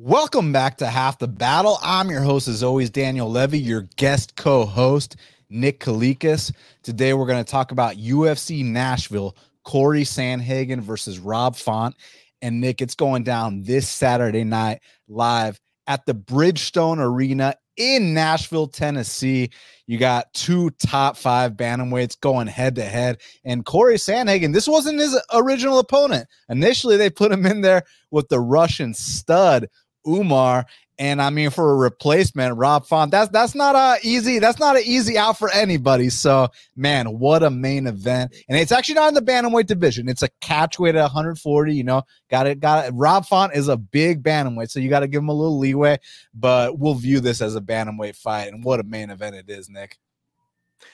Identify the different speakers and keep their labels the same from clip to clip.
Speaker 1: Welcome back to Half the Battle. I'm your host, as always, Daniel Levy, your guest co host, Nick Kalikas. Today, we're going to talk about UFC Nashville, Cory Sandhagen versus Rob Font. And Nick, it's going down this Saturday night live at the Bridgestone Arena in Nashville, Tennessee. You got two top five bantamweights going head to head. And Cory Sandhagen, this wasn't his original opponent. Initially, they put him in there with the Russian stud Umar. And I mean, for a replacement, Rob Font, that's that's not a easy, that's not an easy out for anybody. So, man, what a main event. And it's actually not in the bantamweight division. It's a catchweight at 140. You know, got it, got it. Rob Font is a big bantamweight, so you got to give him a little leeway. But we'll view this as a bantamweight fight, and what a main event it is, Nick.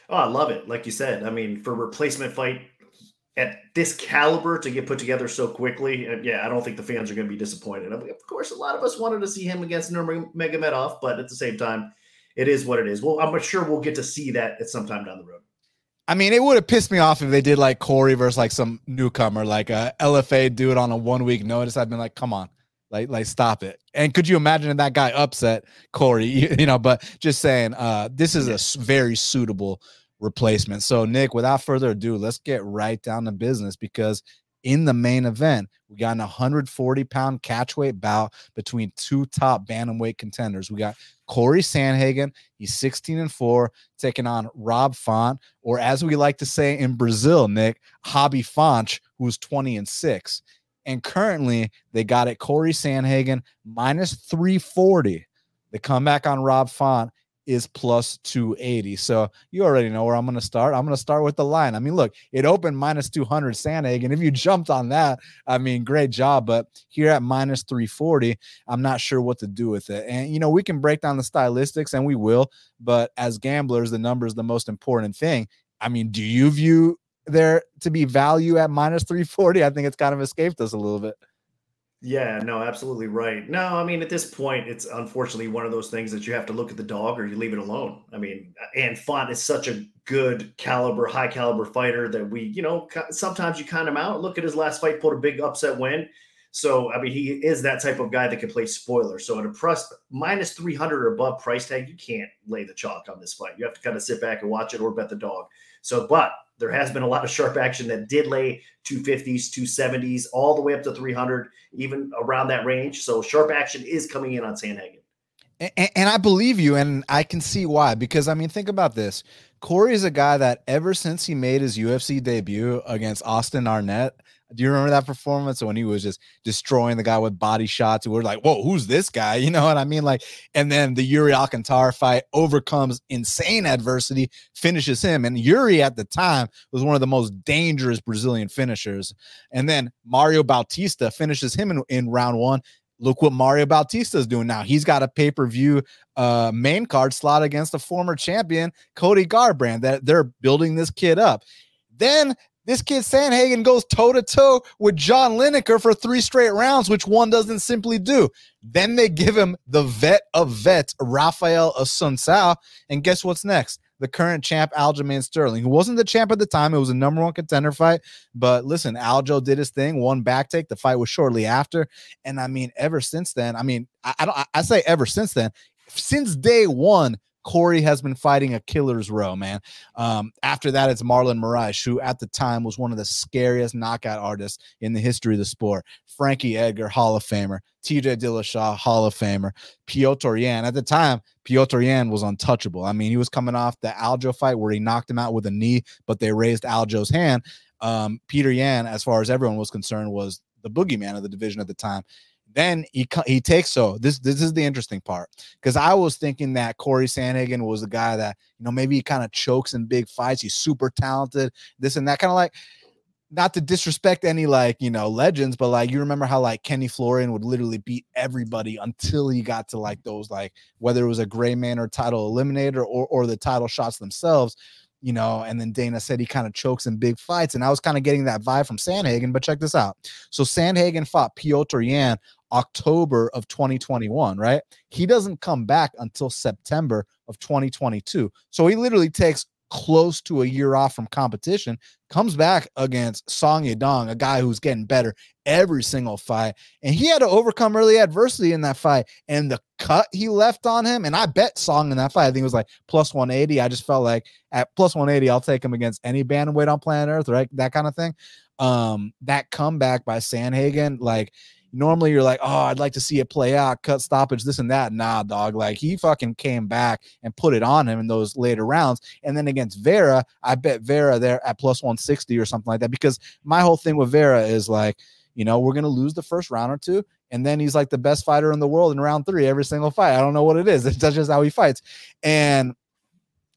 Speaker 2: Oh, I love it. Like you said, I mean, for replacement fight, at this caliber to get put together so quickly, yeah, I don't think the fans are going to be disappointed. Of course, a lot of us wanted to see him against Nurmagomedov, but at the same time, it is what it is. Well, I'm sure we'll get to see that at some time down the road.
Speaker 1: I mean, it would have pissed me off if they did like Cory versus like some newcomer, like a LFA do it on a one week notice. I've been like, come on, like like stop it. And could you imagine that guy upset Cory? You, you know, but just saying, uh, this is a very suitable replacement. So, Nick, without further ado, let's get right down to business because in the main event, we got an 140 pound catchweight bout between two top bantamweight contenders. We got Cory Sandhagen, he's 16 and 4, taking on Rob Font, or as we like to say in Brazil, Nick, Hobby Fonch, who's 20 and 6. And currently, they got it Cory Sandhagen minus 340. The comeback on Rob Font is plus 280. So you already know where I'm going to start. I'm going to start with the line. I mean, look, it opened minus 200 Sandhagen. And if you jumped on that, I mean, great job. But here at minus 340, I'm not sure what to do with it. And, you know, we can break down the stylistics and we will. But as gamblers, the number is the most important thing. I mean, do you view there to be value at minus 340? I think it's kind of escaped us a little bit.
Speaker 2: Yeah, no, absolutely right. No, I mean, at this point, it's unfortunately one of those things that you have to look at the dog or you leave it alone. I mean, and Font is such a good caliber, high caliber fighter that we, you know, sometimes you count him out. Look at his last fight, pulled a big upset win. So, I mean, he is that type of guy that can play spoiler. So, at a plus minus 300 or above price tag, you can't lay the chalk on this fight. You have to kind of sit back and watch it or bet the dog. So, but there has been a lot of sharp action that did lay 250s, 270s, all the way up to 300, even around that range. So sharp action is coming in on Sandhagen.
Speaker 1: And, and I believe you, and I can see why. Because I mean, think about this: Cory is a guy that ever since he made his UFC debut against Austin Arnett, do you remember that performance when he was just destroying the guy with body shots? We are like, whoa, who's this guy? You know what I mean? Like, and then the Yuri Alcantara fight overcomes insane adversity, finishes him. And Yuri at the time was one of the most dangerous Brazilian finishers. And then Mario Bautista finishes him in, in round one. Look what Mario Bautista is doing now. He's got a pay per view uh, main card slot against a former champion, Cody Garbrandt, that they're building this kid up. Then this kid Sandhagen goes toe to toe with John Lineker for three straight rounds, which one doesn't simply do. Then they give him the vet of vets, Rafael Assunção. And guess what's next? The current champ, Aljamain Sterling, who wasn't the champ at the time. It was a number one contender fight. But listen, Aljo did his thing, one back take. The fight was shortly after. And I mean, ever since then, I mean, I, I don't I say ever since then, since day one, Cory has been fighting a killer's row, man. Um, after that, it's Marlon Moraes, who at the time was one of the scariest knockout artists in the history of the sport. Frankie Edgar, Hall of Famer. TJ Dillashaw, Hall of Famer. Piotr Yan. At the time, Piotr Yan was untouchable. I mean, he was coming off the Aljo fight where he knocked him out with a knee, but they raised Aljo's hand. Um, Peter Yan, as far as everyone was concerned, was the boogeyman of the division at the time. Then he he takes so this this is the interesting part because I was thinking that Cory Sandhagen was a guy that you know maybe he kind of chokes in big fights. He's super talented, this and that kind of like not to disrespect any like you know legends, but like you remember how like Kenny Florian would literally beat everybody until he got to like those like whether it was a gray man or title eliminator or or the title shots themselves you know, and then Dana said he kind of chokes in big fights. And I was kind of getting that vibe from Sandhagen, but check this out. So Sandhagen fought Piotr Yan October of 2021, right? He doesn't come back until September of 2022. So he literally takes close to a year off from competition, comes back against Song Yadong, a guy who's getting better every single fight. And he had to overcome early adversity in that fight. And the cut he left on him, and I bet Song in that fight, I think it was like plus 180. I just felt like at plus 180, I'll take him against any bantamweight on planet Earth, right? That kind of thing. Um, that comeback by Sandhagen, like normally you're like, oh, I'd like to see it play out, cut stoppage, this and that. Nah, dog. Like he fucking came back and put it on him in those later rounds. And then against Vera, I bet Vera there at plus 160 or something like that. Because my whole thing with Vera is like, you know, we're gonna lose the first round or two. And then he's like the best fighter in the world in round three every single fight. I don't know what it is. It's just how he fights. And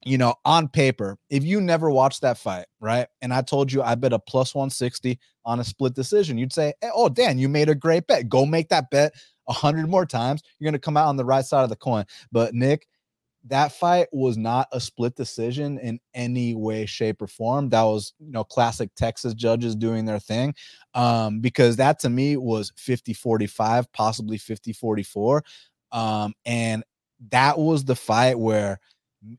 Speaker 1: you know, on paper, if you never watched that fight, right? And I told you I bet a plus 160 on a split decision, you'd say, hey, Oh, Dan, you made a great bet. Go make that bet a hundred more times. You're to come out on the right side of the coin. But Nick, that fight was not a split decision in any way, shape, or form. That was, you know, classic Texas judges doing their thing. Um, because that to me was 50 45, possibly 50 44. Um, and that was the fight where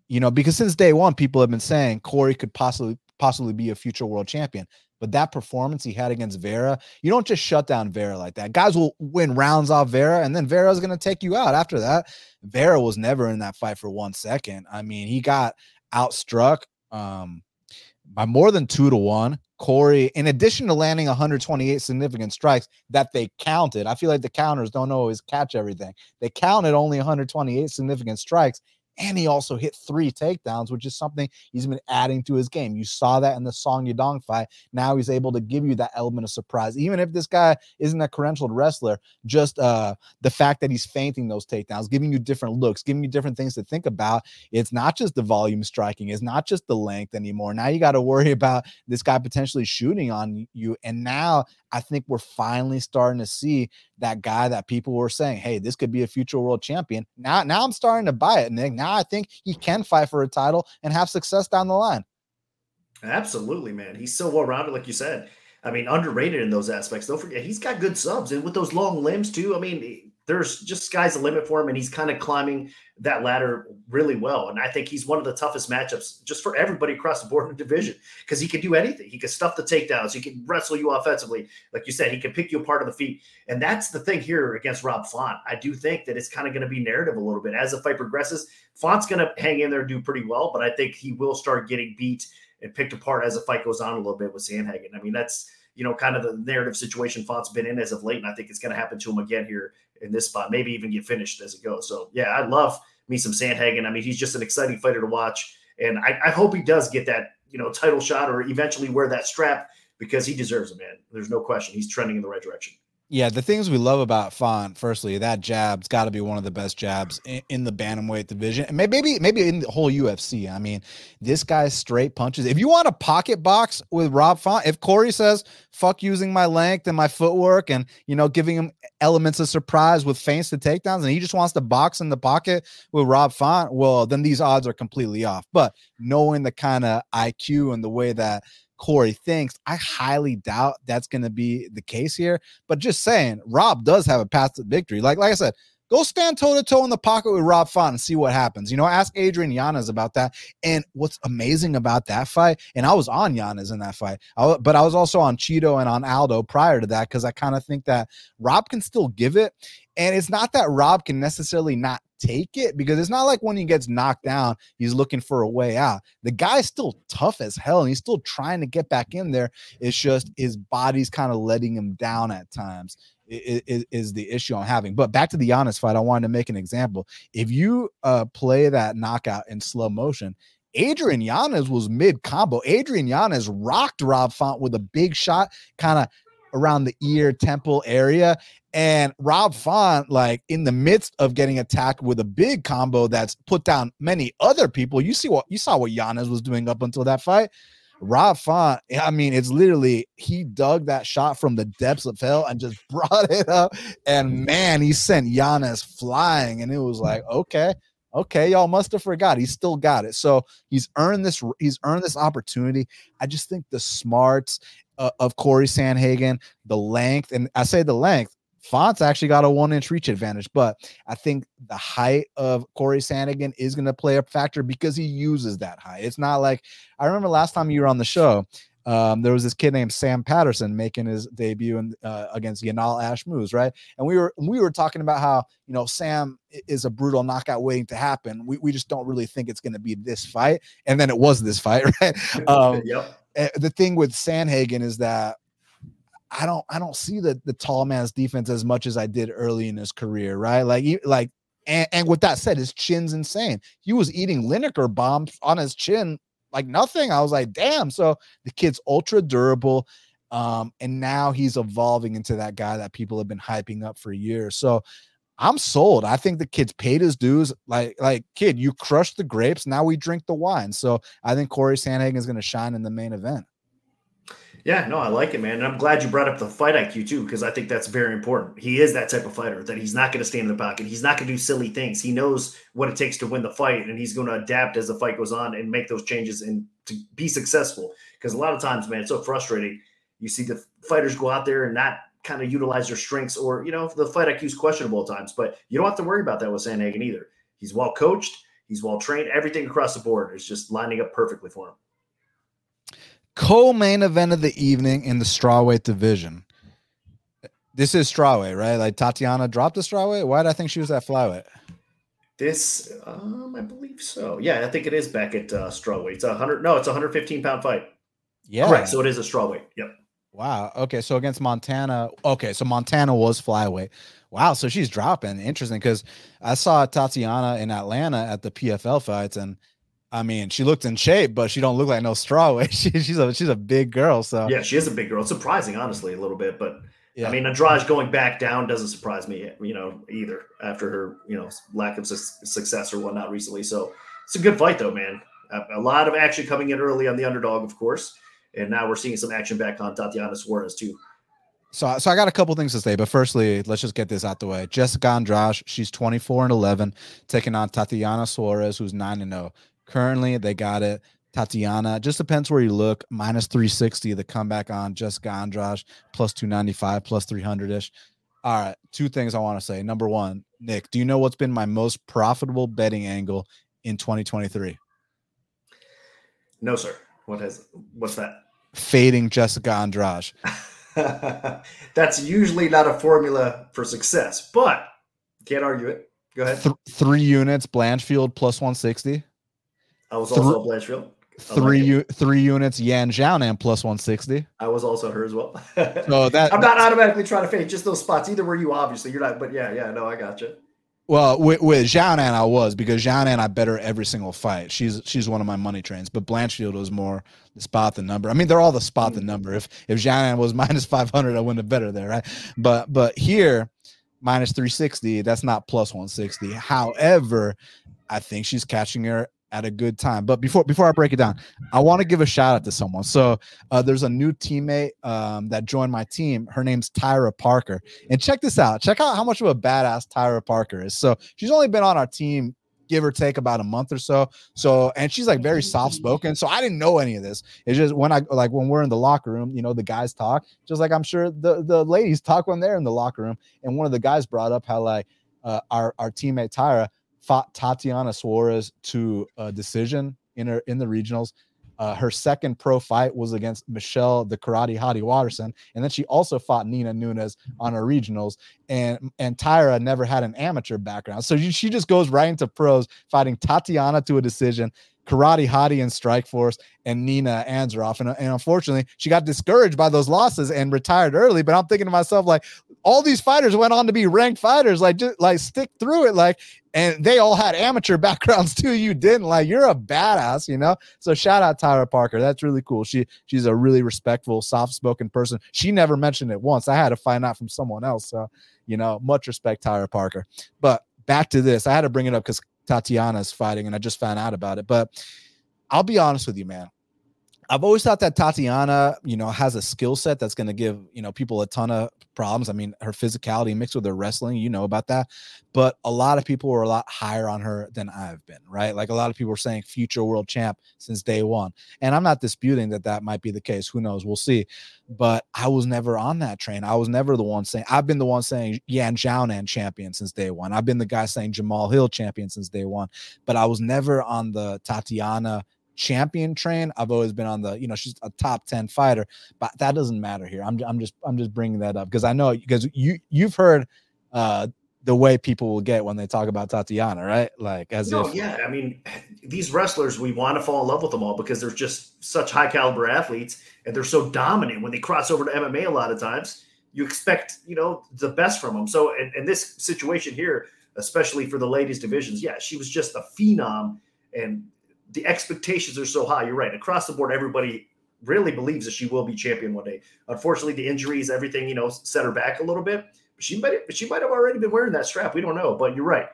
Speaker 1: you know, because since day one, people have been saying Cory could possibly possibly be a future world champion. But that performance he had against Vera, you don't just shut down Vera like that. Guys will win rounds off Vera, and then Vera's going to take you out after that. Vera was never in that fight for one second. I mean, he got outstruck um, by more than two to one. Cory, in addition to landing 128 significant strikes that they counted, I feel like the counters don't always catch everything. They counted only 128 significant strikes, and he also hit three takedowns, which is something he's been adding to his game. You saw that in the Song Yadong fight. Now he's able to give you that element of surprise. Even if this guy isn't a credentialed wrestler, just uh, the fact that he's feinting those takedowns, giving you different looks, giving you different things to think about. It's not just the volume striking, it's not just the length anymore. Now you got to worry about this guy potentially shooting on you. And now I think we're finally starting to see that guy that people were saying, hey, this could be a future world champion. Now, now I'm starting to buy it, Nick. Now I think he can fight for a title and have success down the line.
Speaker 2: Absolutely, man. He's so well rounded, like you said. I mean, underrated in those aspects. Don't forget, he's got good subs and with those long limbs too. I mean, there's just sky's the limit for him, and he's kind of climbing that ladder really well. And I think he's one of the toughest matchups just for everybody across the board in the division because he can do anything. He can stuff the takedowns, he can wrestle you offensively. Like you said, he can pick you apart of the feet. And that's the thing here against Rob Font. I do think that it's kind of going to be narrative a little bit as the fight progresses. Font's going to hang in there and do pretty well, but I think he will start getting beat and picked apart as the fight goes on a little bit with Sandhagen. I mean, that's you know, kind of the narrative situation Font's been in as of late. And I think it's going to happen to him again here in this spot, maybe even get finished as it goes. So yeah, I love me some Sandhagen. I mean, he's just an exciting fighter to watch, and I, I hope he does get that you know title shot or eventually wear that strap because he deserves it, man. There's no question. He's trending in the right direction.
Speaker 1: Yeah, the things we love about Font, firstly, that jab's got to be one of the best jabs in, in, the bantamweight division, and maybe maybe in the whole UFC. I mean, this guy's straight punches. If you want a pocket box with Rob Font, if Cory says "fuck using my length and my footwork," and you know, giving him elements of surprise with feints to takedowns, and he just wants to box in the pocket with Rob Font, well, then these odds are completely off. But knowing the kind of IQ and the way that Cory thinks. I highly doubt that's going to be the case here. But just saying, Rob does have a path to victory. Like, like I said, go stand toe to toe in the pocket with Rob Font and see what happens. You know, ask Adrian Yanez about that. And what's amazing about that fight, and I was on Yanez in that fight, I, but I was also on Chito and on Aldo prior to that because I kind of think that Rob can still give it. And it's not that Rob can necessarily not take it because it's not like when he gets knocked down, he's looking for a way out. The guy's still tough as hell and he's still trying to get back in there. It's just his body's kind of letting him down at times. Is, is the issue I'm having. But back to the Yanez fight, I wanted to make an example. If you uh, play that knockout in slow motion, Adrian Yanez was mid combo. Adrian Yanez rocked Rob Font with a big shot, kind of around the ear temple area. And Rob Font, like in the midst of getting attacked with a big combo that's put down many other people. You see what you saw what Yanez was doing up until that fight. Rob Font, I mean, it's literally he dug that shot from the depths of hell and just brought it up. And man, he sent Yanez flying. And it was like, okay, okay, y'all must have forgot. He still got it. So he's earned this, he's earned this opportunity. I just think the smarts uh, of Cory Sandhagen, the length, and I say the length Font's actually got a one inch reach advantage, but I think the height of Cory Sandhagen is going to play a factor because he uses that height. It's not like I remember last time you were on the show, um, there was this kid named Sam Patterson making his debut in, uh, against Yanal Ashmoz, right? And we were we were talking about how you know Sam is a brutal knockout waiting to happen. We, we just don't really think it's going to be this fight, and then it was this fight, right? Um, yep. Eh, the thing with Sandhagen is that I don't I don't see the the tall man's defense as much as I did early in his career, right? Like like and, and with that said, his chin's insane. He was eating Lineker bombs on his chin like nothing. I was like, damn. So the kid's ultra durable. Um, and now he's evolving into that guy that people have been hyping up for years. So I'm sold. I think the kid's paid his dues. Like, like kid, you crushed the grapes. Now we drink the wine. So I think Cory Sandhagen is going to shine in the main event.
Speaker 2: Yeah, no, I like it, man. And I'm glad you brought up the fight IQ too, because I think that's very important. He is that type of fighter that he's not going to stand in the pocket. He's not going to do silly things. He knows what it takes to win the fight, and he's going to adapt as the fight goes on and make those changes and to be successful. Because a lot of times, man, it's so frustrating. You see the fighters go out there and not kind of utilize their strengths, or you know, the fight IQ is questionable at times. But you don't have to worry about that with Sandhagen either. He's well coached. He's well trained. Everything across the board is just lining up perfectly for him
Speaker 1: co-main event of the evening in the strawweight division. This is strawweight, right? Like Tatiana dropped the strawweight. Why did I think she was at flyweight?
Speaker 2: This, um, I believe so. Yeah, I think it is back at uh, strawweight. It's a hundred. No, it's a 115 pound fight. Yeah, correct. So it is a strawweight. Yep.
Speaker 1: Wow. Okay. So against Montana. Okay. So Montana was flyweight. Wow. So she's dropping. Interesting because I saw Tatiana in Atlanta at the PFL fights and I mean, she looked in shape, but she don't look like no strawweight. She, she's a she's a big girl. So
Speaker 2: yeah, she is a big girl. It's surprising, honestly, a little bit, but yeah. I mean, Andrade going back down doesn't surprise me, you know, either after her, you know, lack of su- success or whatnot recently. So it's a good fight, though, man. A, a, lot of action coming in early on the underdog, of course, and now we're seeing some action back on Tatiana Suarez too.
Speaker 1: So, so I got a couple things to say, but firstly, let's just get this out the way. Jessica Andrade, she's 24 and 11, taking on Tatiana Suarez, who's 9 and 0. Currently, they got it. Tatiana, just depends where you look. Minus 360, the comeback on Jessica Andrade, plus 295, plus 300 ish. All right, two things I want to say. Number one, Nick, do you know what's been my most profitable betting angle in 2023?
Speaker 2: No, sir. What has what's that?
Speaker 1: Fading Jessica Andrade.
Speaker 2: That's usually not a formula for success, but can't argue it. Go ahead. Th-
Speaker 1: three units, Blanchfield plus 160.
Speaker 2: I was also Th- Blanchfield.
Speaker 1: Three u- three units Yan Xiaonan plus 160.
Speaker 2: I was also her as well. so that I'm not automatically trying to fade just those spots. Either were you, obviously. You're not, but yeah, yeah, no, I got you.
Speaker 1: Well, with, with Xiaonan, I was because Xiaonan, I bet her every single fight. She's she's one of my money trains. But Blanchfield was more the spot the number. I mean, they're all the spot mm-hmm. the number. If if Xiaonan was minus 500, I wouldn't have bet her there, right? But but here, minus 360, that's not plus 160. However, I think she's catching her at a good time. But before before I break it down, I want to give a shout out to someone. So uh, there's a new teammate um, that joined my team. Her name's Tyra Parker, and check this out. Check out how much of a badass Tyra Parker is. So she's only been on our team give or take about a month or so. So, and she's like very soft spoken. So I didn't know any of this. It's just when I like when we're in the locker room, you know, the guys talk, just like I'm sure the the ladies talk when they're in the locker room. And one of the guys brought up how like uh, our our teammate Tyra fought Tatiana Suarez to a decision in her in the regionals. Uh, her second pro fight was against Michelle the Karate Hottie Waterson, and then she also fought Nina Nunes on her regionals. And and Tyra never had an amateur background, so she just goes right into pros, fighting Tatiana to a decision. Karate Hottie in Strikeforce and Nina Ansaroff. And, and unfortunately, she got discouraged by those losses and retired early. But I'm thinking to myself, like, all these fighters went on to be ranked fighters. Like, just like stick through it. Like, and they all had amateur backgrounds too. You didn't. Like, you're a badass, you know? So shout out Tyra Parker. That's really cool. She she's a really respectful, soft-spoken person. She never mentioned it once. I had to find out from someone else. So, you know, much respect, Tyra Parker. But back to this. I had to bring it up because Tatiana's fighting, and I just found out about it. But I'll be honest with you, man. I've always thought that Tatiana, you know, has a skill set that's going to give, you know, people a ton of problems. I mean, her physicality mixed with her wrestling, you know about that. But a lot of people were a lot higher on her than I've been, right? Like a lot of people were saying future world champ since day one. And I'm not disputing that that might be the case. Who knows? We'll see. But I was never on that train. I was never the one saying, I've been the one saying Yan Xiaonan champion since day one. I've been the guy saying Jamal Hill champion since day one. But I was never on the Tatiana champion train. I've always been on the, you know, she's a top 10 fighter, but that doesn't matter here. I'm, I'm just, I'm just bringing that up because I know because you, you've heard, uh, the way people will get when they talk about Tatiana, right? Like as
Speaker 2: no,
Speaker 1: if
Speaker 2: yeah. I mean, these wrestlers, we want to fall in love with them all because they're just such high caliber athletes and they're so dominant. When they cross over to MMA, a lot of times you expect, you know, the best from them. So in, in this situation here, especially for the ladies divisions, yeah, she was just a phenom and the expectations are so high. You're right. Across the board, everybody really believes that she will be champion one day. Unfortunately, the injuries, everything, you know, set her back a little bit. She might she might have already been wearing that strap. We don't know, but you're right.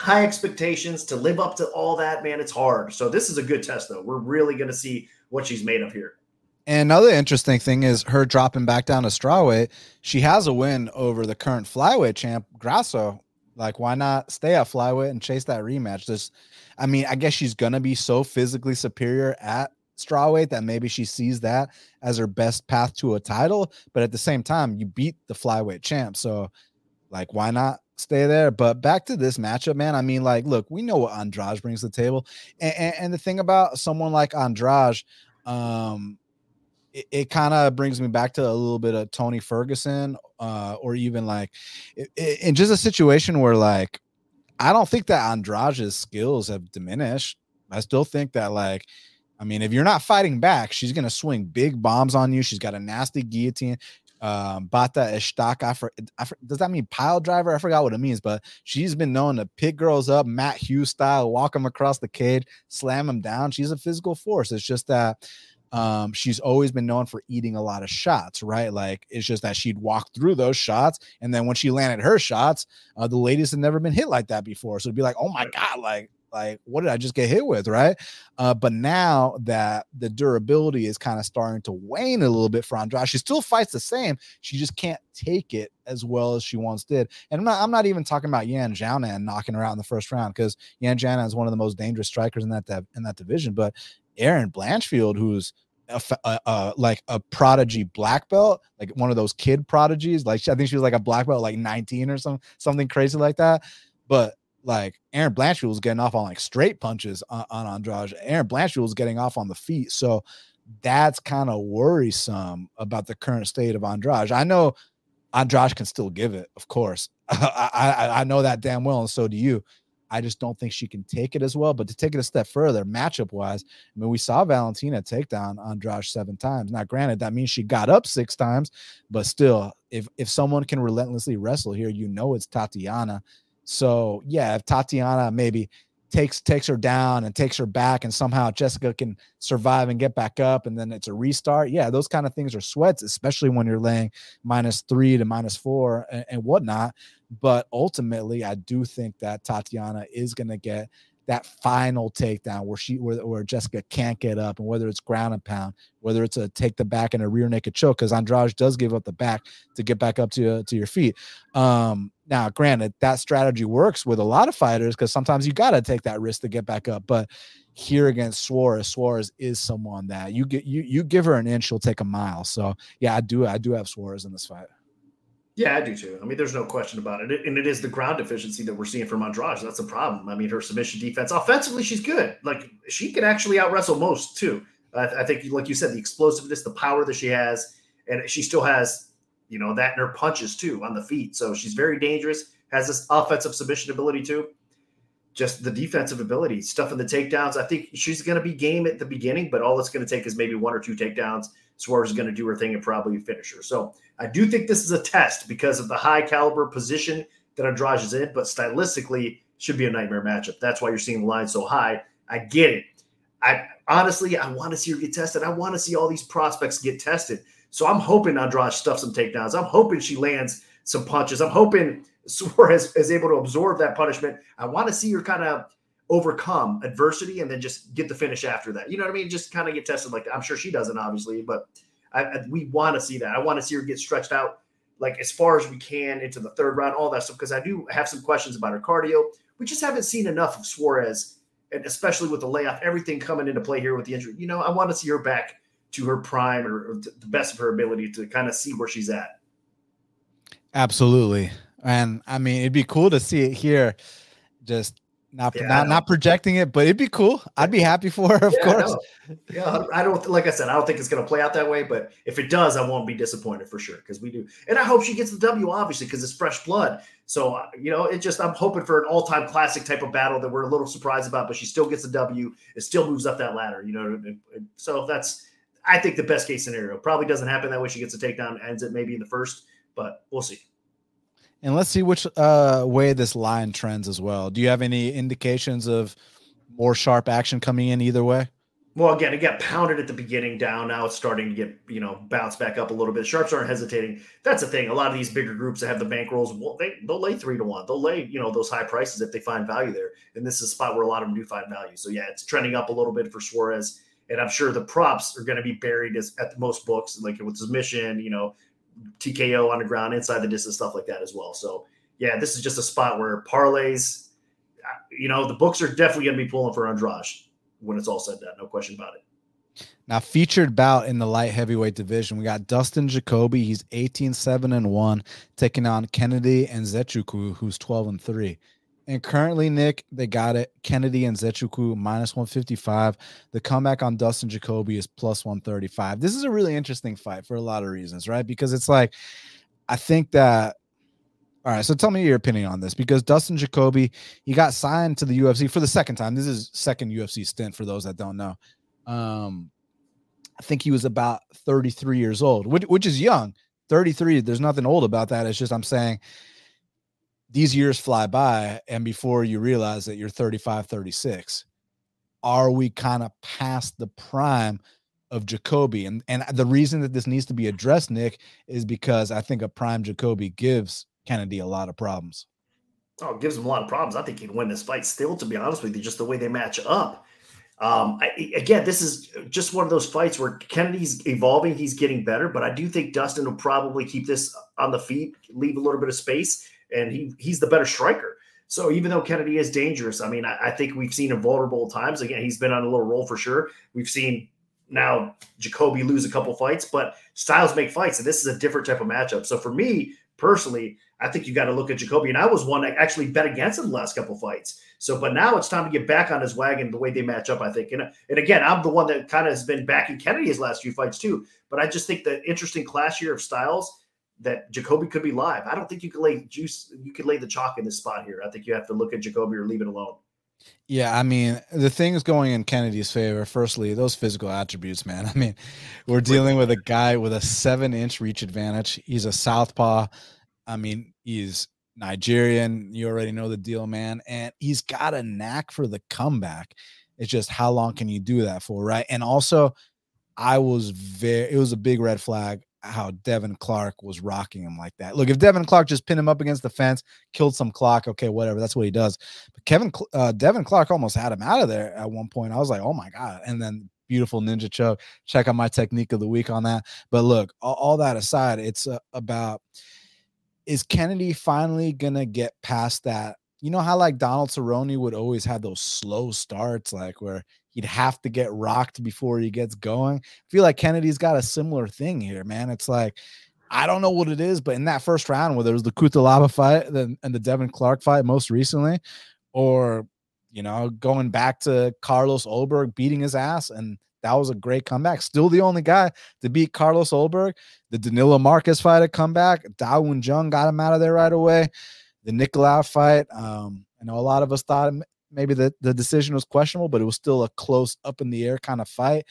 Speaker 2: High expectations to live up to all that, man. It's hard. So this is a good test, though. We're really going to see what she's made of here.
Speaker 1: And another interesting thing is her dropping back down to strawweight. She has a win over the current flyweight champ Grasso. Like, why not stay at flyweight and chase that rematch? Just I mean, I guess she's gonna be so physically superior at strawweight that maybe she sees that as her best path to a title. But at the same time, you beat the flyweight champ, so like, why not stay there? But back to this matchup, man. I mean, like, look, we know what Andrade brings to the table, and, and, and the thing about someone like Andrade, um, it, it kind of brings me back to a little bit of Tony Ferguson, uh, or even like in just a situation where like I don't think that Andrade's skills have diminished. I still think that like I mean, if you're not fighting back, she's gonna swing big bombs on you. She's got a nasty guillotine. Um, Bate Estaca. For, for, does that mean pile driver? I forgot what it means, but she's been known to pick girls up, Matt Hughes style, walk them across the cage, slam them down. She's a physical force. It's just that um, she's always been known for eating a lot of shots, right? Like it's just that she'd walk through those shots, and then when she landed her shots, uh, the ladies had never been hit like that before. So it'd be like, oh my god, like like what did I just get hit with, right? Uh, but now that the durability is kind of starting to wane a little bit for Andrade, she still fights the same. She just can't take it as well as she once did. And I'm not, I'm not even talking about Yan Xiaonan knocking her out in the first round because Yan Xiaonan is one of the most dangerous strikers in that in that division. But Erin Blanchfield, who's a, a, a, like a prodigy black belt, like one of those kid prodigies. Like I think she was like a black belt, like 19 or some something crazy like that. But like Erin Blanchfield was getting off on like straight punches on, on Andrade. Erin Blanchfield was getting off on the feet. So that's kind of worrisome about the current state of Andrade. I know Andrade can still give it, of course. I, I, I know that damn well, and so do you. I just don't think she can take it as well. But to take it a step further, matchup wise, I mean, we saw Valentina take down Andrade seven times. Now, granted, that means she got up six times, but still, if if someone can relentlessly wrestle here, you know it's Tatiana. So yeah, if Tatiana maybe takes takes her down and takes her back and somehow Jessica can survive and get back up and then it's a restart. Yeah, those kind of things are sweats, especially when you're laying minus three to minus four and, and whatnot. But ultimately, I do think that Tatiana is going to get that final takedown where she where, where Jessica can't get up, and whether it's ground and pound, whether it's a take the back and a rear naked choke, because Andrade does give up the back to get back up to uh, to your feet. Um, now, granted, that strategy works with a lot of fighters because sometimes you got to take that risk to get back up, but here against Suarez, Suarez is someone that you get you you give her an inch, she'll take a mile. So yeah, I do I do have Suarez in this fight.
Speaker 2: Yeah, I do too. I mean, there's no question about it. And it is the ground deficiency that we're seeing from Andrade. That's a problem. I mean, her submission defense, offensively, she's good. Like, she can actually out wrestle most too. I, I think, like you said, the explosiveness, the power that she has, and she still has, you know, that in her punches too on the feet. So she's very dangerous, has this offensive submission ability too. Just the defensive ability, stuff in the takedowns. I think she's going to be game at the beginning, but all it's going to take is maybe one or two takedowns. Suarez is going to do her thing and probably finish her. So I do think this is a test because of the high caliber position that Andrade is in, but stylistically should be a nightmare matchup. That's why you're seeing the line so high. I get it. I honestly, I want to see her get tested. I want to see all these prospects get tested. So I'm hoping Andrade stuffs some takedowns. I'm hoping she lands some punches. I'm hoping Suarez is able to absorb that punishment. I want to see her kind of overcome adversity and then just get the finish after that. You know what I mean? Just kind of get tested like that. I'm sure she doesn't, obviously, but I, I, we want to see that. I want to see her get stretched out like as far as we can into the third round, all that stuff. Because I do have some questions about her cardio. We just haven't seen enough of Suarez, and especially with the layoff, everything coming into play here with the injury. You know, I want to see her back to her prime or, or the best of her ability to kind of see where she's at.
Speaker 1: Absolutely. And I mean, it'd be cool to see it here. Just not yeah, not not projecting it, but it'd be cool. I'd be happy for her, of yeah, course.
Speaker 2: Yeah, I don't like I said, I don't think it's going to play out that way, but if it does, I won't be disappointed for sure because we do, and I hope she gets the W, obviously, because it's fresh blood. So uh, you know, it just I'm hoping for an all time classic type of battle that we're a little surprised about, but she still gets the W. It still moves up that ladder, you know. So that's I think the best case scenario. Probably doesn't happen that way. She gets a takedown, ends it maybe in the first, but we'll see.
Speaker 1: And let's see which uh, way this line trends as well. Do you have any indications of more sharp action coming in either way?
Speaker 2: Well, again, it got pounded at the beginning down. Now it's starting to get, you know, bounce back up a little bit. Sharps aren't hesitating. That's the thing. A lot of these bigger groups that have the bankrolls, well, they, they'll lay three to one. They'll lay, you know, those high prices if they find value there. And this is a spot where a lot of them do find value. So, yeah, it's trending up a little bit for Suarez. And I'm sure the props are going to be buried as, at most books, like with submission, you know, TKO on the ground, inside the distance, stuff like that as well. So, yeah, this is just a spot where parlays, you know, the books are definitely going to be pulling for Andrade when it's all said that, no question about it.
Speaker 1: Now, featured bout in the light heavyweight division, we got Dustin Jacoby. He's 18 7 and 1, taking on Kennedy Nzechukwu, who's 12 and 3. And currently, Nick, they got it. Kennedy Nzechukwu minus 155. The comeback on Dustin Jacoby is plus 135. This is a really interesting fight for a lot of reasons, right? Because it's like, I think that all right, so tell me your opinion on this because Dustin Jacoby, he got signed to the UFC for the second time. This is second UFC stint for those that don't know. Um, I think he was about 33 years old, which, which is young. 33, there's nothing old about that. It's just I'm saying these years fly by, and before you realize that you're 35, 36, are we kind of past the prime of Jacoby? And and the reason that this needs to be addressed, Nick, is because I think a prime Jacoby gives Kennedy a lot of problems.
Speaker 2: Oh, gives him a lot of problems. I think he'd win this fight still, to be honest with you, just the way they match up. Um, I, again, this is just one of those fights where Kennedy's evolving, he's getting better, but I do think Dustin will probably keep this on the feet, leave a little bit of space, and he he's the better striker. So even though Kennedy is dangerous, I mean, I, I think we've seen him vulnerable times. Again, he's been on a little roll for sure. We've seen now Jacoby lose a couple fights, but styles make fights, and this is a different type of matchup. So for me personally, I think you got to look at Jacoby. And I was one that actually bet against him the last couple fights. So, but now it's time to get back on his wagon the way they match up, I think. And, and again, I'm the one that kind of has been backing Kennedy his last few fights too. But I just think the interesting class here of styles that Jacoby could be live. I don't think you could lay juice, you could lay the chalk in this spot here. I think you have to look at Jacoby or leave it alone.
Speaker 1: Yeah, I mean, the things going in Kennedy's favor, firstly, those physical attributes, man. I mean, we're dealing with a guy with a seven inch reach advantage. He's a southpaw. I mean, he's Nigerian. You already know the deal, man. And he's got a knack for the comeback. It's just how long can you do that for, right? And also, I was very, it was a big red flag how Devin Clark was rocking him like that. Look, if Devin Clark just pinned him up against the fence, killed some clock, okay, whatever, that's what he does. But Kevin, uh, Devin Clark almost had him out of there at one point. I was like, oh my god! And then beautiful ninja choke. Check out my technique of the week on that. But look, all, all that aside, it's uh, about is Kennedy finally gonna get past that? You know how like Donald Cerrone would always have those slow starts, like where he'd have to get rocked before he gets going. I feel like Kennedy's got a similar thing here, man. It's like I don't know what it is, but in that first round, whether it was the Cutelaba fight and the Devin Clark fight most recently, or you know, going back to Carlos Ulberg beating his ass, and that was a great comeback. Still the only guy to beat Carlos Ulberg. The Danilo Marques fight had come back. Da Un Jung got him out of there right away. The Nicolau fight. Um, I know a lot of us thought maybe the, the decision was questionable, but it was still a close up in the air kind of fight.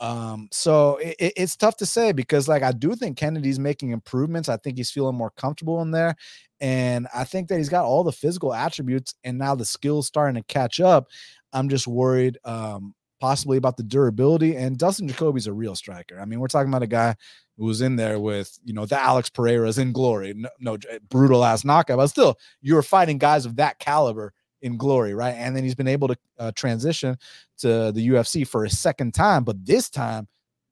Speaker 1: Um, so it, it's tough to say because like I do think Kennedy's making improvements. I think he's feeling more comfortable in there. And I think that he's got all the physical attributes and now the skills starting to catch up. I'm just worried um possibly about the durability. And Dustin Jacoby's a real striker. I mean, we're talking about a guy who was in there with, you know, the Alex Pereiras in glory, no, no brutal ass knockout, but still, you were fighting guys of that caliber in glory, right? And then he's been able to uh, transition to the UFC for a second time, but this time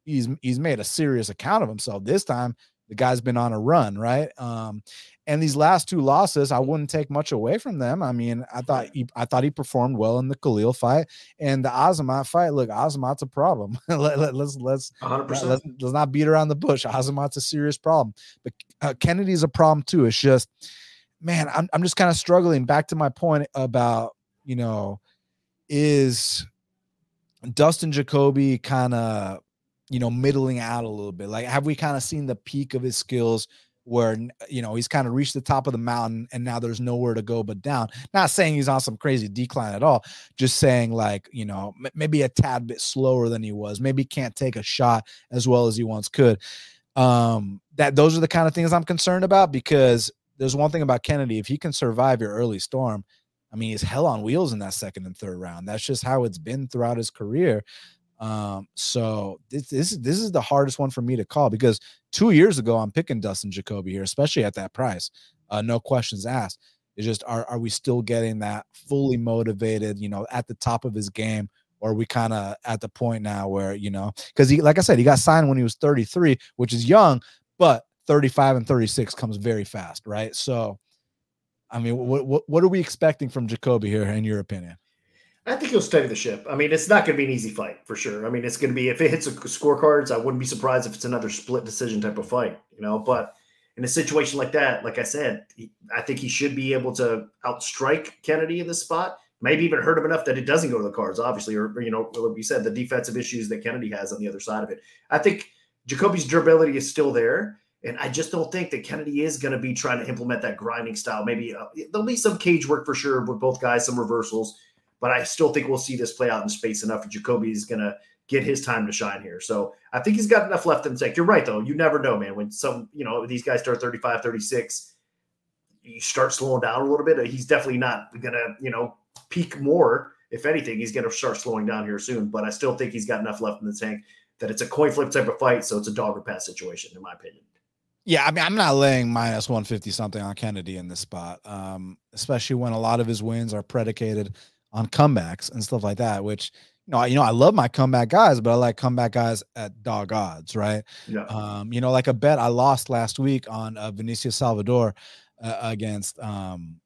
Speaker 1: he's he's made a serious account of himself. This time the guy's been on a run, right? Um, and these last two losses, I wouldn't take much away from them. I mean, I thought he, I thought he performed well in the Khalil fight and the Azamat fight. Look, Azamat's a problem. let, let, let's let's, 100%. let's let's not beat around the bush. Azamat's a serious problem, but uh, Kennedy's a problem too. It's just, man, I'm I'm just kind of struggling. Back to my point about you know, is Dustin Jacoby kind of you know middling out a little bit? Like, have we kind of seen the peak of his skills? where you know he's kind of reached the top of the mountain and now there's nowhere to go but down not saying he's on some crazy decline at all just saying like you know m- maybe a tad bit slower than he was maybe can't take a shot as well as he once could um that those are the kind of things i'm concerned about because there's one thing about kennedy if he can survive your early storm i mean he's hell on wheels in that second and third round that's just how it's been throughout his career um, so this, this this is the hardest one for me to call because two years ago I'm picking Dustin Jacoby here, especially at that price. Uh, no questions asked. It's just are are we still getting that fully motivated, you know, at the top of his game, or are we kind of at the point now where you know, because he, like I said, he got signed when he was 33, which is young, but 35 and 36 comes very fast, right? So, I mean, what what what are we expecting from Jacoby here, in your opinion?
Speaker 2: I think he'll steady the ship. I mean, it's not going to be an easy fight for sure. I mean, it's going to be if it hits a scorecards, I wouldn't be surprised if it's another split decision type of fight. You know, but in a situation like that, like I said, he, I think he should be able to outstrike Kennedy in this spot. Maybe even hurt him enough that it doesn't go to the cards, obviously, or, or you know, like we said, the defensive issues that Kennedy has on the other side of it. I think Jacoby's durability is still there. And I just don't think that Kennedy is going to be trying to implement that grinding style. Maybe uh, there'll be some cage work for sure with both guys, some reversals but I still think we'll see this play out in space enough. Jacoby is going to get his time to shine here. So I think he's got enough left in the tank. You're right, though. You never know, man. When some, you know, these guys start 35, 36, you start slowing down a little bit. He's definitely not going to, you know, peak more. If anything, he's going to start slowing down here soon. But I still think he's got enough left in the tank that it's a coin flip type of fight. So it's a dog or pass situation, in my opinion.
Speaker 1: Yeah, I mean, I'm not laying minus 150 something on Kennedy in this spot, um, especially when a lot of his wins are predicated on comebacks and stuff like that, which you know, you know, I love my comeback guys, but I like comeback guys at dog odds, right? Yeah. Um, you know, like a bet I lost last week on uh, Vinicius Salvador uh, against um,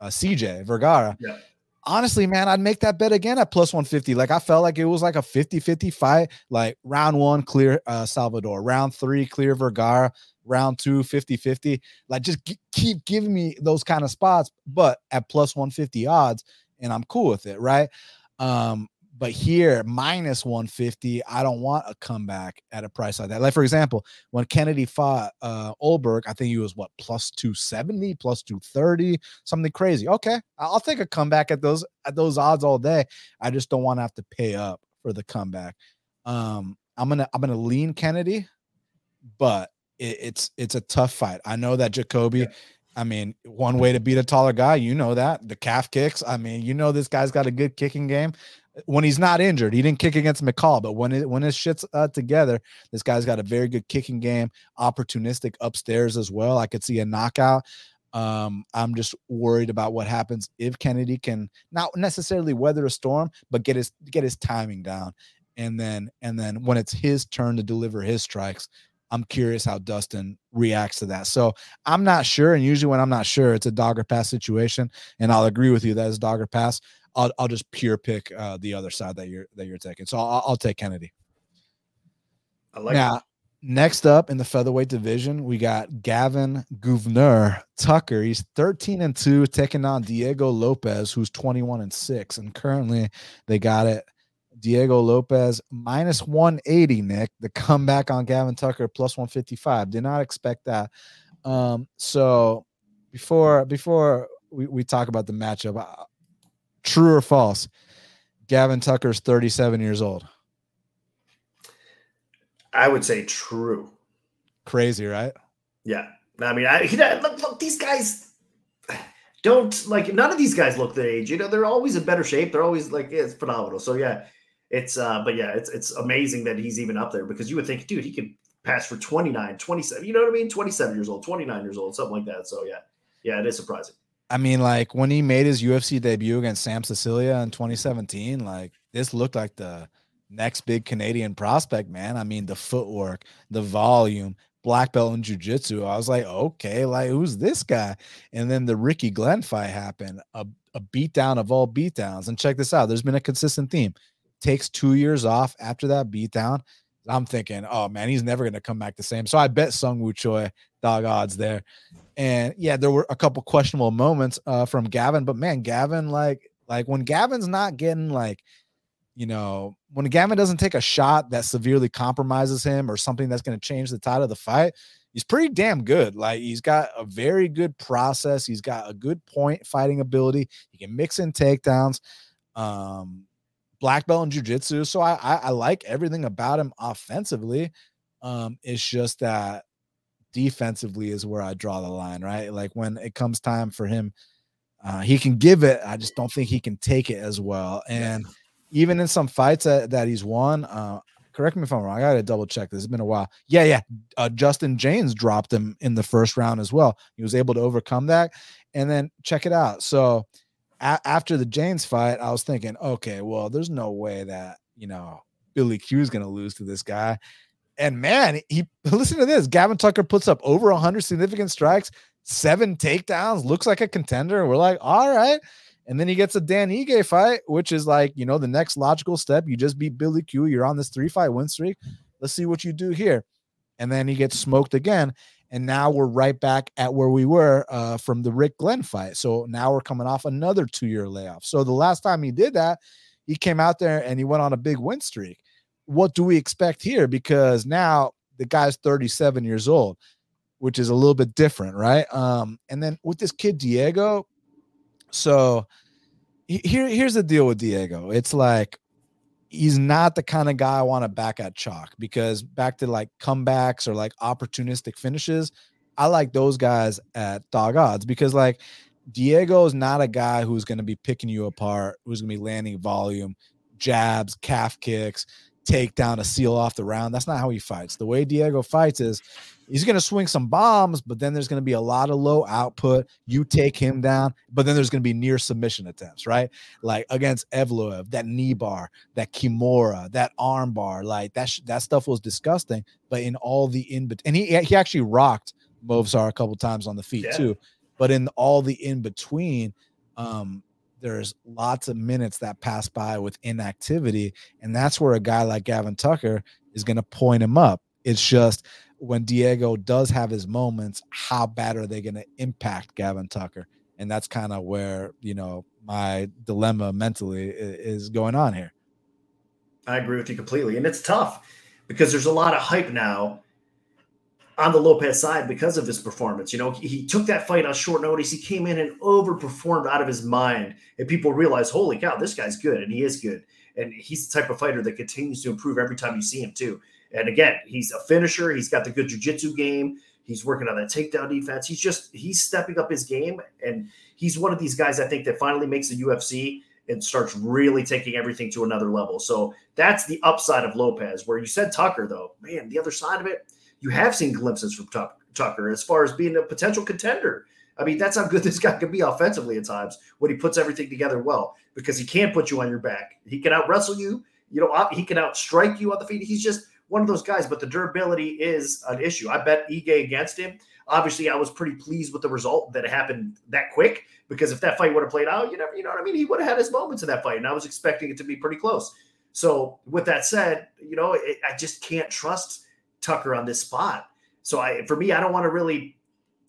Speaker 1: uh, CJ Vergara. Yeah. Honestly, man, I'd make that bet again at plus 150. Like I felt like it was like a 50-50 fight. Like round one, clear uh, Salvador, round three, clear Vergara, round two, 50-50. Like just g- keep giving me those kind of spots, but at plus 150 odds and I'm cool with it, right? Um, but here minus 150, I don't want a comeback at a price like that. Like for example, when Kennedy fought uh Ulberg, I think he was what plus 270, plus 230, something crazy. Okay, I'll take a comeback at those at those odds all day. I just don't want to have to pay up for the comeback. Um, I'm gonna I'm gonna lean Kennedy, but it, it's it's a tough fight. I know that Jacoby yeah. I mean, one way to beat a taller guy, you know that the calf kicks. I mean, you know this guy's got a good kicking game. When he's not injured, he didn't kick against McCall, but when it, when his shit's uh, together, this guy's got a very good kicking game, opportunistic upstairs as well. I could see a knockout. Um, I'm just worried about what happens if Kennedy can not necessarily weather a storm, but get his get his timing down, and then and then when it's his turn to deliver his strikes, I'm curious how Dustin reacts to that. So I'm not sure. And usually when I'm not sure, it's a dogger pass situation. And I'll agree with you that is dogger pass. I'll, I'll just pure pick uh, the other side that you're that you're taking. So I'll, I'll take Kennedy. I like now. Next up in the featherweight division, we got Gavin Gouverneur Tucker. He's 13 and 2, taking on Diego Lopes, who's 21 and 6. And currently they got it Diego Lopes minus 180, Nick. The comeback on Gavin Tucker plus 155. Did not expect that. Um, so before before we, we talk about the matchup, uh, true or false? Gavin Tucker's 37 years old.
Speaker 2: I would say true.
Speaker 1: Crazy, right?
Speaker 2: Yeah. I mean, I look, look, these guys don't like none of these guys look the age. You know, they're always in better shape. They're always like it's phenomenal. So yeah, it's uh but yeah it's it's amazing that he's even up there because you would think dude he could pass for 29 27 you know what i mean 27 years old 29 years old something like that so yeah yeah it is surprising
Speaker 1: I mean, like when he made his UFC debut against Sam Sicilia in 2017, like this looked like the next big Canadian prospect, man. I mean, the footwork, the volume, black belt in jujitsu. I was like, okay, like who's this guy? And then the Ricky Glenn fight happened, a, a beatdown of all beatdowns. And check this out, there's been a consistent theme. Takes two years off after that beatdown. I'm thinking, oh man, he's never gonna come back the same. So I bet Seungwoo Choi dog odds there. And yeah, there were a couple questionable moments uh, from Gavin, but man, Gavin, like, like when Gavin's not getting like you know, when Gavin doesn't take a shot that severely compromises him or something that's going to change the tide of the fight, he's pretty damn good. Like he's got a very good process. He's got a good point fighting ability. He can mix in takedowns. Um, black belt in jujitsu. So I, I, I like everything about him offensively. Um, it's just that defensively is where I draw the line, right? Like when it comes time for him, uh, he can give it. I just don't think he can take it as well. And even in some fights that, that he's won, uh, correct me if I'm wrong. I got to double check this. It's been a while. Yeah, yeah. Uh, Justin Jaynes dropped him in the first round as well. He was able to overcome that. And then check it out. So a- after the Jaynes fight, I was thinking, okay, well, there's no way that, you know, Billy Q is going to lose to this guy. And man, he listen to this. Gavin Tucker puts up over 100 significant strikes, seven takedowns, looks like a contender. We're like, all right. And then he gets a Dan Ige fight, which is like, you know, the next logical step. You just beat Billy Q. You're on this three fight win streak. Let's see what you do here. And then he gets smoked again. And now we're right back at where we were uh, from the Rick Glenn fight. So now we're coming off another two year layoff. So the last time he did that, he came out there and he went on a big win streak. What do we expect here? Because now the guy's 37 years old, which is a little bit different, right? Um, and then with this kid Diego, so here, here's the deal with Diego. It's like he's not the kind of guy I want to back at chalk because back to like comebacks or like opportunistic finishes, I like those guys at dog odds because like Diego is not a guy who's going to be picking you apart, who's going to be landing volume, jabs, calf kicks, take down a seal off the round. That's not how he fights. The way Diego fights is he's going to swing some bombs, but then there's going to be a lot of low output. You take him down, but then there's going to be near submission attempts, right? Like against Evloev, that knee bar, that Kimura, that arm bar, like that sh- that stuff was disgusting. But in all the in between, and he he actually rocked Movsar a couple times on the feet yeah. too. But in all the in between, um, there's lots of minutes that pass by with inactivity, and that's where a guy like Gavin Tucker is going to point him up. It's just when Diego does have his moments, how bad are they going to impact Gavin Tucker? And that's kind of where, you know, my dilemma mentally is going on here.
Speaker 2: I agree with you completely. And it's tough because there's a lot of hype now on the Lopes side because of his performance. You know, he took that fight on short notice. He came in and overperformed out of his mind. And people realize, holy cow, this guy's good. And he is good. And he's the type of fighter that continues to improve every time you see him, too. And again, he's a finisher. He's got the good jujitsu game. He's working on that takedown defense. He's just he's stepping up his game, and he's one of these guys I think that finally makes the UFC and starts really taking everything to another level. So that's the upside of Lopes. Where you said Tucker, though, man, the other side of it, you have seen glimpses from Tucker as far as being a potential contender. I mean, that's how good this guy can be offensively at times when he puts everything together well, because he can put you on your back. He can out wrestle you. You know, he can outstrike you on the feet. He's just one of those guys, but the durability is an issue. I bet Ige against him. Obviously, I was pretty pleased with the result that happened that quick because if that fight would have played out, you never, you know what I mean? He would have had his moments in that fight, and I was expecting it to be pretty close. So, with that said, you know, it, I just can't trust Tucker on this spot. So, I for me, I don't want to really,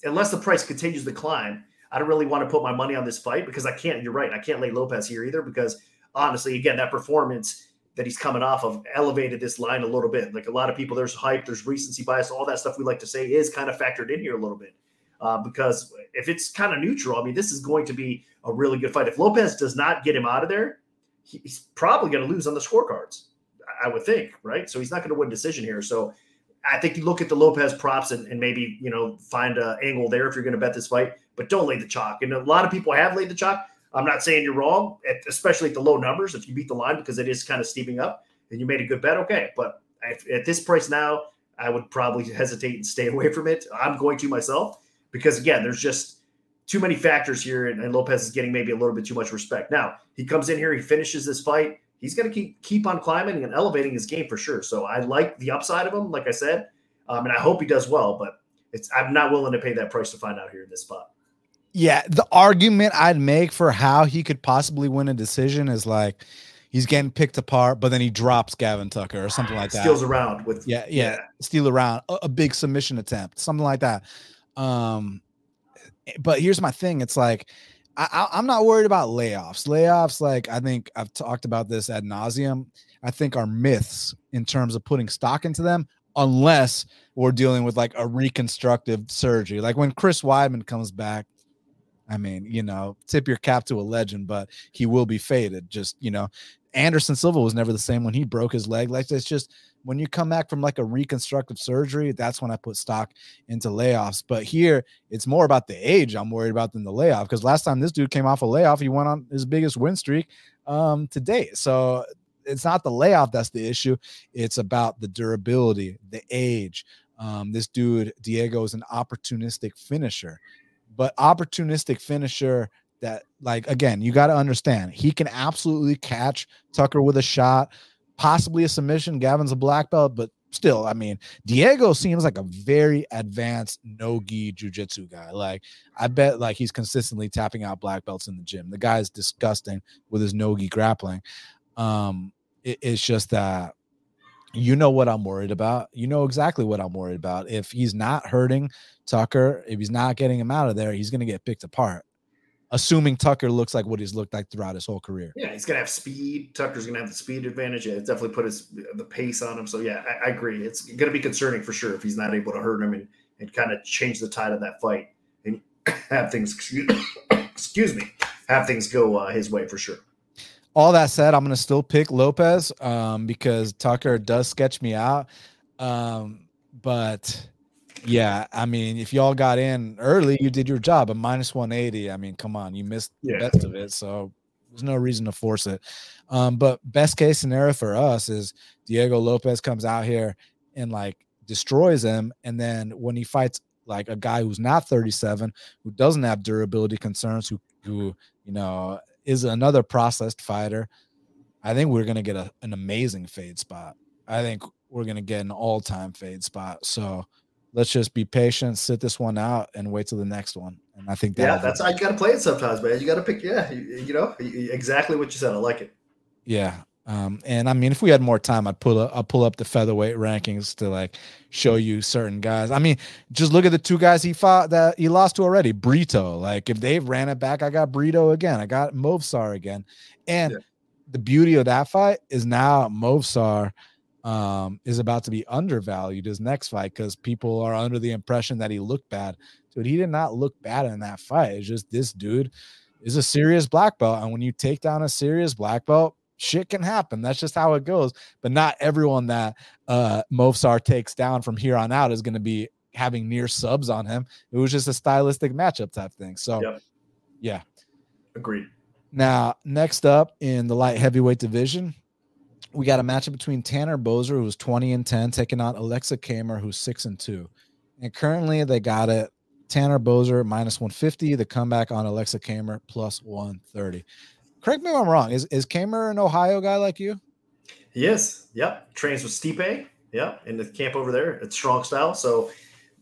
Speaker 2: unless the price continues to climb, I don't really want to put my money on this fight because I can't. You're right, I can't lay Lopes here either because honestly, again, that performance that he's coming off of elevated this line a little bit. Like a lot of people, there's hype, there's recency bias, all that stuff we like to say is kind of factored in here a little bit. Uh, because if it's kind of neutral, I mean, this is going to be a really good fight. If Lopes does not get him out of there, he's probably going to lose on the scorecards, I would think, right? So he's not going to win decision here. So I think you look at the Lopes props and, and maybe, you know, find an angle there if you're going to bet this fight, but don't lay the chalk. And a lot of people have laid the chalk. I'm not saying you're wrong, especially at the low numbers. If you beat the line because it is kind of steeping up and you made a good bet, okay. But at this price now, I would probably hesitate and stay away from it. I'm going to myself because again, there's just too many factors here, and, and, Lopes is getting maybe a little bit too much respect. Now he comes in here, he finishes this fight. He's going to keep keep on climbing and elevating his game for sure. So I like the upside of him, like I said, um, and I hope he does well. But it's I'm not willing to pay that price to find out here in this spot.
Speaker 1: Yeah, the argument I'd make for how he could possibly win a decision is like he's getting picked apart, but then he drops Gavin Tucker or something like that.
Speaker 2: Steals around with
Speaker 1: yeah, yeah, yeah. steal around a, a, big submission attempt, something like that. Um, but here's my thing: it's like I, am not worried about layoffs. Layoffs, like I think I've talked about this ad nauseum. I think are myths in terms of putting stock into them, unless we're dealing with like a reconstructive surgery. Like when Chris Weidman comes back, I mean, you know, tip your cap to a legend, but he will be faded. Just you know, Anderson Silva was never the same when he broke his leg. Like it's just when you come back from like a reconstructive surgery, that's when I put stock into layoffs. But here, it's more about the age I'm worried about than the layoff. Because last time this dude came off a layoff, he went on his biggest win streak um, to date. So it's not the layoff that's the issue. It's about the durability, the age. Um, this dude, Diego, is an opportunistic finisher, but opportunistic finisher that, like, again, you got to understand he can absolutely catch Tucker with a shot possibly a submission. Gavin's a black belt, but still, I mean, Diego seems like a very advanced no-gi jujitsu guy. Like, I bet like he's consistently tapping out black belts in the gym. The guy is disgusting with his no-gi grappling. Um, it, it's just that you know what I'm worried about. You know exactly what I'm worried about. If he's not hurting Tucker, if he's not getting him out of there, he's gonna get picked apart assuming Tucker looks like what he's looked like throughout his whole career.
Speaker 2: Yeah, he's gonna have speed. Tucker's gonna have the speed advantage. Yeah, it's definitely put his the pace on him. So yeah, I, I, agree. It's gonna be concerning for sure if he's not able to hurt him and, and kind of change the tide of that fight and have things excuse, excuse me have things go uh, his way for sure.
Speaker 1: All that said, I'm gonna still pick Lopes um, because Tucker does sketch me out, um, but yeah, I mean, if y'all got in early, you did your job. A minus 180, I mean, come on, you missed yeah. the best of it. So there's no reason to force it. Um, but best case scenario for us is Diego Lopes comes out here and like destroys him. And then when he fights like a guy who's not 37, who doesn't have durability concerns, who who you know is another processed fighter, I think we're gonna get a, an amazing fade spot. I think we're gonna get an all-time fade spot. So let's just be patient, sit this one out, and wait till the next one. And I think
Speaker 2: that yeah, that's how you got to play it sometimes, man. You got to pick, yeah, you, you, know, exactly what you said. I like it.
Speaker 1: Yeah, um, and I mean, if we had more time, I'd pull up, I'll pull up the featherweight rankings to like show you certain guys. I mean, just look at the two guys he fought that he lost to already. Brito, like if they ran it back, I got Brito again. I got Movsar again, and yeah. the beauty of that fight is now Movsar – um, is about to be undervalued his next fight because people are under the impression that he looked bad. Dude, he did not look bad in that fight. It's just this dude is a serious black belt. And when you take down a serious black belt, shit can happen. That's just how it goes. But not everyone that uh Movsar takes down from here on out is going to be having near subs on him. It was just a stylistic matchup type thing. So yep. yeah.
Speaker 2: Agreed.
Speaker 1: Now, next up in the light heavyweight division, we got a matchup between Tanner Boser, who's 20 and 10, taking on Aleksa Camur, who's 6 and 2. And currently they got it Tanner Boser minus 150, the comeback on Aleksa Camur plus 130. Correct me if I'm wrong. Is is Camur an Ohio guy like you?
Speaker 2: Yes. Yep. Trains with Stipe. Yep. In the camp over there at Strong Style. So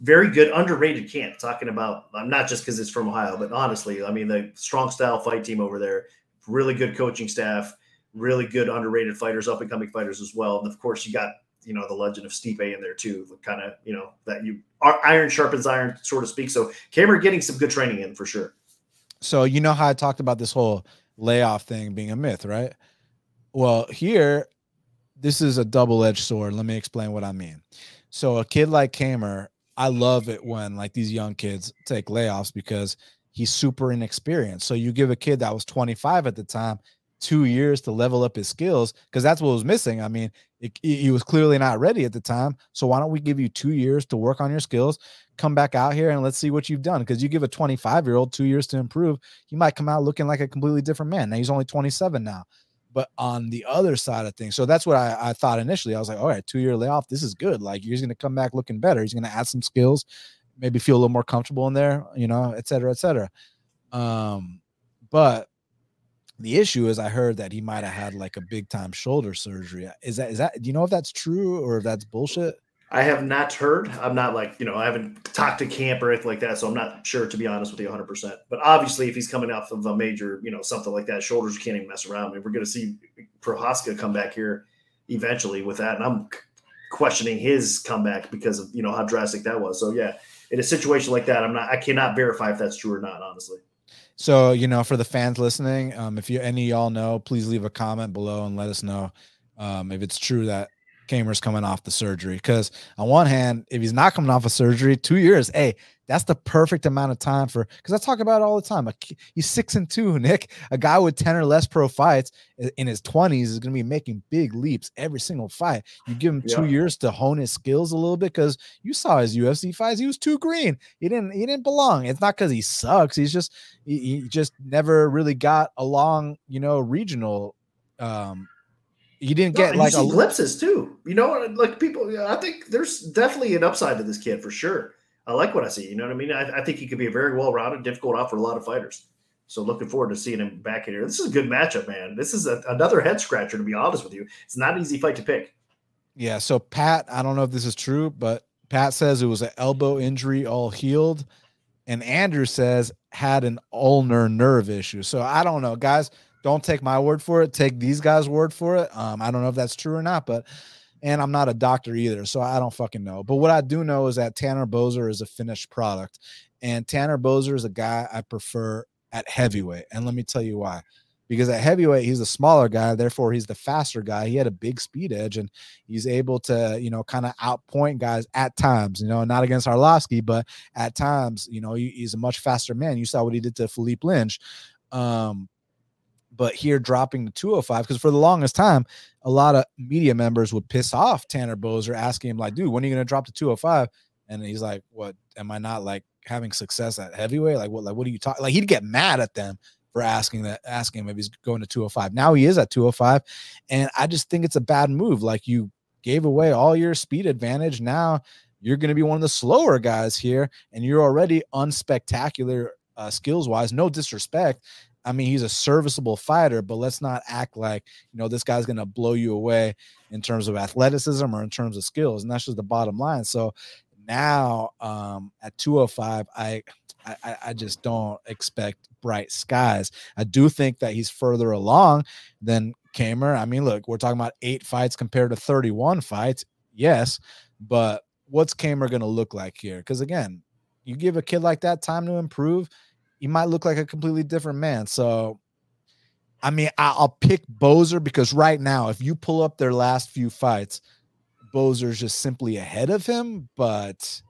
Speaker 2: very good, underrated camp. Talking about I'm not just because it's from Ohio, but honestly, I mean the Strong Style fight team over there, really good coaching staff really good underrated fighters, up and coming fighters as well. And of course, you got you know the legend of Stipe in there too, kind of you know that you iron sharpens iron, so to speak. So Cameron getting some good training in for sure.
Speaker 1: So you know how I talked about this whole layoff thing being a myth, right? Well, here, this is a double-edged sword. Let me explain what I mean. So a kid like Camur, I love it when like these young kids take layoffs because he's super inexperienced. So you give a kid that was 25 at the time two years to level up his skills because that's what was missing. I mean, he was clearly not ready at the time. So why don't we give you two years to work on your skills? Come back out here and let's see what you've done. Because you give a 25 year old two years to improve, he might come out looking like a completely different man. Now he's only 27 now. But on the other side of things, so that's what I, I thought initially. I was like, all right, two year layoff, this is good. Like he's going to come back looking better. He's going to add some skills, maybe feel a little more comfortable in there, you know, et cetera, et cetera. Um, but the issue is, I heard that he might have had like a big time shoulder surgery. Is that is that? Do you know if that's true or if that's bullshit?
Speaker 2: I have not heard. I'm not like, you know, I haven't talked to camp or anything like that. So I'm not sure, to be honest with you, 100%. But obviously, if he's coming off of a major, you know, something like that, shoulders can't even mess around. I mean, we're going to see Prochazka come back here eventually with that. And I'm questioning his comeback because of, you know, how drastic that was. So, yeah, in a situation like that, I'm not, I cannot verify if that's true or not, honestly.
Speaker 1: So, you know, for the fans listening, um, if you any y'all know, please leave a comment below and let us know um, if it's true that Camur's coming off the surgery. Because on one hand, if he's not coming off a of surgery, two years, hey, that's the perfect amount of time for. Because I talk about it all the time. He's six and two, Nick. A guy with ten or less pro fights in his twenties is going to be making big leaps every single fight. You give him two years to hone his skills a little bit because you saw his UFC fights. He was too green. He didn't. He didn't belong. It's not because he sucks. He's just. He, he just never really got along. You know, regional um you didn't get no, like
Speaker 2: a glimpses too. You know, like people. I think there's definitely an upside to this kid for sure. I like what I see. You know what I mean? I, I think he could be a very well rounded, difficult out for a lot of fighters. So looking forward to seeing him back in here. This is a good matchup, man. This is a, another head scratcher. To be honest with you, it's not an easy fight to pick.
Speaker 1: Yeah. So Pat, I don't know if this is true, but Pat says it was an elbow injury, all healed, and Andrew says had an ulnar nerve issue. So I don't know, guys don't take my word for it. Take these guys' word for it. Um, I don't know if that's true or not, but and I'm not a doctor either, so I don't fucking know. But what I do know is that Tanner Boser is a finished product, and Tanner Boser is a guy I prefer at heavyweight. And let me tell you why. Because at heavyweight, he's a smaller guy, therefore he's the faster guy. He had a big speed edge, and he's able to, you know, kind of outpoint guys at times. You know, not against Arlovsky, but at times, you know, he, he's a much faster man. You saw what he did to Philipe Lins. Um, but here dropping to 205 because for the longest time a lot of media members would piss off tanner boser asking him like dude when are you going to drop to 205 and he's like what am i not like having success at heavyweight? Like what like what are you talking like he'd get mad at them for asking that asking him if he's going to 205 now he is at 205 and i just think it's a bad move. Like you gave away all your speed advantage. Now you're going to be one of the slower guys here and you're already unspectacular uh, skills wise no disrespect I mean, he's a serviceable fighter, but let's not act like, you know, this guy's going to blow you away in terms of athleticism or in terms of skills. And that's just the bottom line. So now um, at 205, I, I, I just don't expect bright skies. I do think that he's further along than Camur. I mean, look, we're talking about eight fights compared to 31 fights. Yes, but what's Camur going to look like here? Because again, you give a kid like that time to improve – he might look like a completely different man. So, I mean, I'll pick Boser because right now, if you pull up their last few fights, Boser's just simply ahead of him. But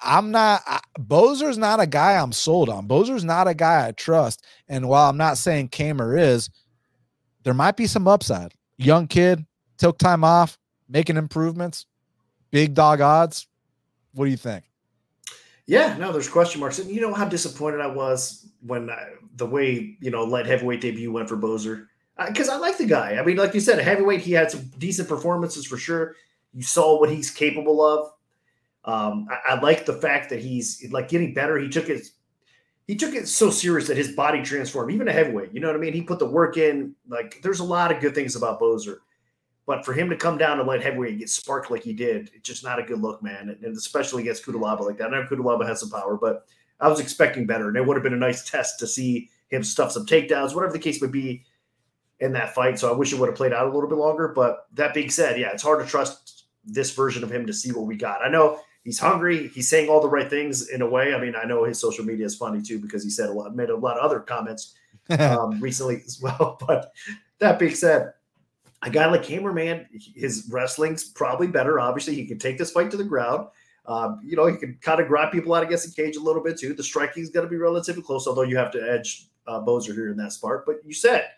Speaker 1: I'm not, I, Boser's not a guy I'm sold on. Boser's not a guy I trust. And while I'm not saying Camur is, there might be some upside. Young kid, took time off, making improvements, big dog odds. What do you think?
Speaker 2: Yeah, no, there's question marks. And you know how disappointed I was when I, the way, you know, light heavyweight debut went for Boser. Because I, I like the guy. I mean, like you said, heavyweight, he had some decent performances for sure. You saw what he's capable of. Um, I, I like the fact that he's like getting better. He took it, he took it so serious that his body transformed, even a heavyweight. You know what I mean? He put the work in. Like, there's a lot of good things about Boser. But for him to come down to light heavyweight and get sparked like he did, it's just not a good look, man. And especially against Cutelaba like that. I know Cutelaba has some power, but I was expecting better. And it would have been a nice test to see him stuff some takedowns, whatever the case may be in that fight. So I wish it would have played out a little bit longer. But that being said, yeah, it's hard to trust this version of him to see what we got. I know he's hungry. He's saying all the right things in a way. I mean, I know his social media is funny too because he said a lot, made a lot of other comments um, recently as well. But that being said, a guy like Camur, man, his wrestling's probably better. Obviously, he can take this fight to the ground. Um, you know, he can kind of grab people out against the cage a little bit too. The striking's going to be relatively close, although you have to edge uh, Boser here in that spot. But you said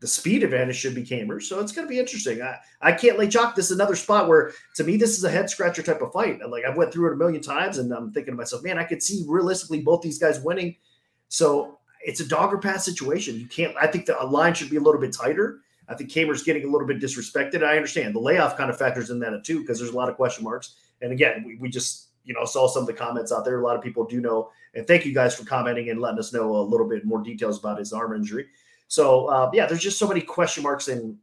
Speaker 2: the speed advantage should be Camur, so it's going to be interesting. I, I can't lay chalk. This is another spot where, to me, this is a head scratcher type of fight. Like I've went through it a million times, and I'm thinking to myself, man, I could see realistically both these guys winning. So it's a dog or pass situation. You can't. I think the line should be a little bit tighter. I think Camur's getting a little bit disrespected. I understand the layoff kind of factors in that too because there's a lot of question marks. And again, we, we just you know, saw some of the comments out there. A lot of people do know, and thank you guys for commenting and letting us know a little bit more details about his arm injury. So uh, yeah, there's just so many question marks and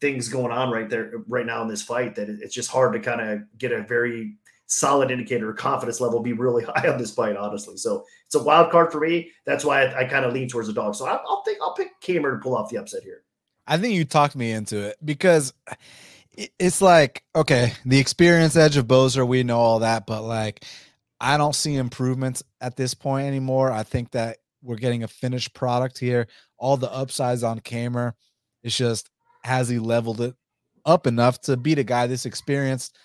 Speaker 2: things going on right there right now in this fight that it's just hard to kind of get a very solid indicator confidence level be really high on this fight honestly so it's a wild card for me that's why i, I kind of lean towards the dog so I, will think i'll pick Camur to pull off the upset here
Speaker 1: i think you talked me into it because it's like okay the experience edge of Boser, we know all that but like i don't see improvements at this point anymore i think that we're getting a finished product here all the upsides on Camur. It's just has he leveled it up enough to beat a guy this experienced?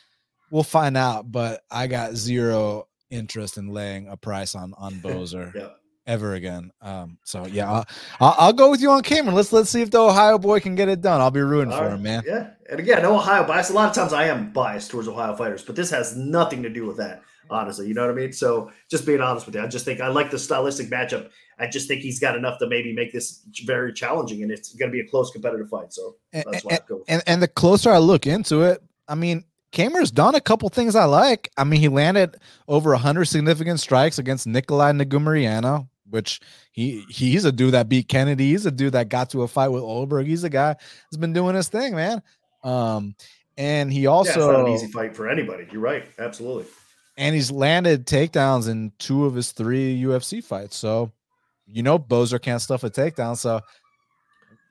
Speaker 1: We'll find out. But I got zero interest in laying a price on on Boser. yeah. Ever again. Um, so yeah, I'll, I'll, I'll, go with you on Cameron. Let's let's see if the Ohio boy can get it done. I'll be rooting All for right. him, man.
Speaker 2: Yeah, and again, no Ohio bias. A lot of times I am biased towards Ohio fighters, but this has nothing to do with that honestly. You know what I mean? So just being honest with you, I just think I like the stylistic matchup. I just think he's got enough to maybe make this very challenging, and it's going to be a close competitive fight. So that's why
Speaker 1: and, I go. And, and the closer I look into it, I mean, Camur's done a couple things I like. I mean, he landed over 100 significant strikes against Nikolai Negumereanu, which he he's a dude that beat Kennedy. He's a dude that got to a fight with Ulberg. He's a guy that's been doing his thing, man. Um, and he also yeah,
Speaker 2: it's not an easy fight for anybody. You're right, absolutely
Speaker 1: and he's landed takedowns in two of his three UFC fights. So, you know, Boser can't stuff a takedown. So,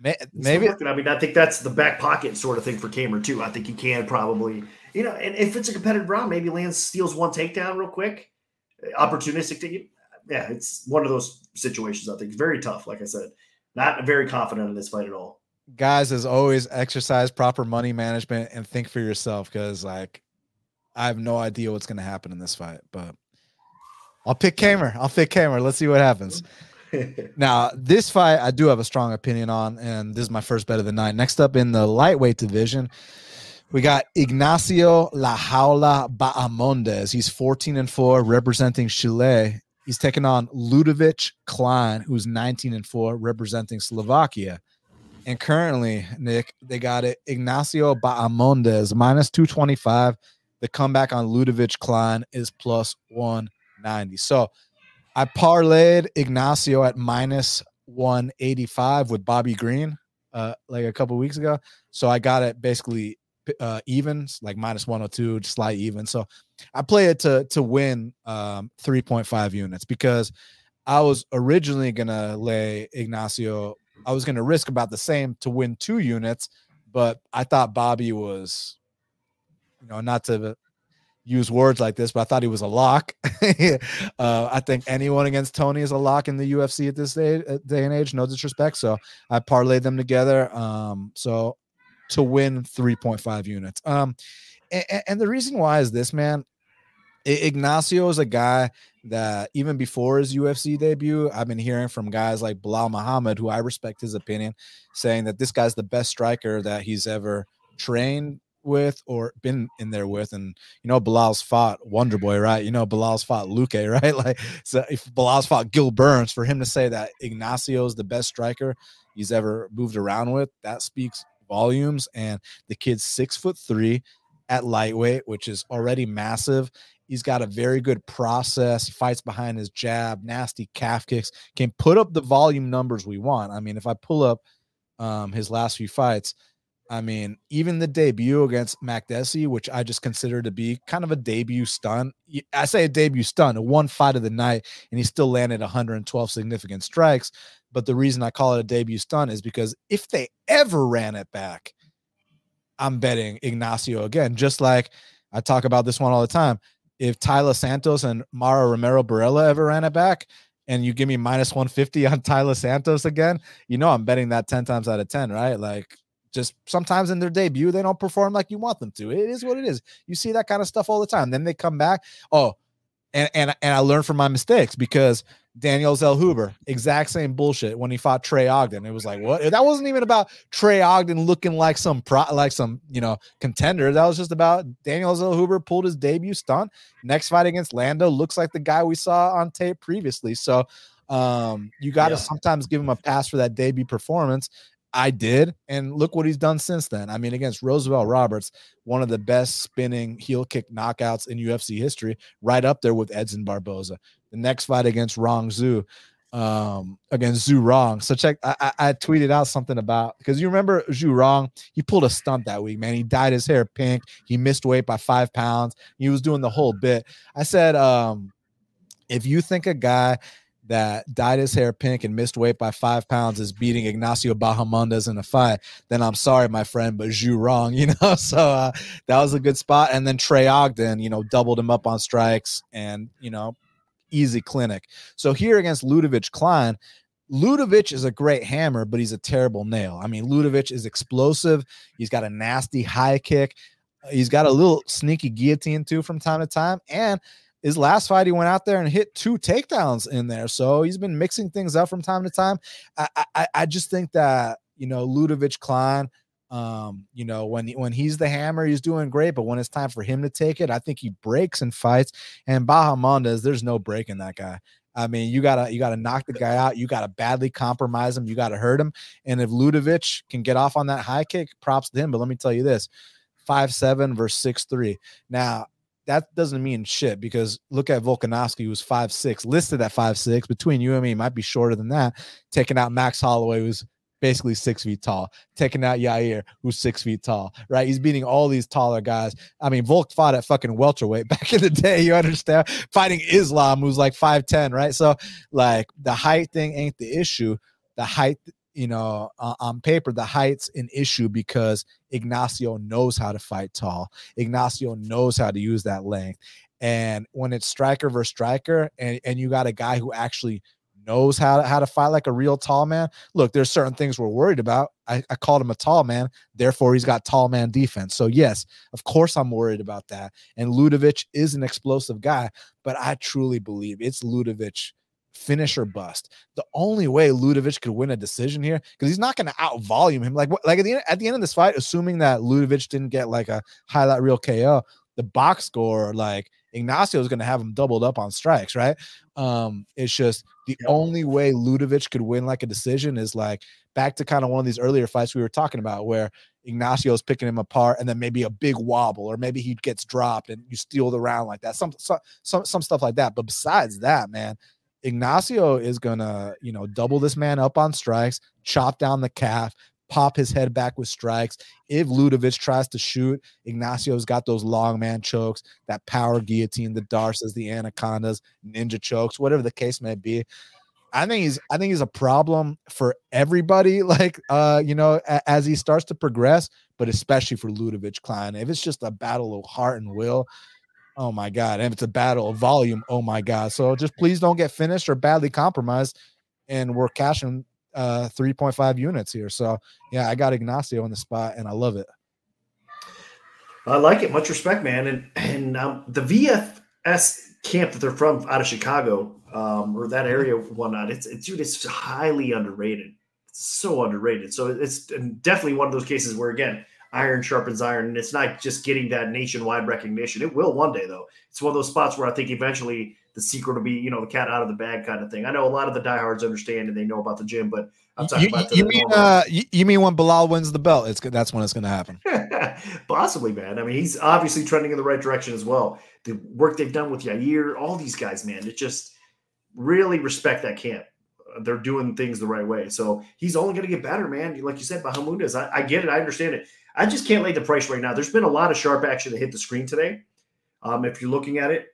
Speaker 1: may, maybe
Speaker 2: I mean, I think that's the back pocket sort of thing for Camur too. I think he can probably, you know, and if it's a competitive round, maybe Lance steals one takedown real quick, opportunistic. To, yeah, it's one of those situations. I think it's very tough. Like I said, not very confident in this fight at all.
Speaker 1: Guys, as always, exercise proper money management and think for yourself because, like, I have no idea what's going to happen in this fight, but I'll pick Camur. I'll pick Camur. Let's see what happens. now, this fight I do have a strong opinion on, and this is my first bet of the night. Next up in the lightweight division, we got Ignacio La Jaula Bahamondes. He's 14 and 4, representing Chile. He's taking on Ludovit Klein, who's 19 and 4, representing Slovakia. And currently, Nick, they got it Ignacio Bahamondes minus 225 the comeback on Ludovit Klein is plus 190. So I parlayed Ignacio at minus 185 with Bobby Green uh, like a couple weeks ago. So I got it basically uh, evens, like minus 102, slight even. So I play it to to win um, 3.5 units because I was originally gonna lay Ignacio. I was gonna risk about the same to win two units, but I thought Bobby was you know, not to use words like this, but I thought he was a lock. uh, I think anyone against Tony is a lock in the UFC at this day, uh, day and age. No disrespect. So I parlayed them together. Um, so to win 3.5 units. Um, and, and the reason why is this, man. Ignacio is a guy that even before his UFC debut, I've been hearing from guys like Belal Muhammad, who I respect his opinion, saying that this guy's the best striker that he's ever trained with or been in there with. And you know, Belal's fought Wonder Boy, right? You know, Belal's fought Luke, right? Like, so if Belal's fought Gil Burns, for him to say that Ignacio is the best striker he's ever moved around with, that speaks volumes. And the kid's six foot three at lightweight, which is already massive. He's got a very good process, fights behind his jab, nasty calf kicks, can put up the volume numbers we want. I mean, if I pull up um, his last few fights, I mean, even the debut against Makdessi, which I just consider to be kind of a debut stunt. I say a debut stunt, a one fight of the night, and he still landed 112 significant strikes. But the reason I call it a debut stunt is because if they ever ran it back, I'm betting Ignacio again. Just like I talk about this one all the time. If Taila Santos and Mara Romero Borella ever ran it back, and you give me minus 150 on Taila Santos again, you know I'm betting that 10 times out of 10, right? Like just sometimes in their debut they don't perform like you want them to. It is what it is. You see that kind of stuff all the time. Then they come back. Oh, and and and I learned from my mistakes because Daniel Zellhuber, exact same bullshit when he fought Trey Ogden. It was like, what? That wasn't even about Trey Ogden looking like some pro, like some you know contender. That was just about Daniel Zellhuber pulled his debut stunt. Next fight against Lando looks like the guy we saw on tape previously. So um, you got to yeah. sometimes give him a pass for that debut performance I did, and look what he's done since then. I mean, against Roosevelt Roberts, one of the best spinning heel kick knockouts in UFC history, right up there with Edson Barboza. The next fight against Rong Zhu, um, against Zhu Rong. So check, I, I, tweeted out something about because you remember Zhu Rong, he pulled a stunt that week, man. He dyed his hair pink, he missed weight by five pounds, he was doing the whole bit. I said, um, if you think a guy that dyed his hair pink and missed weight by five pounds is beating Ignacio Bahamondes in a fight, then I'm sorry, my friend, but Zhu wrong, you know. So uh, that was a good spot. And then Trey Ogden, you know, doubled him up on strikes and, you know, easy clinic. So here against Ludovit Klein, Ludovit is a great hammer, but he's a terrible nail. I mean, Ludovit is explosive. He's got a nasty high kick. He's got a little sneaky guillotine too from time to time. And his last fight, he went out there and hit two takedowns in there. So he's been mixing things up from time to time. I, I, I just think that, you know, Ludovit Klein, um, you know, when when he's the hammer, he's doing great. But when it's time for him to take it, I think he breaks and fights. And Bahamondes, there's no breaking that guy. I mean, you gotta you gotta knock the guy out. You gotta badly compromise him. You gotta hurt him. And if Ludovit can get off on that high kick, props to him. But let me tell you this: five seven versus six three. Now that doesn't mean shit because look at Volkanovski, who's five six, listed at five six. Between you and me, might be shorter than that. Taking out Max Holloway, who's basically six feet tall, taking out Yair, who's six feet tall, right? He's beating all these taller guys. I mean, Volk fought at fucking welterweight back in the day, you understand? Fighting Islam, who's like 5'10, right? So, like, the height thing ain't the issue. The height, you know, uh, on paper, the height's an issue because Ignacio knows how to fight tall. Ignacio knows how to use that length. And when it's striker versus striker, and, and you got a guy who actually knows how to, how to fight like a real tall man. Look, there's certain things we're worried about. I, I called him a tall man, therefore he's got tall man defense. So yes, of course I'm worried about that. And Ludovit is an explosive guy, but I truly believe it's Ludovit finish or bust. The only way Ludovit could win a decision here, because he's not going to out volume him. Like like at the end, at the end of this fight, assuming that Ludovit didn't get like a highlight reel KO, the box score like Ignacio is going to have him doubled up on strikes, right? Um, it's just the yeah. only way Ludovit could win like a decision is like back to kind of one of these earlier fights we were talking about where Ignacio is picking him apart and then maybe a big wobble or maybe he gets dropped and you steal the round like that. Some some some, some stuff like that. But besides that, man, Ignacio is gonna, you know, double this man up on strikes, chop down the calf, pop his head back with strikes. If Ludovit tries to shoot, Ignacio's got those long man chokes, that power guillotine, the Darces, the anacondas, ninja chokes, whatever the case may be. I think he's I think he's a problem for everybody, like uh, you know, a, as he starts to progress, but especially for Ludovit Klein. If it's just a battle of heart and will, oh my god. And it's a battle of volume, oh my god. So just please don't get finished or badly compromised. And we're cashing uh 3.5 units here. So yeah, I got Ignacio on the spot and I love it.
Speaker 2: I like it. Much respect, man. And and um, the VFS camp that they're from out of Chicago, um, or that area whatnot, it's it's dude, it's highly underrated. It's so underrated. So it's definitely one of those cases where again, iron sharpens iron, and it's not just getting that nationwide recognition. It will one day though. It's one of those spots where I think eventually the secret will be, you know, the cat out of the bag kind of thing. I know a lot of the diehards understand and they know about the gym, but I'm talking
Speaker 1: you,
Speaker 2: about
Speaker 1: you mean uh, you, you, mean when Belal wins the belt? It's that's when it's going to happen.
Speaker 2: Possibly, man. I mean, he's obviously trending in the right direction as well. The work they've done with Yair, all these guys, man, it just really respect that camp. They're doing things the right way, so he's only going to get better, man. Like you said, Bahamondes, I, I get it, I understand it. I just can't lay the price right now. There's been a lot of sharp action that hit the screen today. Um, if you're looking at it,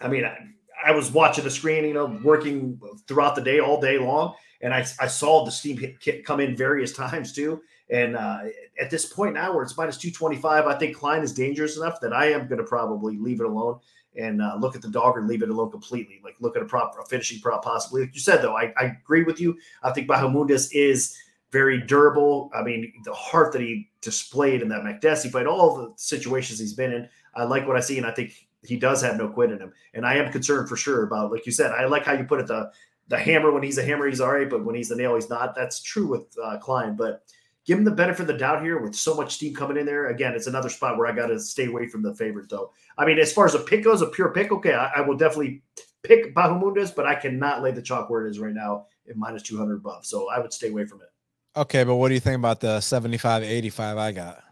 Speaker 2: I mean, I, I, was watching the screen, you know, working throughout the day, all day long, and I, I saw the steam hit come in various times too. And uh, at this point now, where it's minus 225, I think Klein is dangerous enough that I am going to probably leave it alone and uh, look at the dog and leave it alone completely. Like look at a prop, a finishing prop possibly. Like you said, though, I, I agree with you. I think Bahamondes is very durable. I mean, the heart that he displayed in that Makdessi fight, all the situations he's been in, I like what I see, and I think he does have no quit in him. And I am concerned for sure about, like you said, I like how you put it the the hammer when he's a hammer, he's all right, but when he's the nail, he's not. That's true with uh, Klein, but give him the benefit of the doubt here with so much steam coming in there. Again, it's another spot where I got to stay away from the favorite, though. I mean, as far as a pick goes, a pure pick, okay, I, I will definitely pick Bahamondes, but I cannot lay the chalk where it is right now at minus 200 above. So I would stay away from it.
Speaker 1: Okay, but what do you think about the 75 85 I got?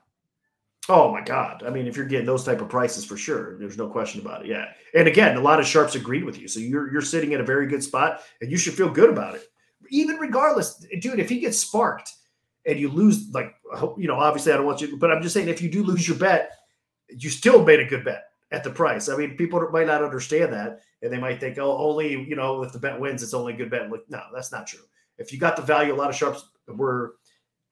Speaker 2: Oh my God. I mean, if you're getting those type of prices for sure, there's no question about it. Yeah. And again, a lot of sharps agreed with you. So you're you're sitting in a very good spot and you should feel good about it. Even regardless, dude, if he gets sparked and you lose, like you know, obviously I don't want you, but I'm just saying if you do lose your bet, you still made a good bet at the price. I mean, people might not understand that and they might think, oh, only, you know, if the bet wins, it's only a good bet. Like, no, that's not true. If you got the value, a lot of sharps were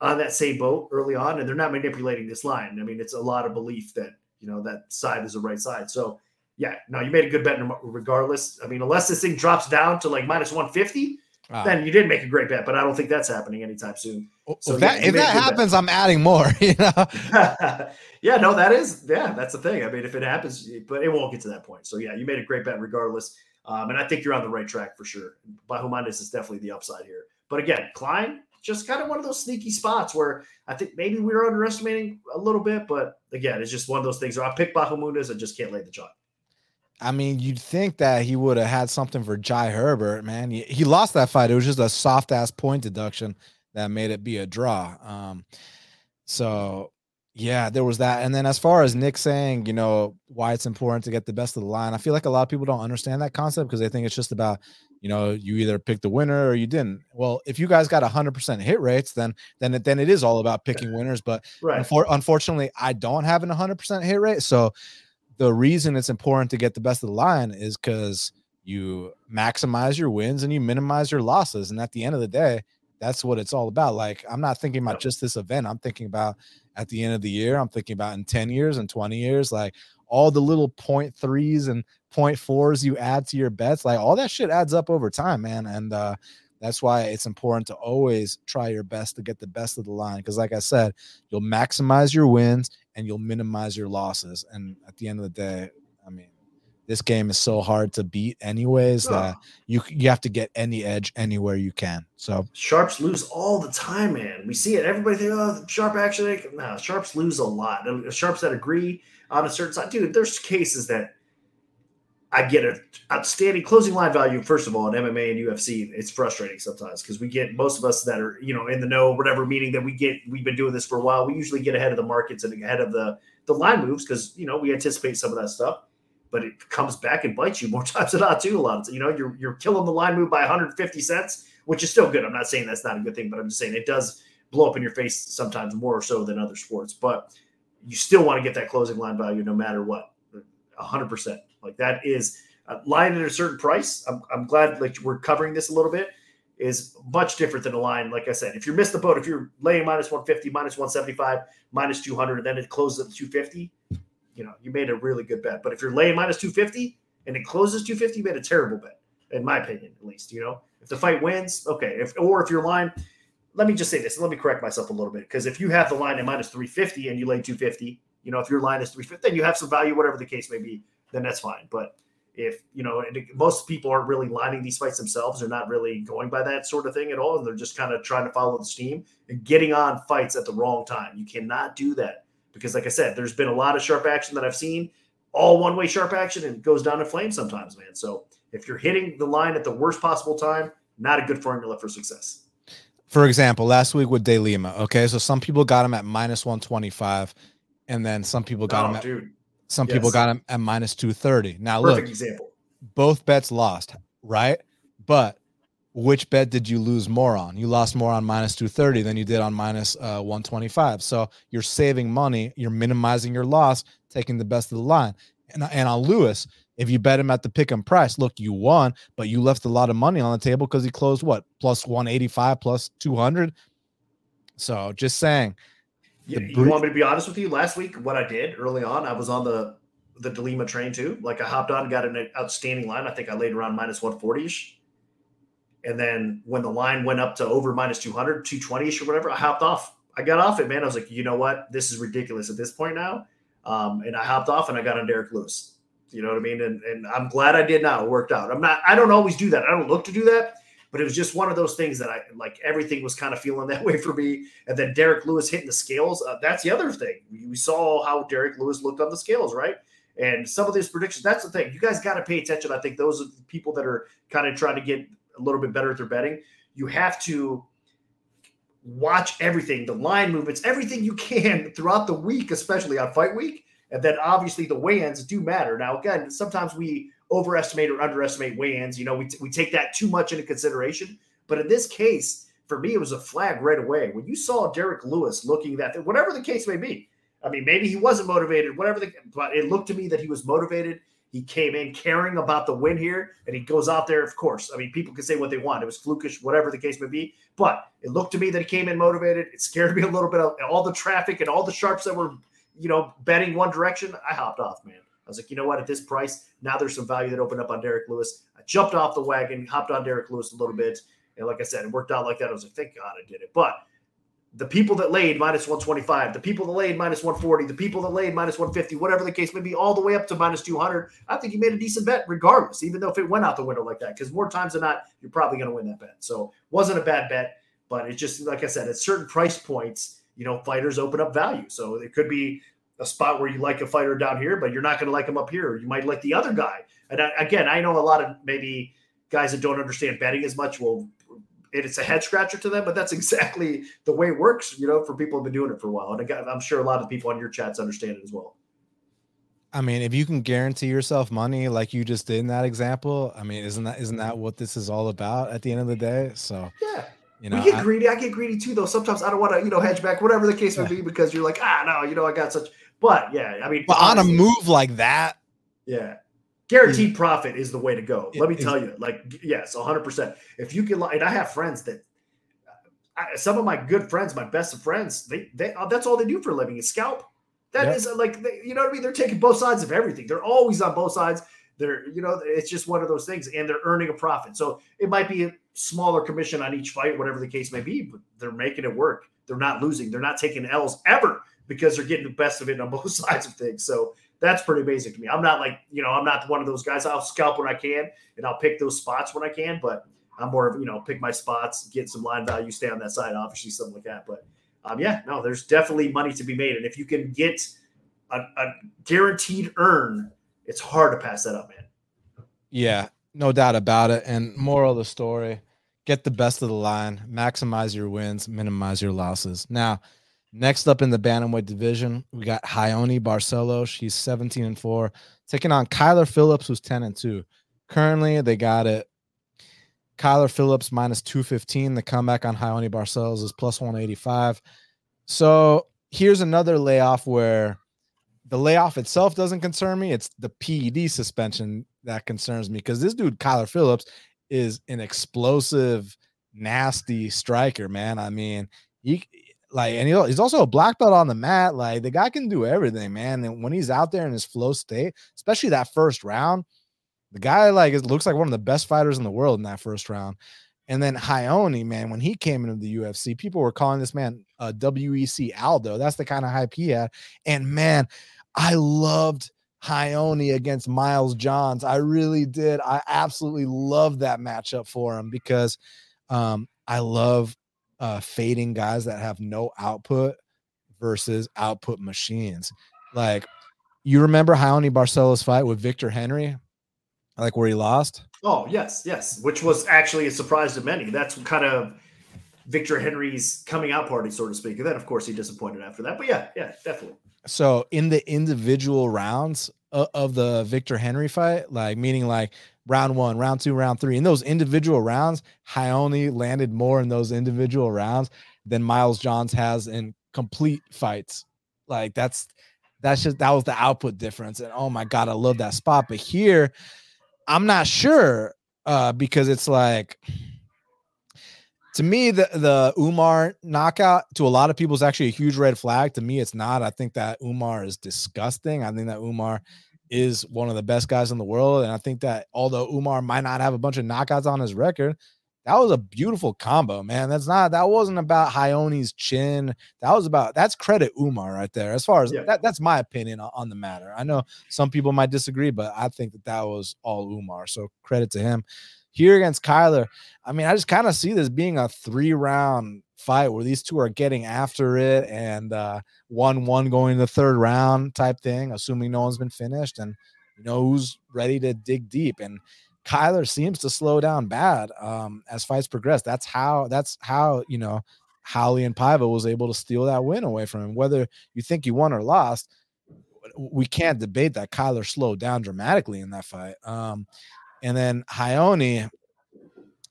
Speaker 2: on that same boat early on, and they're not manipulating this line. I mean, it's a lot of belief that you know that side is the right side. So yeah, no, you made a good bet regardless. I mean, unless this thing drops down to like minus one fifty, ah. then you did make a great bet. But I don't think that's happening anytime soon.
Speaker 1: So if that, yeah, if that happens, bet. I'm adding more. You know.
Speaker 2: yeah, no, that is yeah, that's the thing. I mean, if it happens, but it won't get to that point. So yeah, you made a great bet regardless. Um, and I think you're on the right track for sure. Bahamondes is definitely the upside here. But again, Klein, just kind of one of those sneaky spots where I think maybe we were underestimating a little bit, but again, it's just one of those things where I pick Bahamondes and just can't lay the chalk.
Speaker 1: I mean, you'd think that he would have had something for Jai Herbert, man. He, he lost that fight. It was just a soft ass point deduction that made it be a draw. Um, so yeah, there was that. And then as far as Nick saying, you know, why it's important to get the best of the line, I feel like a lot of people don't understand that concept because they think it's just about you know you either picked the winner or you didn't well if you guys got 100% hit rates then then it, then it is all about picking winners but right. unfor- unfortunately i don't have an 100% hit rate so the reason it's important to get the best of the line is because you maximize your wins and you minimize your losses and at the end of the day that's what it's all about like i'm not thinking about just this event i'm thinking about at the end of the year i'm thinking about in 10 years and 20 years like all the little point threes and point fours you add to your bets, like all that shit adds up over time, man. And uh, that's why it's important to always try your best to get the best of the line. Because, like I said, you'll maximize your wins and you'll minimize your losses. And at the end of the day, I mean, this game is so hard to beat, anyways, oh. that you you have to get any edge anywhere you can. So
Speaker 2: sharps lose all the time, man. We see it. Everybody think, oh, sharp action. No, sharps lose a lot. Uh, sharps that agree on a certain side, dude. There's cases that I get an outstanding closing line value. First of all, in MMA and UFC, it's frustrating sometimes because we get most of us that are you know in the know, whatever meaning that we get. We've been doing this for a while. We usually get ahead of the markets and ahead of the the line moves because you know we anticipate some of that stuff. But it comes back and bites you more times than not too. A lot of you know you're you're killing the line move by 150 cents, which is still good. I'm not saying that's not a good thing, but I'm just saying it does blow up in your face sometimes more so than other sports. But you still want to get that closing line value no matter what, 100 percent. Like that is uh, line at a certain price. I'm, I'm glad like we're covering this a little bit is much different than a line. Like I said, if you miss the boat, if you're laying minus 150, minus 175, minus 200, and then it closes at 250, you know, you made a really good bet. But if you're laying minus 250 and it closes 250, you made a terrible bet, in my opinion, at least. You know, if the fight wins, okay. If or if your line, let me just say this, let me correct myself a little bit because if you have the line at minus 350 and you lay 250, you know, if your line is 350, then you have some value, whatever the case may be then that's fine. But if you know, most people aren't really lining these fights themselves, they're not really going by that sort of thing at all, and they're just kind of trying to follow the steam and getting on fights at the wrong time. You cannot do that because, like I said, there's been a lot of sharp action that I've seen, all one way sharp action, and it goes down in flames sometimes, man. So if you're hitting the line at the worst possible time, not a good formula for success.
Speaker 1: For example, last week with De Lima, okay, so some people got him at minus 125, and then some people got oh, him at dude some yes. people got him at minus 230. Now, Perfect look, example. both bets lost, right? But which bet did you lose more on? You lost more on minus 230 than you did on minus, uh, 125. So you're saving money, you're minimizing your loss, taking the best of the line. And, and on Lewis, if you bet him at the pick and price, look, you won, but you left a lot of money on the table because he closed what plus 185 plus 200. So just saying,
Speaker 2: you, you want me to be honest with you? Last week, what I did early on, I was on the the DeLima train too. Like I hopped on, got an outstanding line. I think I laid around minus 140 ish. And then when the line went up to over minus 200, 220 ish or whatever, I hopped off. I got off it, man. I was like, you know what? This is ridiculous at this point now. Um, and I hopped off and I got on Derrick Lewis. You know what I mean? And, and I'm glad I did now. It worked out. I'm not, I don't always do that. I don't look to do that but it was just one of those things that I like. Everything was kind of feeling that way for me. And then Derrick Lewis hitting the scales. Uh, that's the other thing. We, saw how Derrick Lewis looked on the scales, right? And some of these predictions. That's the thing. You guys got to pay attention. I think those are the people that are kind of trying to get a little bit better at their betting. You have to watch everything, the line movements, everything you can throughout the week, especially on fight week. And then obviously the weigh-ins do matter. Now, again, sometimes we overestimate or underestimate weigh-ins. You know, we, t- we take that too much into consideration. But in this case, for me, it was a flag right away. When you saw Derrick Lewis looking that, whatever the case may be, I mean, maybe he wasn't motivated, whatever the, but it looked to me that he was motivated. He came in caring about the win here, and he goes out there. Of course, I mean, people can say what they want. It was flukish, whatever the case may be. But it looked to me that he came in motivated. It scared me a little bit. Of all the traffic and all the sharps that were, you know, betting one direction. I hopped off, man. I was like, you know what? At this price, now there's some value that opened up on Derrick Lewis. I jumped off the wagon, hopped on Derrick Lewis a little bit, and like I said, it worked out like that. I was like, thank God I did it. But the people that laid minus 125, the people that laid minus 140, the people that laid minus 150, whatever the case may be, all the way up to minus 200, I think you made a decent bet regardless, even though if it went out the window like that, because more times than not, you're probably going to win that bet. So wasn't a bad bet, but it's just, like I said, at certain price points, you know, fighters open up value. So it could be a spot where you like a fighter down here, but you're not going to like him up here. You might like the other guy. And I, again, I know a lot of maybe guys that don't understand betting as much will it's a head scratcher to them, but that's exactly the way it works, you know, for people who've been doing it for a while. And I'm sure a lot of people on your chats understand it as well.
Speaker 1: I mean, if you can guarantee yourself money like you just did in that example, I mean, isn't that isn't that what this is all about at the end of the day? So
Speaker 2: yeah. You know, we get I, greedy. I get greedy too, though. Sometimes I don't want to, you know, hedge back, whatever the case may be, because you're like, ah, no, you know, I got such. But yeah, I mean,
Speaker 1: but on a move like that,
Speaker 2: yeah, Guaranteed profit is the way to go. Let me tell you, like, yes, 100%. If you can, and I have friends that, I, some of my good friends, my best of friends, they, they, uh, that's all they do for a living is scalp. That yep. is uh, like, they, you know what I mean? They're taking both sides of everything. They're always on both sides. They're, you know, it's just one of those things, and they're earning a profit. So it might be a smaller commission on each fight, whatever the case may be, but they're making it work. They're not losing. They're not taking L's ever because they're getting the best of it on both sides of things. So that's pretty basic to me. I'm not like, you know, I'm not one of those guys. I'll scalp when I can and I'll pick those spots when I can, but I'm more of, you know, pick my spots, get some line value, stay on that side, obviously, something like that. But um, yeah, no, there's definitely money to be made. And if you can get a, a guaranteed earn, it's hard to pass that up, man.
Speaker 1: Yeah, no doubt about it. And moral of the story get the best of the line, maximize your wins, minimize your losses. Now, Next up in the bantamweight division, we got Raoni Barcelos. She's 17 and 4, taking on Kyler Phillips, who's 10 and 2. Currently, they got it. Kyler Phillips minus 215. The comeback on Raoni Barcelos is plus 185. So here's another layoff where the layoff itself doesn't concern me. It's the PED suspension that concerns me because this dude, Kyler Phillips, is an explosive, nasty striker, man. I mean, he like, and he's also a black belt on the mat. Like, the guy can do everything, man. And when he's out there in his flow state, especially that first round, the guy like it looks like one of the best fighters in the world in that first round. And then Raoni, man, when he came into the UFC, people were calling this man a WEC Aldo. That's the kind of hype he had. And man, I loved Raoni against Miles Johns. I really did. I absolutely loved that matchup for him because um, I love uh, fading guys that have no output versus output machines. Like you remember Raoni Barcelos fight with Victor Henry, like where he lost?
Speaker 2: Oh, yes, yes. Which was actually a surprise to many. That's kind of Victor Henry's coming out party, so to speak. And then, of course, he disappointed after that. But yeah, yeah, definitely.
Speaker 1: So in the individual rounds of the Victor Henry fight, like meaning like round one, round two, round three. In those individual rounds, Raoni landed more in those individual rounds than Miles Johns has in complete fights. Like that's that's just that was the output difference. And oh my god, I love that spot. But here, I'm not sure uh, because it's like to me the the Umar knockout to a lot of people is actually a huge red flag. To me, it's not. I think that Umar is disgusting. I think that Umar is one of the best guys in the world. And I think that although Umar might not have a bunch of knockouts on his record, that was a beautiful combo, man. That's not that wasn't about Raoni's chin. That was about that's credit Umar right there. As far as yeah. that, that's my opinion on the matter. I know some people might disagree, but I think that that was all Umar. So credit to him. Here against Kyler, I mean, I just kind of see this being a three round fight where these two are getting after it and uh, one one going to the third round type thing, assuming no one's been finished and you know who's ready to dig deep. And Kyler seems to slow down bad um, as fights progress. That's how that's how you know Raulian Paiva was able to steal that win away from him. Whether you think he won or lost, we can't debate that Kyler slowed down dramatically in that fight. Um, and then Raoni,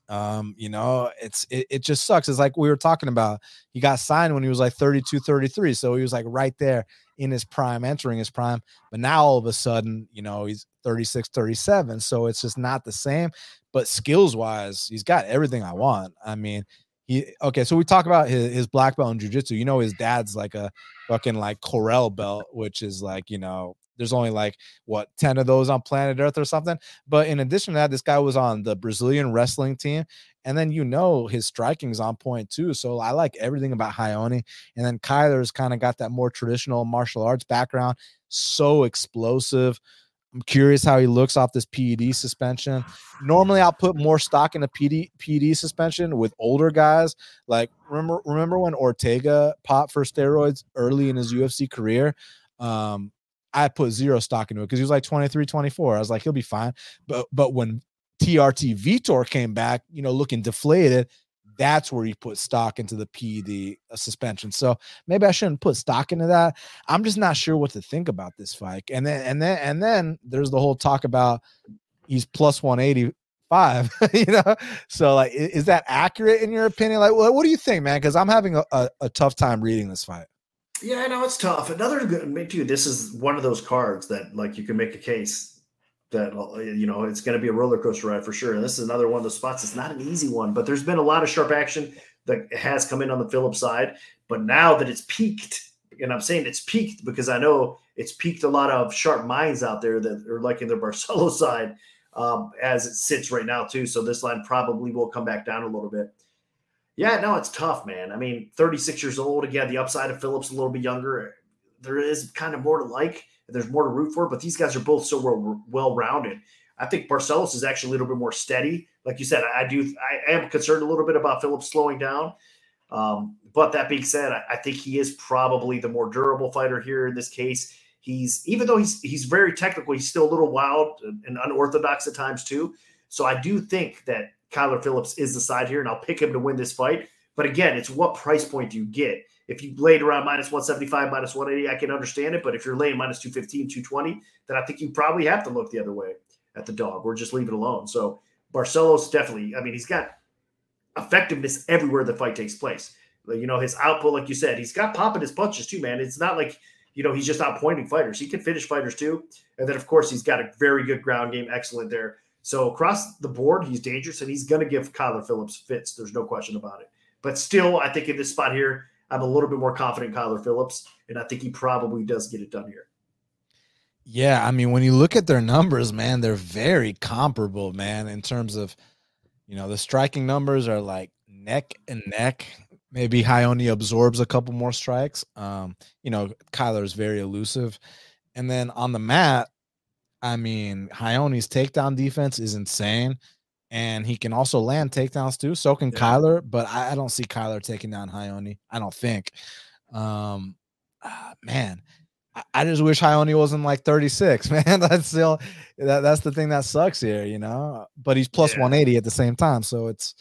Speaker 1: um, you know, it's it, it just sucks. It's like we were talking about. He got signed when he was like 32, 33. So he was like right there in his prime, entering his prime. But now all of a sudden, you know, he's 36, 37. So it's just not the same. But skills wise, he's got everything I want. I mean, he okay. So we talk about his, his black belt in jujitsu. You know, his dad's like a fucking like coral belt, which is like, you know, there's only like what 10 of those on planet earth or something? But in addition to that this guy was on the brazilian wrestling team and then you know his striking's on point too so i like everything about Raoni and then kyler's kind of got that more traditional martial arts background so explosive. I'm curious how he looks off this ped suspension. Normally i'll put more stock in a pd ped suspension with older guys like remember remember when ortega popped for steroids early in his ufc career? Um I put zero stock into it because he was like 23, 24. I was like, he'll be fine. But but when TRT Vitor came back, you know, looking deflated, that's where he put stock into the PED uh, suspension. So maybe I shouldn't put stock into that. I'm just not sure what to think about this fight. And then and then and then there's the whole talk about he's plus 185 you know so like is that accurate in your opinion like what, what do you think man because i'm having a, a, a tough time reading this fight
Speaker 2: yeah, I know it's tough. Another good, too. This is one of those cards that, like, you can make a case that uh, you know it's going to be a roller coaster ride for sure. And this is another one of those spots. It's not an easy one, but there's been a lot of sharp action that has come in on the Phillips side. But now that it's peaked, and I'm saying it's peaked because I know it's peaked a lot of sharp minds out there that are like in the Barcelo side um, as it sits right now too. So this line probably will come back down a little bit. Yeah, no, it's tough, man. I mean, 36 years old. Again, the upside of Phillips a little bit younger. There is kind of more to like. There's more to root for, but these guys are both so well, well rounded. I think Barcelos is actually a little bit more steady. Like you said, I, do. I am concerned a little bit about Phillips slowing down. Um, but that being said, I, I, think he is probably the more durable fighter here in this case. He's even though he's he's very technical, he's still a little wild and unorthodox at times too. So I do think that Kyler Phillips is the side here, and I'll pick him to win this fight. But again, it's what price point do you get? If you laid around minus 175, minus 180, I can understand it. But if you're laying minus 215, 220, then I think you probably have to look the other way at the dog or just leave it alone. So Barcelos definitely, I mean, he's got effectiveness everywhere the fight takes place. You know, his output, like you said, he's got pop in his punches too, man. It's not like, you know, he's just out pointing fighters. He can finish fighters too. And then, of course, he's got a very good ground game, excellent there. So across the board, he's dangerous, and he's going to give Kyler Phillips fits. There's no question about it. But still, I think in this spot here, I'm a little bit more confident Kyler Phillips, and I think he probably does get it done here.
Speaker 1: Yeah, I mean, when you look at their numbers, man, they're very comparable, man, in terms of, you know, the striking numbers are like neck and neck. Maybe Raoni absorbs a couple more strikes. Um, you know, Kyler is very elusive. And then on the mat, I mean, Raoni's takedown defense is insane. And he can also land takedowns too. So can yeah. Kyler, but I, I, don't see Kyler taking down Raoni. I don't think. Um, ah, man, I, I, just wish Raoni wasn't like 36, man. That's still that, that's the thing that sucks here, you know. But he's plus yeah. 180 at the same time. So it's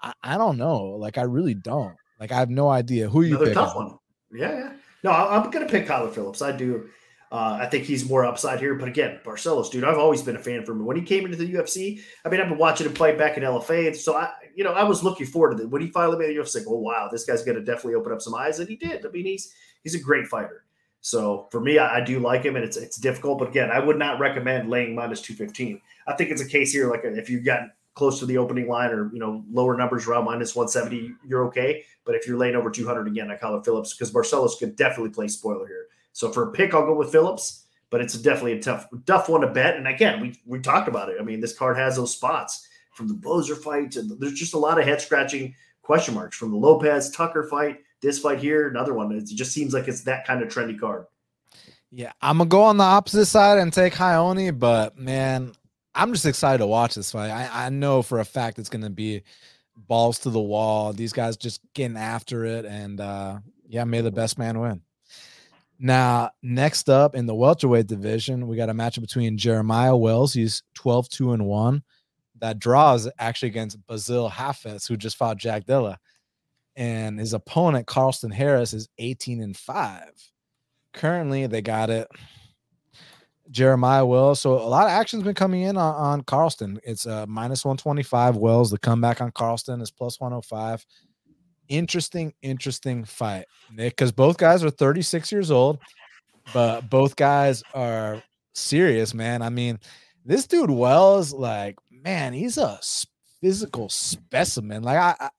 Speaker 1: I, I, don't know. Like I really don't. Like I have no idea who you
Speaker 2: pick. Tough one. Yeah, yeah. No, I'm gonna pick Kyler Phillips. I do. Uh, I think he's more upside here. But again, Barcelos, dude, I've always been a fan for him. When he came into the UFC, I mean, I've been watching him fight back in LFA. And so I, you know, I was looking forward to it. When he finally made the UFC, like, oh wow, this guy's gonna definitely open up some eyes. And he did. I mean, he's he's a great fighter. So for me, I, I do like him, and it's it's difficult. But again, I would not recommend laying minus two fifteen. I think it's a case here, like if you've gotten close to the opening line or you know lower numbers around minus 170 you're okay but if you're laying over 200 again i call it phillips because barcelos could definitely play spoiler here so for a pick i'll go with phillips but it's definitely a tough, tough one to bet. And again, we we talked about it. I mean, this card has those spots from the Boser fight, and there's just a lot of head scratching question marks from the Lopes Tucker fight. This fight here, another one. It just seems like it's that kind of trendy card.
Speaker 1: Yeah, I'm gonna go on the opposite side and take Raoni, but man, I'm just excited to watch this fight. I, I know for a fact it's gonna be balls to the wall. These guys just getting after it, and uh yeah, may the best man win. Now, next up in the welterweight division, we got a matchup between Jeremiah Wells. He's 12 2 and 1. That draws actually against Bassil Hafez, who just fought Jack Della. and his opponent Carlston Harris is 18 and 5. Currently, they got it. Jeremiah Wells. So a lot of action's been coming in on, on Carlston. It's uh minus 125. Wells, the comeback on Carlston is plus 105. Interesting, interesting fight, Nick, because both guys are 36 years old, but both guys are serious, man. I mean, this dude Wells, like, man, he's a physical specimen. Like, I, I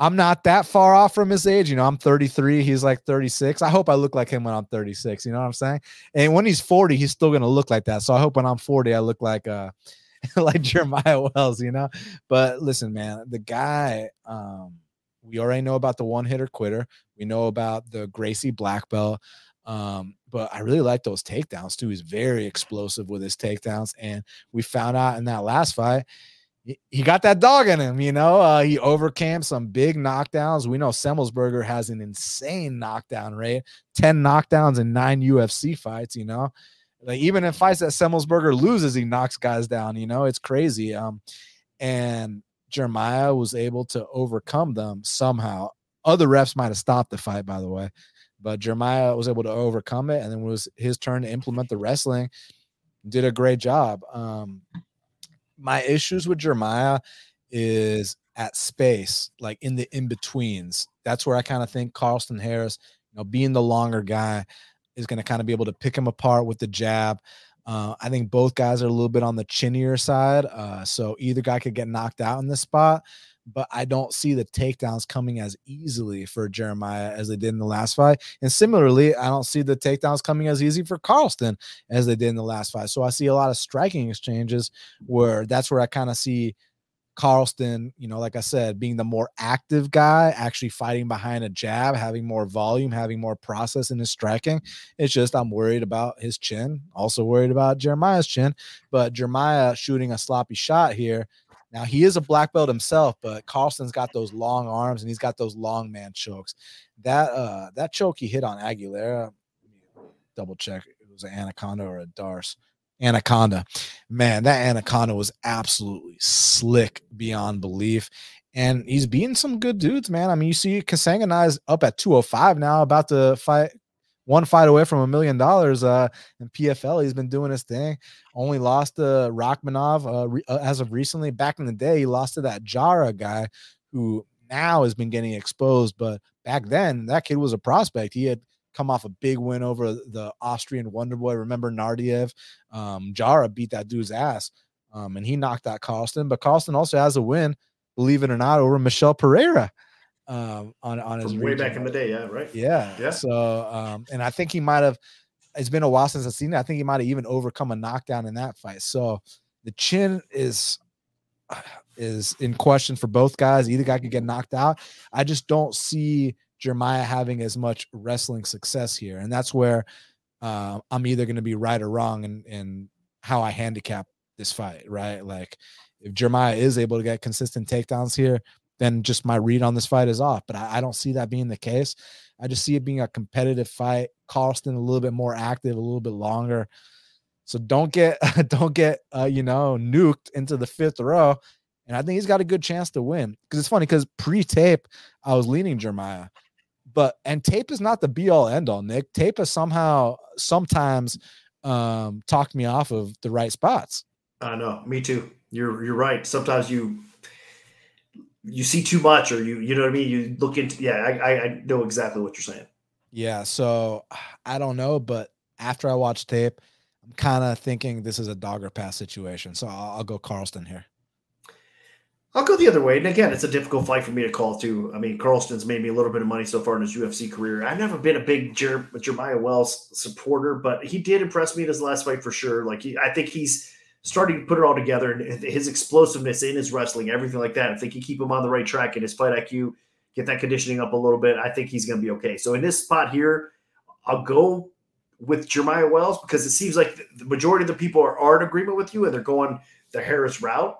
Speaker 1: I'm not that far off from his age. You know, I'm 33. He's like 36. I hope I look like him when I'm 36. You know what I'm saying? And when he's 40, he's still gonna look like that. So I hope when I'm 40, I look like uh like Jeremiah Wells, you know. But listen, man, the guy, um, we already know about the one hitter quitter. We know about the Gracie black belt. Um, but I really like those takedowns too. He's very explosive with his takedowns. And we found out in that last fight, he got that dog in him, you know. Uh, he overcame some big knockdowns. We know Semelsberger has an insane knockdown rate 10 knockdowns in nine UFC fights, you know. Like even in fights that Semelsberger loses, he knocks guys down, you know. It's crazy. Um, and Jeremiah was able to overcome them somehow. Other refs might have stopped the fight, by the way, but Jeremiah was able to overcome it, and then it was his turn to implement the wrestling. Did a great job. Um, my issues with Jeremiah is at space, like in the in betweens. That's where I kind of think Carlston Harris, you know, being the longer guy, is going to kind of be able to pick him apart with the jab. Uh, I think both guys are a little bit on the chinnier side. Uh, so either guy could get knocked out in this spot, but I don't see the takedowns coming as easily for Jeremiah as they did in the last fight. And similarly, I don't see the takedowns coming as easy for Carlston as they did in the last fight. So I see a lot of striking exchanges where that's where I kind of see Carlston, you know, like I said, being the more active guy, actually fighting behind a jab, having more volume, having more process in his striking. It's just I'm worried about his chin, also worried about Jeremiah's chin, but Jeremiah shooting a sloppy shot here now he is a black belt himself, but Carlston's got those long arms and he's got those long man chokes. That uh that choke he hit on Aguilera, double check it was an anaconda or a D'Arce. Anaconda. Man, that anaconda was absolutely slick beyond belief. And he's beating some good dudes, man. I mean, you see Kasanganay up at 205 now, about to fight one fight away from a million dollars uh, in PFL. He's been doing his thing. Only lost to Rakhmonov uh, re- uh, as of recently. Back in the day, he lost to that Jara guy who now has been getting exposed. But back then, that kid was a prospect. He had come off a big win over the Austrian Wonder Boy. Remember Nardiev? Um, Jara beat that dude's ass, um, and he knocked out Carlston. But Carlston also has a win, believe it or not, over Michel Pereira um, on on his
Speaker 2: way back in the day. Yeah, right.
Speaker 1: Yeah, yeah. So, um, and I think he might have. It's been a while since I've seen it. I think he might have even overcome a knockdown in that fight. So, the chin is is in question for both guys. Either guy could get knocked out. I just don't see Jeremiah having as much wrestling success here, and that's where uh, I'm either going to be right or wrong in in how I handicap this fight. Right, like if Jeremiah is able to get consistent takedowns here, then just my read on this fight is off. But I, I, don't see that being the case. I just see it being a competitive fight. Carlston a little bit more active, a little bit longer. So don't get don't get uh, you know nuked into the fifth row. And I think he's got a good chance to win because it's funny because pre-tape I was leaning Jeremiah, but and tape is not the be all end all. Nick tape has somehow sometimes um talked me off of the right spots.
Speaker 2: I know, me too. You're you're right. Sometimes you you see too much or you you know what I mean. You look into yeah. I I know exactly what you're saying.
Speaker 1: Yeah. So I don't know, but after I watch tape, I'm kind of thinking this is a dogger pass situation. So I'll, I'll, go Carlston here.
Speaker 2: I'll go the other way. And again, it's a difficult fight for me to call too. I mean, Carlston's made me a little bit of money so far in his UFC career. I've never been a big Jer- Jeremiah Wells supporter, but he did impress me in his last fight for sure. Like he, I think he's starting to put it all together and his explosiveness in his wrestling, everything like that. I think you keep him on the right track and his fight IQ, get that conditioning up a little bit. I think he's going to be okay. So in this spot here, I'll go with Jeremiah Wells because it seems like the majority of the people are, are in agreement with you and they're going the Harris route.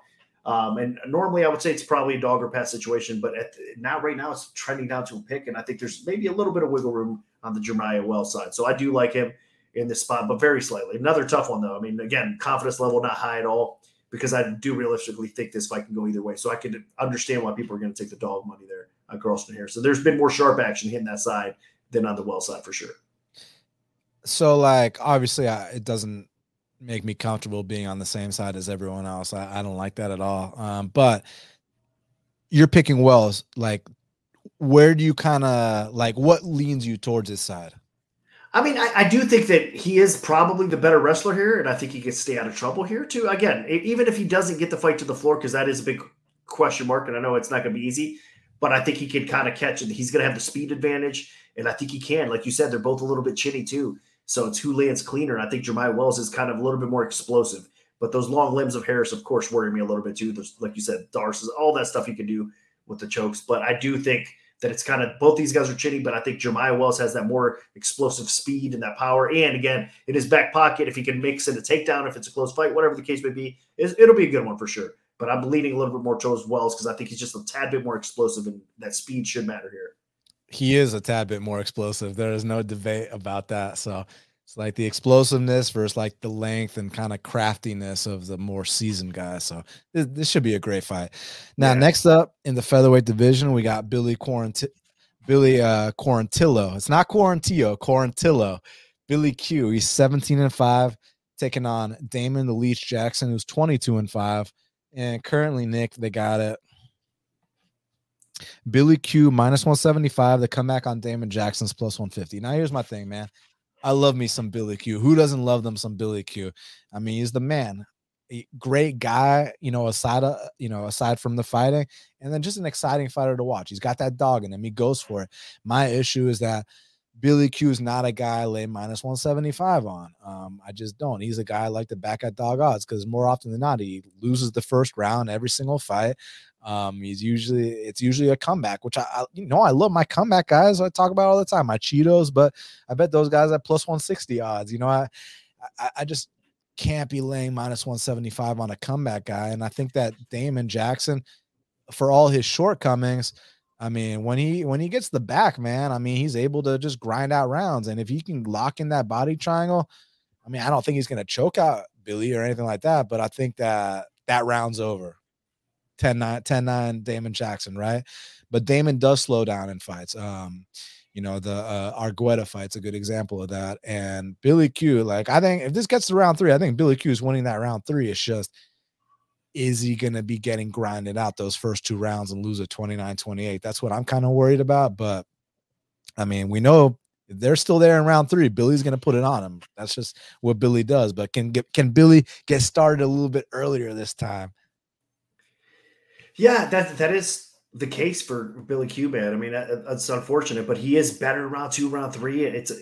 Speaker 2: Um, and normally I would say it's probably a dog or pass situation, but at now right now it's trending down to a pick, and I think there's maybe a little bit of wiggle room on the Jeremiah Wells side. So I do like him in this spot, but very slightly. Another tough one though. I mean, again, confidence level not high at all because I do realistically think this fight can go either way. So I can understand why people are going to take the dog money there on Carlston here. So there's been more sharp action hitting that side than on the well side for sure.
Speaker 1: So, like, obviously, I, it doesn't make me comfortable being on the same side as everyone else. I, I don't like that at all. Um, but you're picking Wells. Like, where do you kind of like what leans you towards his side?
Speaker 2: I mean, I, I, do think that he is probably the better wrestler here, and I think he can stay out of trouble here too. Again, even if he doesn't get the fight to the floor, because that is a big question mark, and I know it's not going to be easy, but I think he can kind of catch it. He's going to have the speed advantage, and I think he can. Like you said, they're both a little bit chinny too, so it's who lands cleaner. And I think Jeremiah Wells is kind of a little bit more explosive, but those long limbs of Harris, of course, worry me a little bit too. There's, like you said, D'Arce, all that stuff he can do with the chokes, but I do think that it's kind of both these guys are chinny, but I think Jeremiah Wells has that more explosive speed and that power. And again, in his back pocket, if he can mix in a takedown, if it's a close fight, whatever the case may be, it'll be a good one for sure. But I'm leaning a little bit more towards Wells because I think he's just a tad bit more explosive, and that speed should matter here.
Speaker 1: He is a tad bit more explosive. There is no debate about that. So it's like the explosiveness versus like the length and kind of craftiness of the more seasoned guys. So this, this should be a great fight. Now, yeah. next up in the featherweight division, we got Billy Quarant- Billy uh, Quarantillo. It's not Quarantillo, Quarantillo. Billy Q. He's 17 and 5, taking on Damon the Leech Jackson, who's 22 and 5. And currently, Nick, they got it. Billy Q minus 175. The comeback on Damon Jackson's plus 150. Now, here's my thing, man. I love me some Billy Q. Who doesn't love them some Billy Q? I mean, he's the man. Great guy, you know, aside of, you know, aside from the fighting, and then just an exciting fighter to watch. He's got that dog in him. He goes for it. My issue is that Billy Q is not a guy I lay minus 175 on. Um, I just don't. He's a guy I like to back at dog odds because more often than not, he loses the first round every single fight. Um, he's usually it's usually a comeback, which I, I, you know I love my comeback guys. I talk about all the time, my Cheetos, but I bet those guys at plus 160 odds. You know, I I, I just can't be laying minus 175 on a comeback guy. And I think that Damon Jackson, for all his shortcomings, I mean, when he when he gets the back, man, I mean, he's able to just grind out rounds. And if he can lock in that body triangle, I mean, I don't think he's going to choke out Billy or anything like that, but I think that that round's over. 10 9, 10 9 Damon Jackson, right? But Damon does slow down in fights. Um, you know, the uh, Argueta fight's a good example of that. And Billy Q, like, I think if this gets to round three, I think Billy Q is winning that round three. It's just, is he going to be getting grinded out those first two rounds and lose a 29 28? That's what I'm kind of worried about. But I mean, we know they're still there in round three. Billy's going to put it on him. That's just what Billy does. But can get, can Billy get started a little bit earlier this time?
Speaker 2: Yeah, that that is the case for Billy man. I mean, it's unfortunate, but he is better round two, round three. It's uh,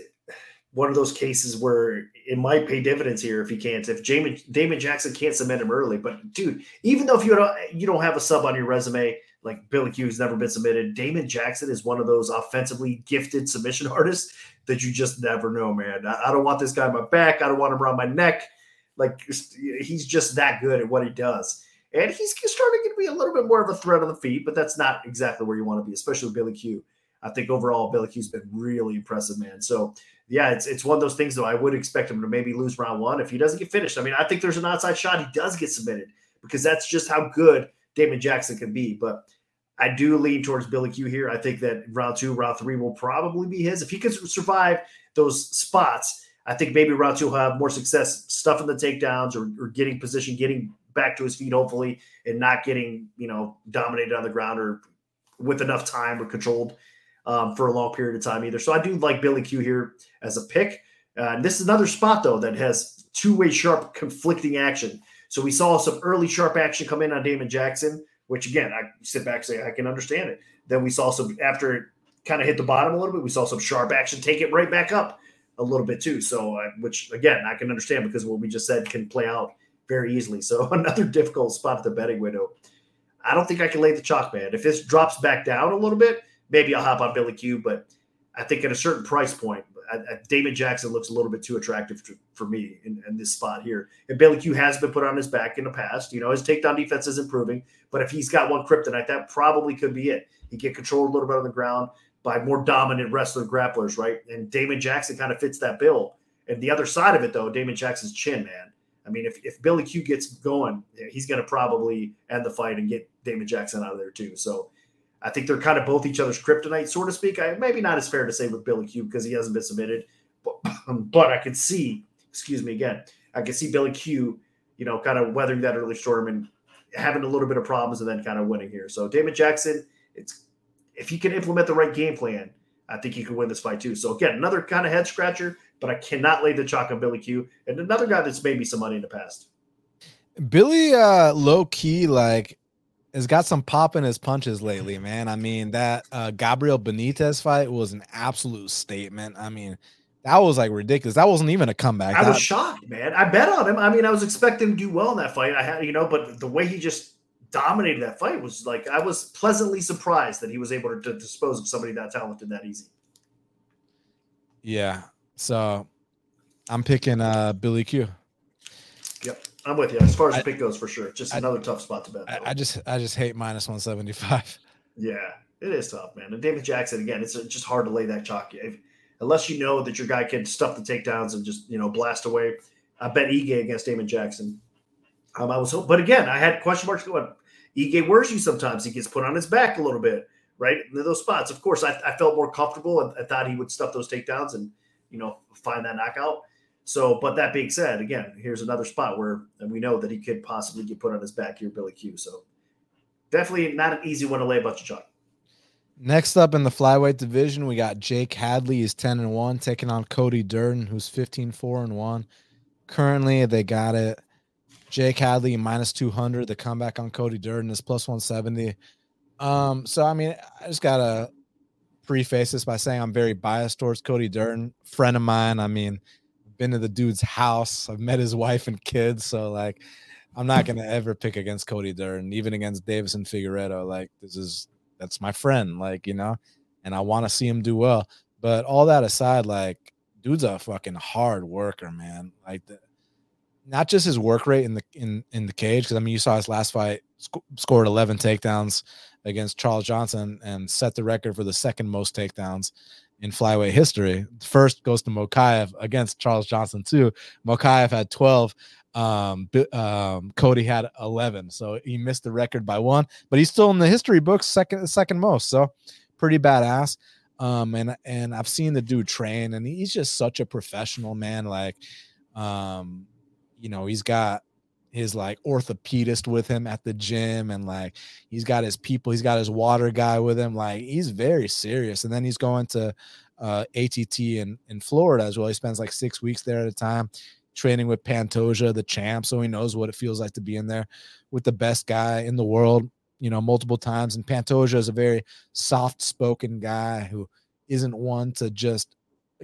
Speaker 2: one of those cases where it might pay dividends here if he can't. If Damon, Damon Jackson can't submit him early, but dude, even though if you don't you don't have a sub on your resume, like Billy Q has never been submitted, Damon Jackson is one of those offensively gifted submission artists that you just never know, man. I, I don't want this guy on my back. I don't want him around my neck. Like he's just that good at what he does. And he's starting to be a little bit more of a threat on the feet, but that's not exactly where you want to be, especially with Billy Q. I think overall Billy Q's been really impressive, man. So yeah, it's it's one of those things though. I would expect him to maybe lose round one if he doesn't get finished. I mean, I think there's an outside shot he does get submitted because that's just how good Damon Jackson can be. But I do lean towards Billy Q here. I think that round two, round three will probably be his. If he can survive those spots, I think maybe round two will have more success stuffing the takedowns or, or getting position, getting back to his feet, hopefully, and not getting you know dominated on the ground or with enough time or controlled um, for a long period of time either. So I do like Billy Q here as a pick. Uh, this is another spot though that has two-way sharp conflicting action. So we saw some early sharp action come in on Damon Jackson, which again I sit back and say I can understand it. Then we saw some after it kind of hit the bottom a little bit. We saw some sharp action take it right back up a little bit too. So uh, which again I can understand because what we just said can play out very easily. So another difficult spot at the betting window. I don't think I can lay the chalk, man. If this drops back down a little bit, maybe I'll hop on Billy Q. But I think at a certain price point, Damon Jackson looks a little bit too attractive to, for me in, in, this spot here. And Billy Q has been put on his back in the past. You know, his takedown defense is improving. But if he's got one kryptonite, that probably could be it. He get controlled a little bit on the ground by more dominant wrestler grapplers, right? And Damon Jackson kind of fits that bill. And the other side of it, though, Damon Jackson's chin, man. I mean, if, if Billy Q gets going, he's going to probably end the fight and get Damon Jackson out of there too. So I think they're kind of both each other's kryptonite, so to speak. I, maybe not as fair to say with Billy Q because he hasn't been submitted, but, but I could see, excuse me again, I could see Billy Q, you know, kind of weathering that early storm and having a little bit of problems and then kind of winning here. So Damon Jackson, it's if he can implement the right game plan, I think he could win this fight too. So again, another kind of head scratcher, but I cannot lay the chalk on Billy Q. And another guy that's made me some money in the past.
Speaker 1: Billy, uh, low key, like has got some pop in his punches lately, man. I mean, that uh, Gabriel Benitez fight was an absolute statement. I mean, that was like ridiculous. That wasn't even a comeback.
Speaker 2: I
Speaker 1: that,
Speaker 2: was shocked, man. I bet on him. I mean, I was expecting him to do well in that fight. I had, you know, but the way he just dominated that fight was like I was pleasantly surprised that he was able to, to dispose of somebody that talented that easy.
Speaker 1: Yeah. So I'm picking uh Billy
Speaker 2: Q. Yep. I'm with you as far as I, the pick goes for sure. Just I, another tough spot to bet.
Speaker 1: I, I, just I just hate minus 175.
Speaker 2: Yeah, it is tough, man. And David Jackson again, it's just hard to lay that chalk if, unless you know that your guy can stuff the takedowns and just you know blast away. I bet Ige against Damon Jackson. Um, I was, but again, I had question marks going. Ige worries you sometimes. He gets put on his back a little bit, right? In those spots. Of course, I, I felt more comfortable. I, I thought he would stuff those takedowns and you know find that knockout. So, but that being said, again, here's another spot where we know that he could possibly get put on his back here, Billy Q. So, definitely not an easy one to lay a bunch of chalk.
Speaker 1: Next up in the flyweight division, we got Jake Hadley is 10 and 1 taking on Cody Durden who's 15 4 and 1. Currently, they got it Jake Hadley minus 200. The comeback on Cody Durden is plus 170. Um so I mean, I just got to preface this by saying I'm very biased towards Cody Durden, friend of mine. I mean, been to the dude's house, I've met his wife and kids, so like I'm not gonna ever pick against Cody Durden, even against Deiveson Figueiredo. Like this is that's my friend, like you know, and I want to see him do well. But all that aside, like dude's a fucking hard worker, man. Like the, not just his work rate in the in in the cage, because I mean you saw his last fight sc- scored 11 takedowns against Charles Johnson and set the record for the second most takedowns in flyweight history. First goes to Mokaev against Charles Johnson too. Mokaev had 12 um, um, Cody had 11, so he missed the record by one, but he's still in the history books, second second most. So pretty badass. Um, and and I've seen the dude train, and he's just such a professional man. Like, um, you know, he's got his like orthopedist with him at the gym and like he's got his people he's got his water guy with him like he's very serious and then he's going to uh att in in florida as well he spends like six weeks there at a time training with Pantoja, the champ, so he knows what it feels like to be in there with the best guy in the world, you know, multiple times. And Pantoja is a very soft-spoken guy who isn't one to just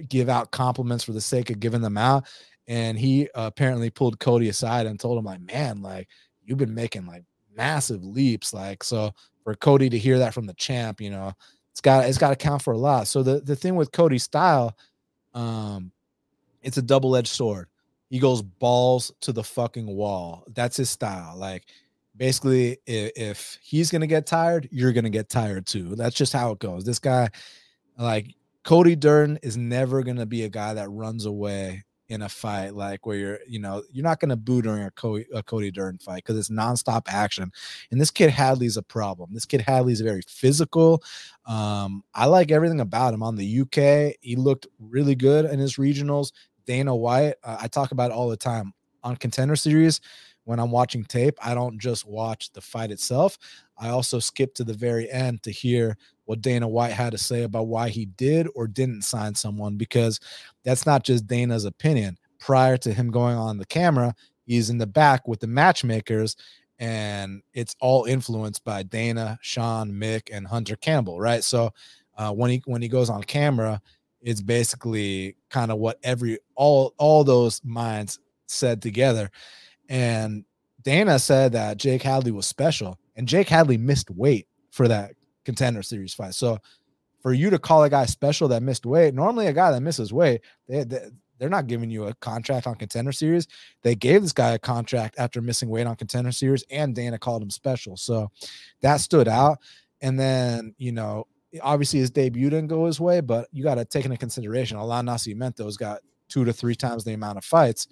Speaker 1: give out compliments for the sake of giving them out. And he uh, apparently pulled Cody aside and told him, like, man, like you've been making like massive leaps. Like, so for Cody to hear that from the champ, you know, it's got it's got to count for a lot. So the the thing with Cody's style, um, it's a double edged sword he goes balls to the fucking wall. That's his style. Like basically, if, if he's gonna get tired, you're gonna get tired too. That's just how it goes. This guy, like Cody Durden, is never gonna be a guy that runs away in a fight like where you're you know you're not going to boo during a Cody, a Cody Durden fight because it's nonstop action and this kid Hadley's a problem this kid Hadley's very physical um I like everything about him on the UK he looked really good in his regionals Dana White, uh, I talk about all the time on contender series. When I'm watching tape, I don't just watch the fight itself. I also skip to the very end to hear what Dana White had to say about why he did or didn't sign someone because that's not just Dana's opinion. Prior to him going on the camera, he's in the back with the matchmakers and it's all influenced by Dana, Sean, Mick, and Hunter Campbell, right? So uh, when he when he goes on camera, it's basically kind of what every all all those minds said together. And Dana said that Jake Hadley was special, and Jake Hadley missed weight for that contender series fight. So for you to call a guy special that missed weight, normally a guy that misses weight, they, they they're not giving you a contract on contender series. They gave this guy a contract after missing weight on contender series, and Dana called him special. So that stood out. And then, you know, obviously his debut didn't go his way, but you got to take into Nascimento's got two to three times the amount of fights.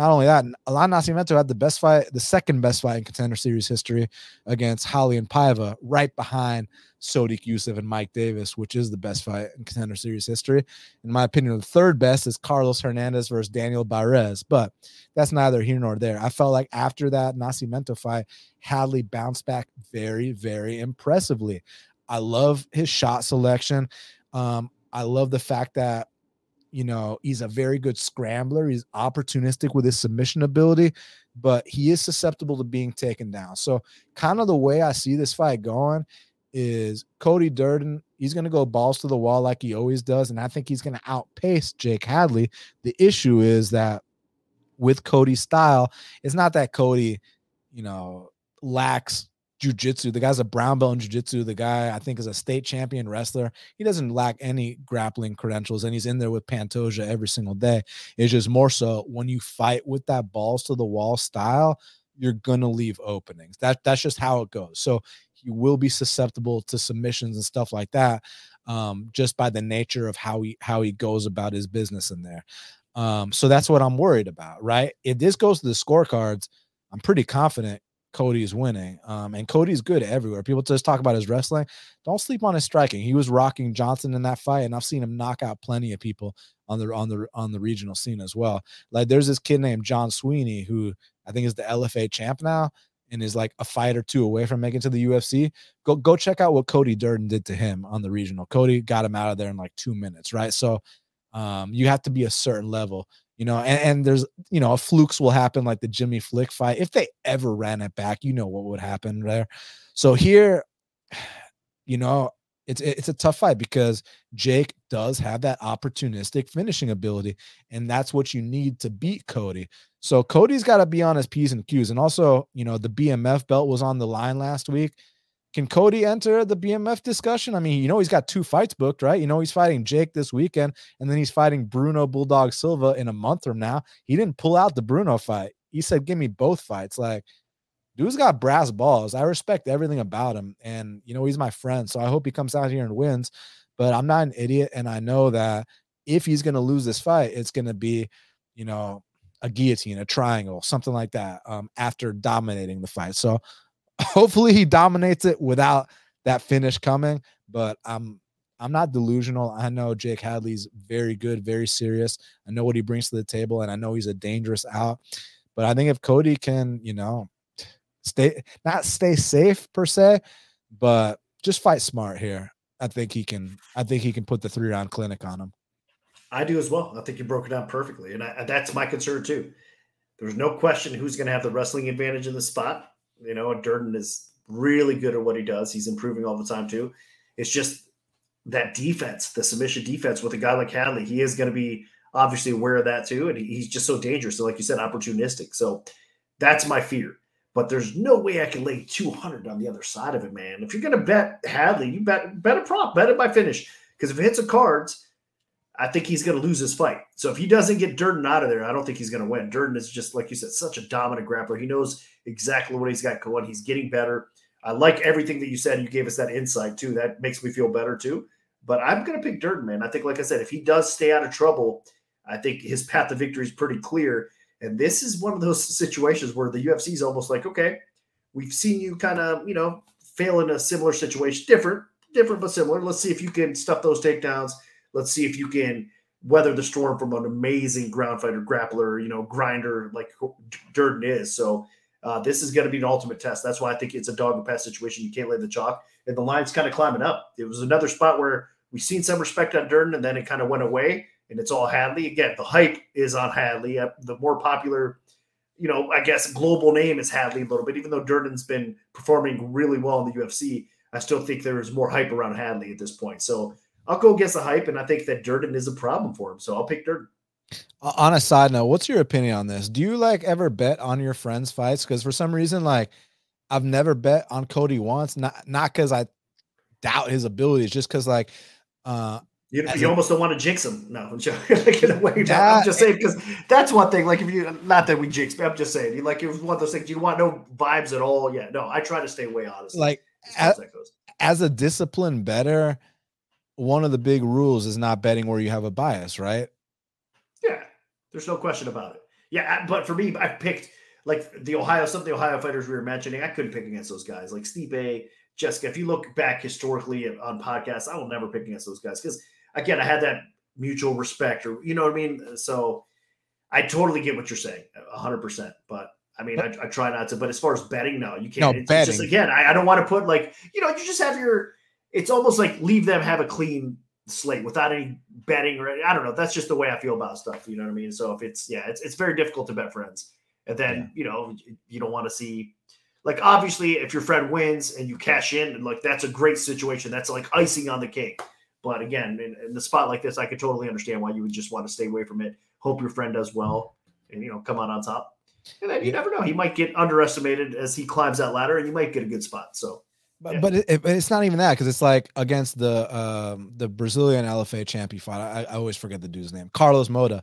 Speaker 1: Not only that, Alan Nascimento had the best fight, the second best fight in contender series history against Raulian Paiva, right behind Sodiq Yusuff and Mike Davis, which is the best fight in contender series history. In my opinion, the third best is Carlos Hernandez versus Daniel Barez, but that's neither here nor there. I felt like after that Nascimento fight, Hadley bounced back very, very impressively. I love his shot selection. Um, I love the fact that you know, he's a very good scrambler. He's opportunistic with his submission ability, but he is susceptible to being taken down. So, kind of the way I see this fight going is Cody Durden. He's going to go balls to the wall like he always does. And I think he's going to outpace Jake Hadley. The issue is that with Cody's style, it's not that Cody, you know, lacks jujitsu. The guy's a brown belt in jujitsu. The guy I think is a state champion wrestler. He doesn't lack any grappling credentials, and he's in there with Pantoja every single day. It's just more so when you fight with that balls to the wall style, you're gonna leave openings. That that's just how it goes. So he will be susceptible to submissions and stuff like that, um, just by the nature of how he how he goes about his business in there. Um, so that's what I'm worried about, right? If this goes to the scorecards, I'm pretty confident Cody's winning. Um, and Cody's good everywhere. People just talk about his wrestling. Don't sleep on his striking. He was rocking Johnson in that fight, and I've seen him knock out plenty of people on the on the on the regional scene as well. Like there's this kid named John Sweeney who I think is the LFA champ now and is like a fight or two away from making to the UFC. Go go check out what Cody Durden did to him on the regional. Cody got him out of there in like two minutes, right? So um, you have to be a certain level you know, and, and there's, you know, flukes will happen like the Jimmy Flick fight. If they ever ran it back, you know what would happen there. So here, you know, it's it's a tough fight because Jake does have that opportunistic finishing ability, and that's what you need to beat Cody. So Cody's got to be on his p's and q's, and also, you know, the BMF belt was on the line last week. Can Cody enter the BMF discussion? I mean, you know, he's got two fights booked, right? You know, he's fighting Jake this weekend, and then he's fighting Bruno Bulldog Silva in a month from now. He didn't pull out the Bruno fight. He said, Give me both fights. Like, dude's got brass balls. I respect everything about him. And, you know, he's my friend. So I hope he comes out here and wins. But I'm not an idiot. And I know that if he's going to lose this fight, it's going to be, you know, a guillotine, a triangle, something like that um, after dominating the fight. So hopefully he dominates it without that finish coming. But I'm I'm not delusional. I know Jake Hadley's very good, very serious. I know what he brings to the table, and I know he's a dangerous out. But I think if Cody can, you know, stay not stay safe per se, but just fight smart here. I think he can. I think he can put the three round clinic on him.
Speaker 2: I do as well. I think you broke it down perfectly, and I, that's my concern too. There's no question who's going to have the wrestling advantage in the spot. You know, Durden is really good at what he does. He's improving all the time too. It's just that defense, the submission defense with a guy like Hadley, he is going to be obviously aware of that too, and he's just so dangerous. So, like you said, opportunistic. So that's my fear. But there's no way I can lay 200 on the other side of it, man. If you're going to bet Hadley, you bet bet a prop, bet it by finish. Because if it hits a cards, I think he's going to lose his fight. So if he doesn't get Durden out of there, I don't think he's going to win. Durden is just like you said, such a dominant grappler. He knows exactly what he's got going. He's getting better. I like everything that you said. You gave us that insight too. That makes me feel better too. But I'm going to pick Durden, man. I think, like I said, if he does stay out of trouble, I think his path to victory is pretty clear. And this is one of those situations where the UFC is almost like, okay, we've seen you kind of, you know, fail in a similar situation, different, different but similar. Let's see if you can stuff those takedowns Let's see if you can weather the storm from an amazing ground fighter, grappler, you know, grinder like Durden is. So uh, this is going to be an ultimate test. That's why I think it's a dog and pass situation. You can't lay the chalk, and the line's kind of climbing up. It was another spot where we've seen some respect on Durden, and then it kind of went away, and it's all Hadley again. The hype is on Hadley. Uh, the more popular, you know, I guess global name is Hadley a little bit. Even though Durden's been performing really well in the UFC, I still think there is more hype around Hadley at this point. So I'll go against the hype, and I think that Durden is a problem for him. So I'll pick Durden.
Speaker 1: On a side note, what's your opinion on this? Do you like ever bet on your friends' fights? Because for some reason, like I've never bet on Cody once. Not not because I doubt his abilities, just because like uh
Speaker 2: you, you almost don't want to jinx him. No, I'm like in a way. That, I'm just saying because that's one thing. Like if you, not that we jinx, but I'm just saying. You like it was one of those things. You want no vibes at all. Yeah, no. I try to stay away honest.
Speaker 1: Like as, as a disciplined better, one of the big rules is not betting where you have a bias, right?
Speaker 2: Yeah, there's no question about it. Yeah, uh, but for me, I picked like the Ohio, some of the Ohio fighters we were mentioning. I couldn't pick against those guys, like Stipe, Jessica. If you look back historically on podcasts, I will never pick against those guys because again, I had that mutual respect, or you know what I mean. Uh, so I totally get what you're saying, hundred percent. But I mean, I, I, try not to. But as far as betting, no, you can't. No, it's betting. just again, I, I don't want to put like you know, you just have your. It's almost like leave them have a clean slate without any betting or I don't know. That's just the way I feel about stuff. You know what I mean? So if it's yeah, it's it's very difficult to bet friends. And then yeah. you know you don't want to see like obviously if your friend wins and you cash in and like that's a great situation. That's like icing on the cake. But again, in, in the spot like this, I could totally understand why you would just want to stay away from it. Hope your friend does well and you know come out on top. And then you never know. He might get underestimated as he climbs that ladder, and you might get a good spot. So
Speaker 1: but, yeah. but it, it, it's not even that because it's like against the um, the Brazilian LFA champion fight. I, I, always forget the dude's name. Carlos Mota.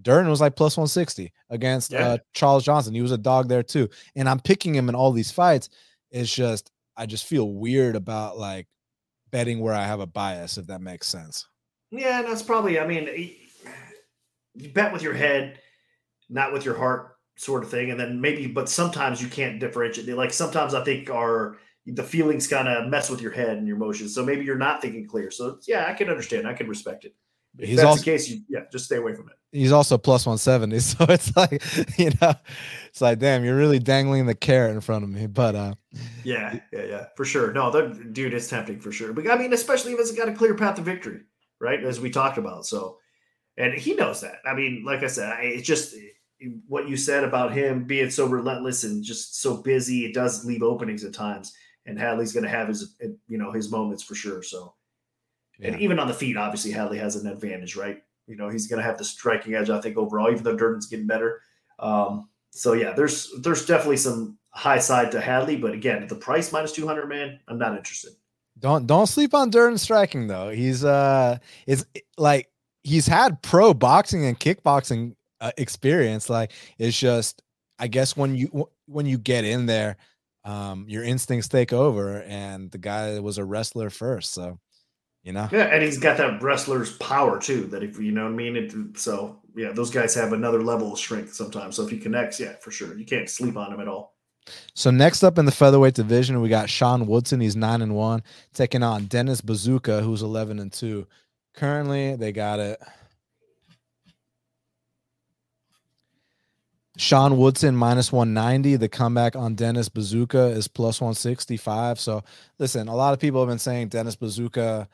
Speaker 1: Durden was like plus 160 against yeah. uh, Charles Johnson. He was a dog there too. And I'm picking him in all these fights. It's just I just feel weird about like betting where I have a bias, if that makes sense.
Speaker 2: Yeah, that's probably. I mean, you bet with your head, not with your heart, sort of thing. And then maybe, but sometimes you can't differentiate. Like sometimes I think our the feelings kind of mess with your head and your emotions. So maybe you're not thinking clear. So yeah, I can understand. I can respect it. If he's that's also, the case, you, yeah, just stay away from it.
Speaker 1: He's also plus 170. So it's like, you know, it's like, damn, you're really dangling the carrot in front of me. But uh
Speaker 2: yeah, yeah, yeah, for sure. No, that dude it's tempting for sure. But I mean, especially if it's got a clear path to victory, right? As we talked about. So and he knows that. I mean, like I said, it's just what you said about him being so relentless and just so busy, it does leave openings at times and Hadley's going to have his you know his moments for sure. So, yeah. and even on the feet, obviously Hadley has an advantage, right? You know he's going to have the striking edge, I think overall, even though Durden's getting better. Um, so yeah, there's there's definitely some high side to Hadley, but again, the price minus two hundred, man, I'm not interested.
Speaker 1: Don't don't sleep on Durden striking though. He's uh, it's like he's had pro boxing and kickboxing uh, experience. Like it's just, I guess when you when you get in there um, your instincts take over, and the guy was a wrestler first, so you know.
Speaker 2: Yeah, and he's got that wrestler's power too. That if you know what I mean. It, so yeah, those guys have another level of strength sometimes. So if he connects, yeah, for sure, you can't sleep on him at all.
Speaker 1: So next up in the featherweight division, we got Sean Woodson. He's nine and one, taking on Dennis Buzukja, who's eleven and two. Currently, they got it. Sean Woodson minus 190. The comeback on Dennis Buzukja is plus 165. So listen, a lot of people have been saying Dennis Buzukja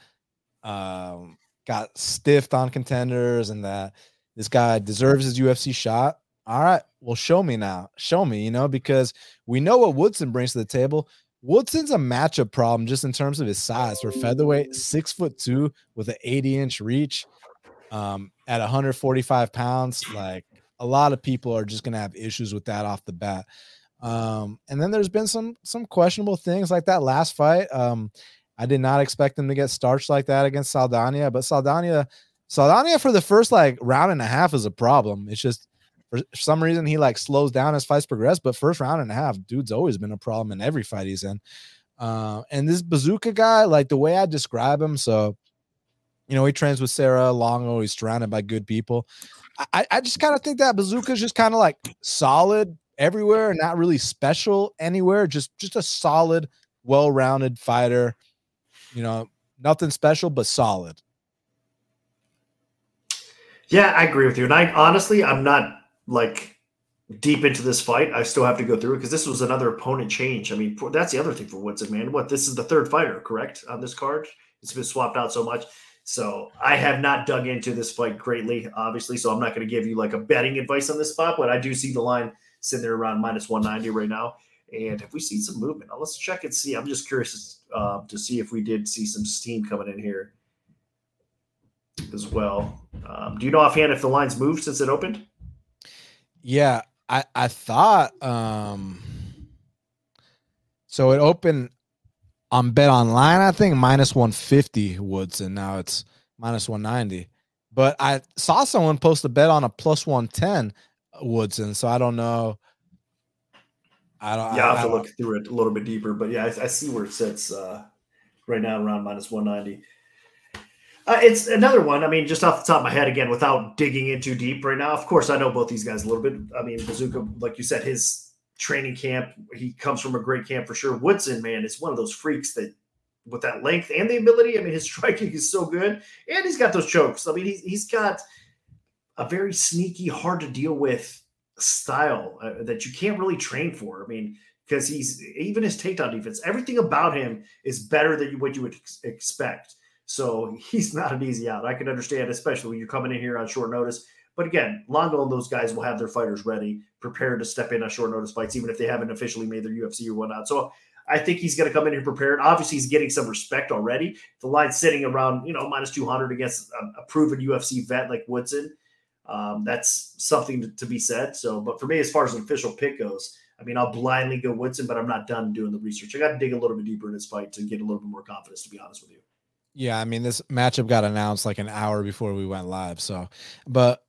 Speaker 1: um, got stiffed on contenders and that this guy deserves his UFC shot. All right, well, show me now. Show me, you know, because we know what Woodson brings to the table. Woodson's a matchup problem just in terms of his size. For featherweight, six foot two with an 80 inch reach um, at 145 pounds. Like a lot of people are just going to have issues with that off the bat. Um, and then there's been some some questionable things like that last fight. Um, I did not expect him to get starched like that against Saldana, but Saldana, Saldana for the first like round and a half is a problem. It's just for some reason he like slows down as fights progress, but first round and a half, dude's always been a problem in every fight he's in. Uh, and this Buzukja guy, like the way I describe him, so you know, he trains with Serra-Longo, he's surrounded by good people. I, I just kind of think that is just kind of like solid everywhere, not really special anywhere. Just just a solid, well-rounded fighter. You know, nothing special but solid.
Speaker 2: Yeah, I agree with you. And I honestly, I'm not like deep into this fight. I still have to go through it because this was another opponent change. I mean, that's the other thing for Woodson, man. What this is the third fighter, correct, on this card? It's been swapped out so much. So I have not dug into this fight greatly, obviously. So I'm not going to give you like a betting advice on this spot, but I do see the line sitting there around minus 190 right now. And if we see some movement, now let's check and see. I'm just curious uh, to see if we did see some steam coming in here as well. Um, do you know offhand if the lines moved since it opened?
Speaker 1: Yeah, I I thought um so it opened on Bet Online, I think minus 150 Woodson. Now it's minus 190. But I saw someone post a bet on a plus 110 Woodson. So I don't know.
Speaker 2: I don't. Yeah, I'll have to look through it a little bit deeper. But yeah, I, I see where it sits uh, right now around minus 190. Uh, it's another one. I mean, just off the top of my head, again, without digging in too deep right now. Of course, I know both these guys a little bit. I mean, Buzukja, like you said, his training camp, he comes from a great camp for sure. Woodson, man, is one of those freaks that, with that length and the ability, I mean, his striking is so good, and he's got those chokes. I mean, he's he's got a very sneaky, hard to deal with style uh, that you can't really train for. I mean, because he's even his takedown defense, everything about him is better than what you would ex- expect. So he's not an easy out. I can understand, especially when you're coming in here on short notice. But again, Longo and those guys will have their fighters ready, prepared to step in on short notice fights, even if they haven't officially made their UFC or whatnot. So I think he's going to come in here prepared. Obviously, he's getting some respect already. The line's sitting around, you know, minus 200 against a, proven UFC vet like Woodson. Um, that's something to, to, be said. So, but for me, as far as an official pick goes, I mean, I'll blindly go Woodson, but I'm not done doing the research. I got to dig a little bit deeper in this fight to get a little bit more confidence, to be honest with you.
Speaker 1: Yeah, I mean, this matchup got announced like an hour before we went live. So, but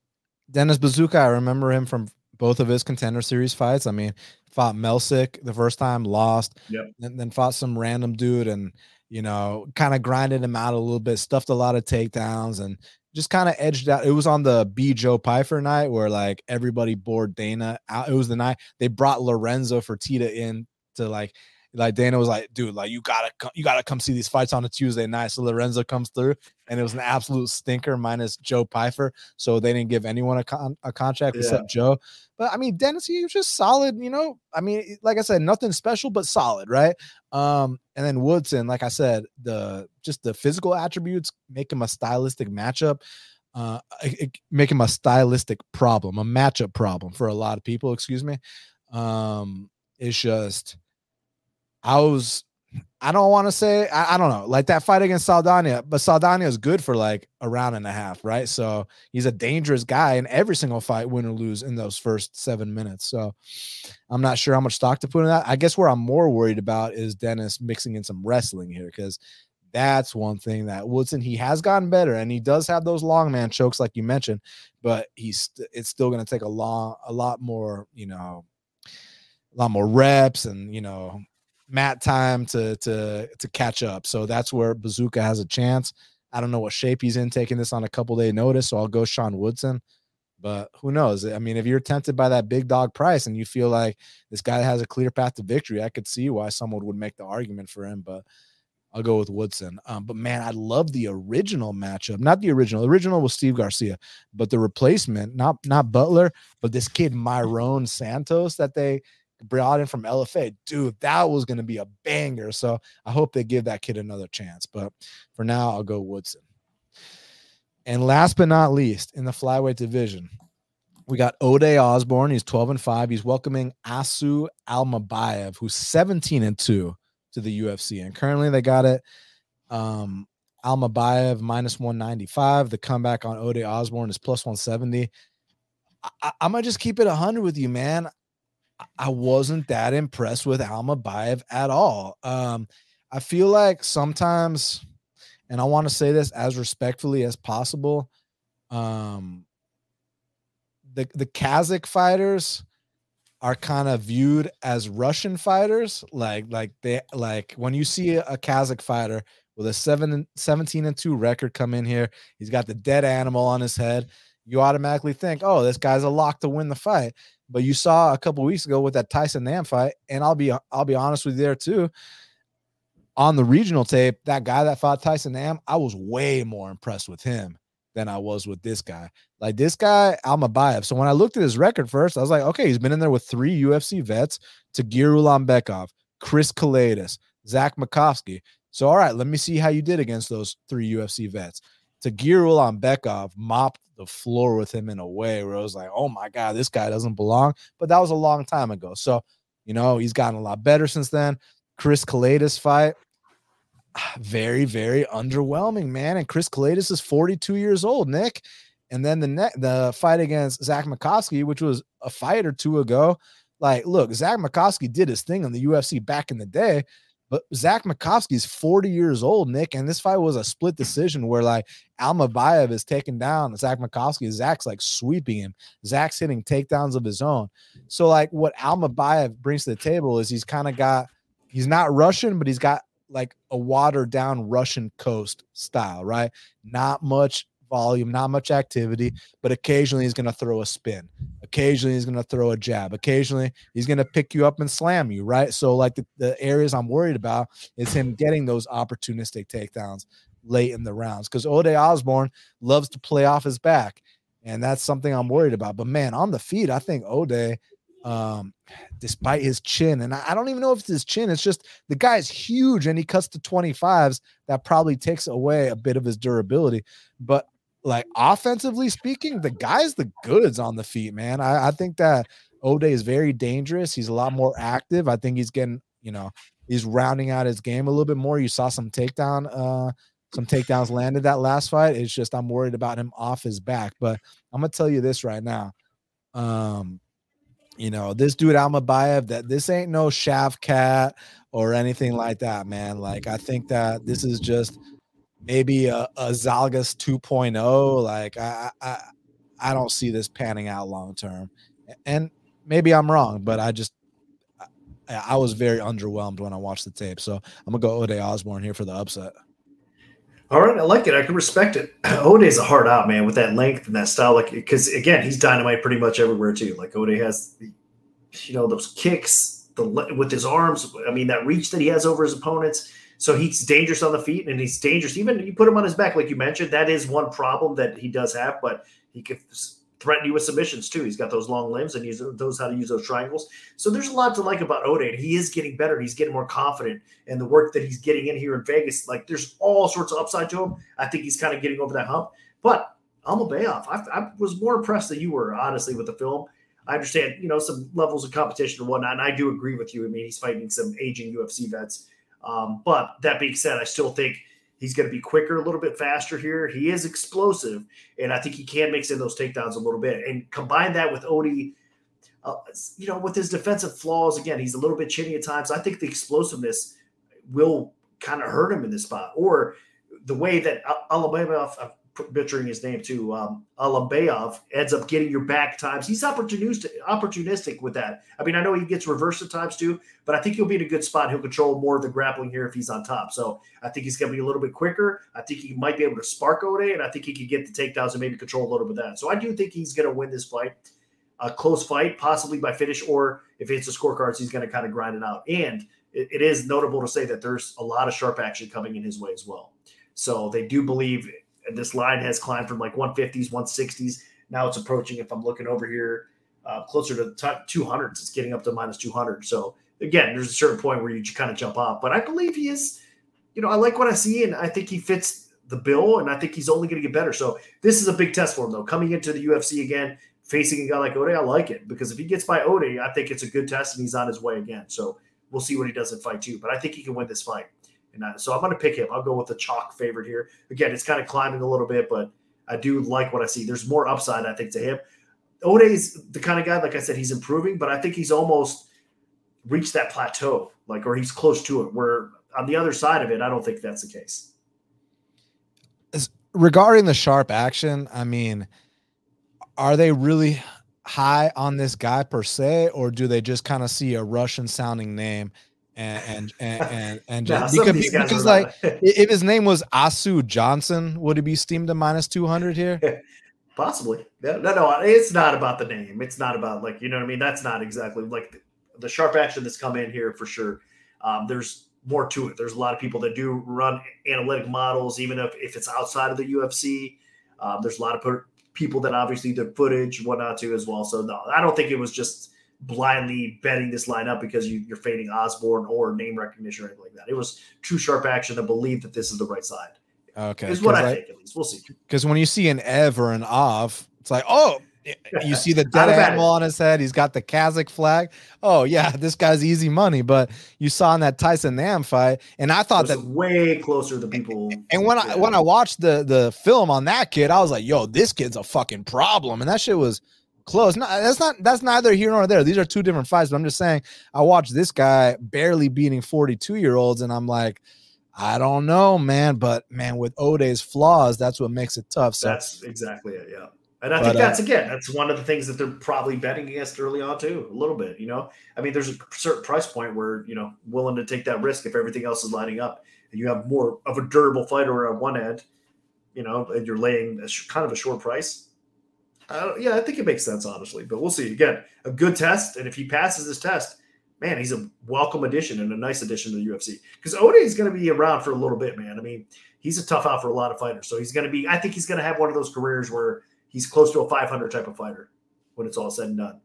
Speaker 1: Dennis Buzukja, I remember him from both of his contender series fights. I mean, fought Melsik the first time, lost,
Speaker 2: yep.
Speaker 1: and then fought some random dude and, you know, kind of grinded him out a little bit, stuffed a lot of takedowns and just kind of edged out. It was on the B Joe Pyfer night where like everybody bored Dana out. It was the night they brought Lorenzo Fertitta in to like like Dana was like, dude, like you gotta come, you gotta come see these fights on a Tuesday night. So Lorenzo comes through, and it was an absolute stinker minus Joe Pyfer. So they didn't give anyone a, con- a contract yeah. except Joe. But I mean, Dennis, he was just solid. You know, I mean, like I said, nothing special, but solid, right? Um, and then Woodson, like I said, the just the physical attributes make him a stylistic matchup. Uh, it, make him a stylistic problem, a matchup problem for a lot of people. Excuse me. Um, it's just I was I don't want to say I, I, don't know like that fight against Saldana, but Saldana is good for like a round and a half, right? So he's a dangerous guy in every single fight, win or lose in those first seven minutes. So I'm not sure how much stock to put in that. I guess where I'm more worried about is Dennis mixing in some wrestling here because that's one thing that Woodson he has gotten better and he does have those long man chokes like you mentioned, but he's it's still going to take a long a lot more you know a lot more reps and you know mat time to to to catch up. So that's where Buzukja has a chance. I don't know what shape he's in taking this on a couple day notice, so I'll go Sean Woodson. But who knows? I mean, if you're tempted by that big dog price and you feel like this guy has a clear path to victory, I could see why someone would make the argument for him. But I'll go with Woodson. Um, but man, I love the original matchup. Not the original. The original was Steve Garcia, but the replacement, not not Butler, but this kid Myron Santos that they brought in from LFA, dude, that was going to be a banger. So I hope they give that kid another chance. But for now, I'll go Woodson. And last but not least, in the flyweight division, we got Ode Osbourne. He's 12 and 5. He's welcoming Asu Almabayev, who's 17 and 2 to the UFC. And currently they got it. Um, Almabayev minus 195. The comeback on Ode Osbourne is plus 170. I, am gonna just keep it 100 with you, man. I wasn't that impressed with Almabayev at all. Um, I feel like sometimes, and I want to say this as respectfully as possible, um, the the Kazakh fighters are kind of viewed as Russian fighters. Like like they like when you see a, Kazakh fighter with a seven 17 and 2 record come in here, he's got the dead animal on his head. You automatically think, oh, this guy's a lock to win the fight. But you saw a couple weeks ago with that Tyson Nam fight, and I'll be I'll be honest with you there too. On the regional tape, that guy that fought Tyson Nam, I was way more impressed with him than I was with this guy. Like this guy, Almabayev. So when I looked at his record first, I was like, okay, he's been in there with three UFC vets: Tagir Ulanbekov, Chris Kaulides, Zach Makovsky. So all right, let me see how you did against those three UFC vets. Tagir Ulanbekov mopped the floor with him in a way where I was like, oh my God, this guy doesn't belong. But that was a long time ago. So, you know, he's gotten a lot better since then. Chris Kaulides fight, very, very underwhelming, man. And Chris Kaulides is 42 years old, Nick. And then the ne- the fight against Zach Makovsky, which was a fight or two ago. Like, look, Zach Makovsky did his thing in the UFC back in the day, but Zach Makovsky's 40 years old, Nick, and this fight was a split decision where like Almabayev is taking down Zach Makovsky. Zach's like sweeping him. Zach's hitting takedowns of his own. So like what Almabayev brings to the table is he's kind of got he's not Russian, but he's got like a watered down Russian coast style, right? Not much volume, not much activity, but occasionally he's going to throw a spin. Occasionally he's going to throw a jab. Occasionally he's going to pick you up and slam you, right? So, like the, the areas I'm worried about is him getting those opportunistic takedowns late in the rounds because Ode Osbourne loves to play off his back. And that's something I'm worried about. But man, on the feet, I think Ode um, despite his chin. And I, don't even know if it's his chin. It's just the guy's huge and he cuts to 25s. That probably takes away a bit of his durability. But like offensively speaking, the guy's the goods on the feet, man. I, I think that Ode is very dangerous. He's a lot more active. I think he's getting, you know, he's rounding out his game a little bit more. You saw some takedown, uh, some takedowns landed that last fight. It's just I'm worried about him off his back. But I'm gonna tell you this right now. Um, you know, this dude Almabayev, that this ain't no Shavkat or anything like that, man. Like, I think that this is just maybe a, a Zhalgas 2.0. Like, I, I, I don't see this panning out long term. And maybe I'm wrong, but I just, I, I was very underwhelmed when I watched the tape. So I'm gonna go Ode Osbourne here for the upset.
Speaker 2: All right, I like it. I can respect it. Ode's a hard out, man, with that length and that style. Like, because again, he's dynamite pretty much everywhere too. Like Ode has, you know, those kicks, the with his arms. I mean, that reach that he has over his opponents. So he's dangerous on the feet, and he's dangerous. Even you put him on his back, like you mentioned, that is one problem that he does have. But he can threaten you with submissions too. He's got those long limbs and he knows how to use those triangles. So there's a lot to like about Ode. He is getting better. He's getting more confident, and the work that he's getting in here in Vegas, like there's all sorts of upside to him. I think he's kind of getting over that hump. But Almabayev, I, I was more impressed than you were, honestly, with the film. I understand, you know, some levels of competition and whatnot, and I do agree with you. I mean, he's fighting some aging UFC vets. Um, but that being said, I still think – He's going to be quicker, a little bit faster here. He is explosive, and I think he can mix in those takedowns a little bit. And combine that with Odie, uh, you know, with his defensive flaws. Again, he's a little bit chinny at times. I think the explosiveness will kind of hurt him in this spot, or the way that Alabama, butchering his name too. Um, ends up getting your back times. He's opportunistic, opportunistic with that. I mean, I know he gets reversed at times too, but I think he'll be in a good spot. He'll control more of the grappling here if he's on top. So I think he's going to be a little bit quicker. I think he might be able to spark Ode, and I think he could get the takedowns and maybe control a little bit of that. So I do think he's going to win this fight. A close fight, possibly by finish, or if it's a scorecards, he's going to kind of grind it out. And it, it is notable to say that there's a lot of sharp action coming in his way as well. So they do believe this line has climbed from like 150s, 160s. Now it's approaching, if I'm looking over here, uh, closer to t- 200s. It's getting up to minus 200. So again, there's a certain point where you kind of jump off. But I believe he is, you know, I like what I see, and I think he fits the bill, and I think he's only going to get better. So this is a big test for him, though. Coming into the UFC again, facing a guy like Ode, I like it because if he gets by Ode, I think it's a good test, and he's on his way again. So we'll see what he does in fight two. But I think he can win this fight. And I, so I'm going to pick him. I'll go with the chalk favorite here. Again, it's kind of climbing a little bit, but I do like what I see. There's more upside, I think, to him. Ode's the kind of guy, like I said, he's improving, but I think he's almost reached that plateau, like, or he's close to it. Where on the other side of it, I don't think that's the case.
Speaker 1: As, regarding the sharp action, I mean, are they really high on this guy per se, or do they just kind of see a Russian sounding name and and and and, and just, because, because like if his name was Asu Johnson, would he be steamed to minus two hundred here?
Speaker 2: Possibly. No, no, no, it's not about the name. It's not about like you know what I mean. That's not exactly like the, the sharp action that's come in here for sure. Um, there's more to it. There's a lot of people that do run analytic models, even if, if it's outside of the UFC. Um, there's a lot of people that obviously the footage, whatnot too as well. So no, I don't think it was just blindly betting this line up because you, are fading Osbourne or name recognition or anything like that. It was true sharp action to believe that this is the right side.
Speaker 1: Okay,
Speaker 2: is what I, I think at least. We'll see.
Speaker 1: Because when you see an Ev or an Ov, it's like, oh, you see the dead animal on his head. He's got the Kazakh flag. Oh yeah, this guy's easy money. But you saw in that Tyson Nam fight, and I thought that
Speaker 2: way closer to people.
Speaker 1: And when I when I watched the the film on that kid, I was like, yo, this kid's a fucking problem. And that shit was close. No, that's not that's neither here nor there. These are two different fights. But I'm just saying, I watched this guy barely beating 42 year olds, and I'm like, I don't know, man. But man, with Ode's flaws, that's what makes it tough. So
Speaker 2: that's exactly it. Yeah. And I but, think uh, that's uh, again, that's one of the things that they're probably betting against early on too, a little bit. You know, I mean, there's a certain price point where you know willing to take that risk if everything else is lining up, and you have more of a durable fighter on one end, you know, and you're laying a sh- kind of a short price. Yeah, I think it makes sense honestly, but we'll see. Again, a good test, and if he passes this test, man, he's a welcome addition and a nice addition to the UFC because Ode is going to be around for a little bit, man. I mean, he's a tough out for a lot of fighters, so he's going to be. I think he's going to have one of those careers where he's close to a 500 type of fighter when it's all said and done.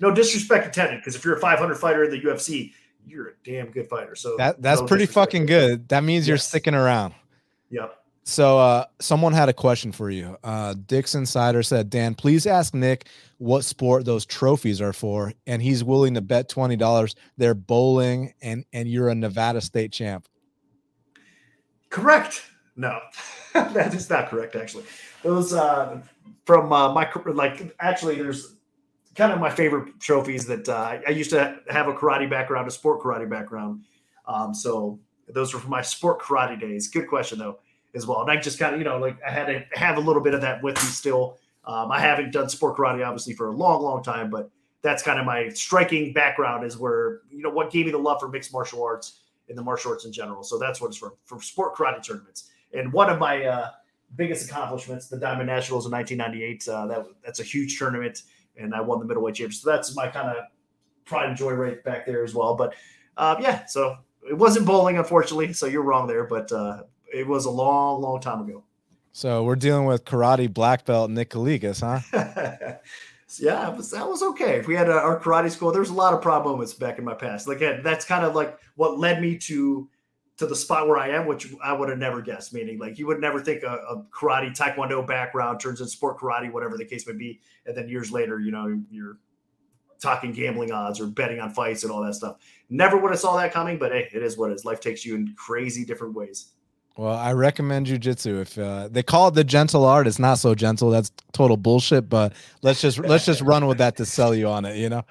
Speaker 2: No disrespect intended, because if you're a 500 fighter in the UFC, you're a damn good fighter. So
Speaker 1: that that's no pretty fucking good. That means you're sticking around.
Speaker 2: Yep.
Speaker 1: So uh someone had a question for you. Uh Dix Insider said, Dan, please ask Nick what sport those trophies are for. And he's willing to bet twenty dollars they're bowling and and you're a Nevada state champ.
Speaker 2: Correct. No, that is not correct, actually. Those uh from uh, my like actually there's kind of my favorite trophies that uh, I used to have a karate background, a sport karate background. Um, so those were from my sport karate days. Good question though, as well. And I just kind of you know like I had to have a little bit of that with me still. Um, I haven't done sport karate obviously for a long, long time, but that's kind of my striking background is where you know what gave me the love for mixed martial arts and the martial arts in general. So that's what it's from for sport karate tournaments. And one of my uh, biggest accomplishments, the Diamond Nationals in 1998. Uh, that that's a huge tournament, and I won the middleweight championship. So that's my kind of pride and joy right back there as well. But uh, yeah, so it wasn't bowling, unfortunately. So you're wrong there, but uh, it was a long, long time ago.
Speaker 1: So we're dealing with karate black belt Nick Kalikas, huh?
Speaker 2: yeah, was, that was okay. If we had a, our karate school, there's a lot of proud moments back in my past. Like that's kind of like what led me to to the spot where I am, which I would have never guessed. Meaning, like you would never think a, a, karate, taekwondo background turns into sport karate, whatever the case may be, and then years later, you know, you're talking gambling odds or betting on fights and all that stuff. Never would have saw that coming, but hey, it is what it is. Life takes you in crazy different ways.
Speaker 1: Well, I recommend jujitsu. If uh, they call it the gentle art, it's not so gentle. That's total bullshit. But let's just let's just run with that to sell you on it. You know.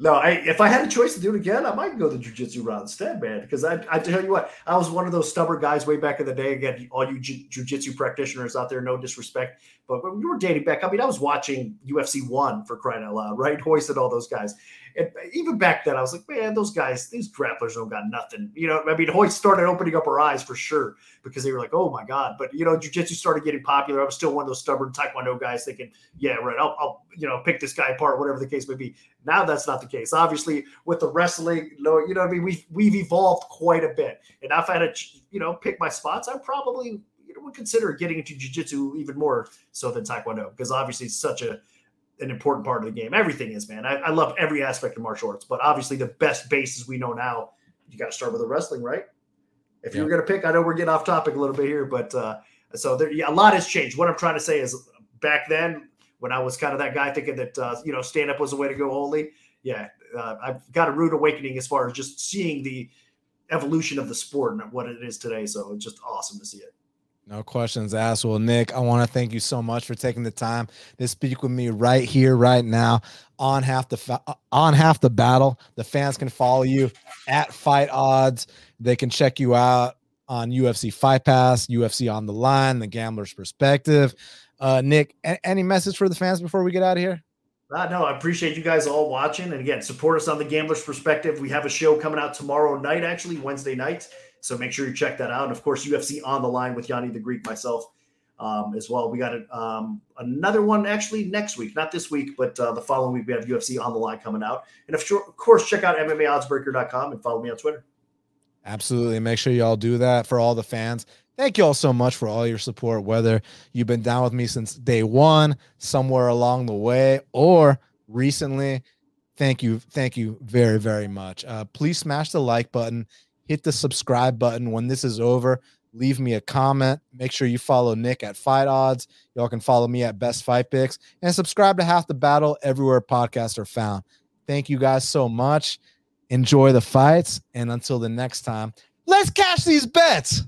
Speaker 2: No, I, if I had a choice to do it again, I might go the jujitsu route instead, man. Because I, I tell you what, I was one of those stubborn guys way back in the day. Again, all you ju- jujitsu practitioners out there, no disrespect, but when we were dating back, I mean, I was watching UFC one for crying out loud, right? And all those guys. And even back then, I was like, man, those guys, these grapplers don't got nothing. You know, I mean, Royce started opening up our eyes for sure because they were like, oh my God. But, you know, jujitsu started getting popular. I was still one of those stubborn Taekwondo guys thinking, yeah, right, I'll, I'll, you know, pick this guy apart, whatever the case may be. Now that's not the case. Obviously, with the wrestling, you know, you what I mean? We've, we've evolved quite a bit. And if I had to, you know, pick my spots, I probably you know, would consider getting into jujitsu even more so than taekwondo because obviously it's such a an important part of the game. Everything is, man. I, I love every aspect of martial arts, but obviously the best bases we know now, you got to start with the wrestling, right? If yeah. you're going to pick, I know we're getting off topic a little bit here, but uh, so there, yeah, a lot has changed. What I'm trying to say is, back then when I was kind of that guy thinking that uh, you know stand up was the way to go only, yeah, uh, I've got a rude awakening as far as just seeing the evolution of the sport and what it is today. So it's just awesome to see it.
Speaker 1: No questions asked. Well, Nick, I want to thank you so much for taking the time to speak with me right here, right now on half the fa- uh, on half the battle. The fans can follow you at Fight Odds. They can check you out on UFC Fight Pass, UFC on the line, the Gambler's Perspective. Uh, Nick, a- any message for the fans before we get out of here?
Speaker 2: Uh, no, I appreciate you guys all watching. And again, support us on the Gambler's Perspective. We have a show coming out tomorrow night, actually, Wednesday night. So make sure you check that out. And of course, UFC on the line with Yanni the Greek, myself um, as well. We got a, um, another one actually next week, not this week, but uh, the following week we have UFC on the line coming out. And of, of course, check out MMAOddsbreaker.com and follow me on Twitter.
Speaker 1: Absolutely. Make sure y'all do that for all the fans. Thank you all so much for all your support, whether you've been down with me since day one, somewhere along the way, or recently. Thank you. Thank you very, very much. Uh, please smash the like button hit the subscribe button when this is over. Leave me a comment. Make sure you follow Nick at Fight Odds. Y'all can follow me at Best Fight Picks and subscribe to Half the Battle everywhere podcasts are found. Thank you guys so much. Enjoy the fights. And until the next time, let's cash these bets.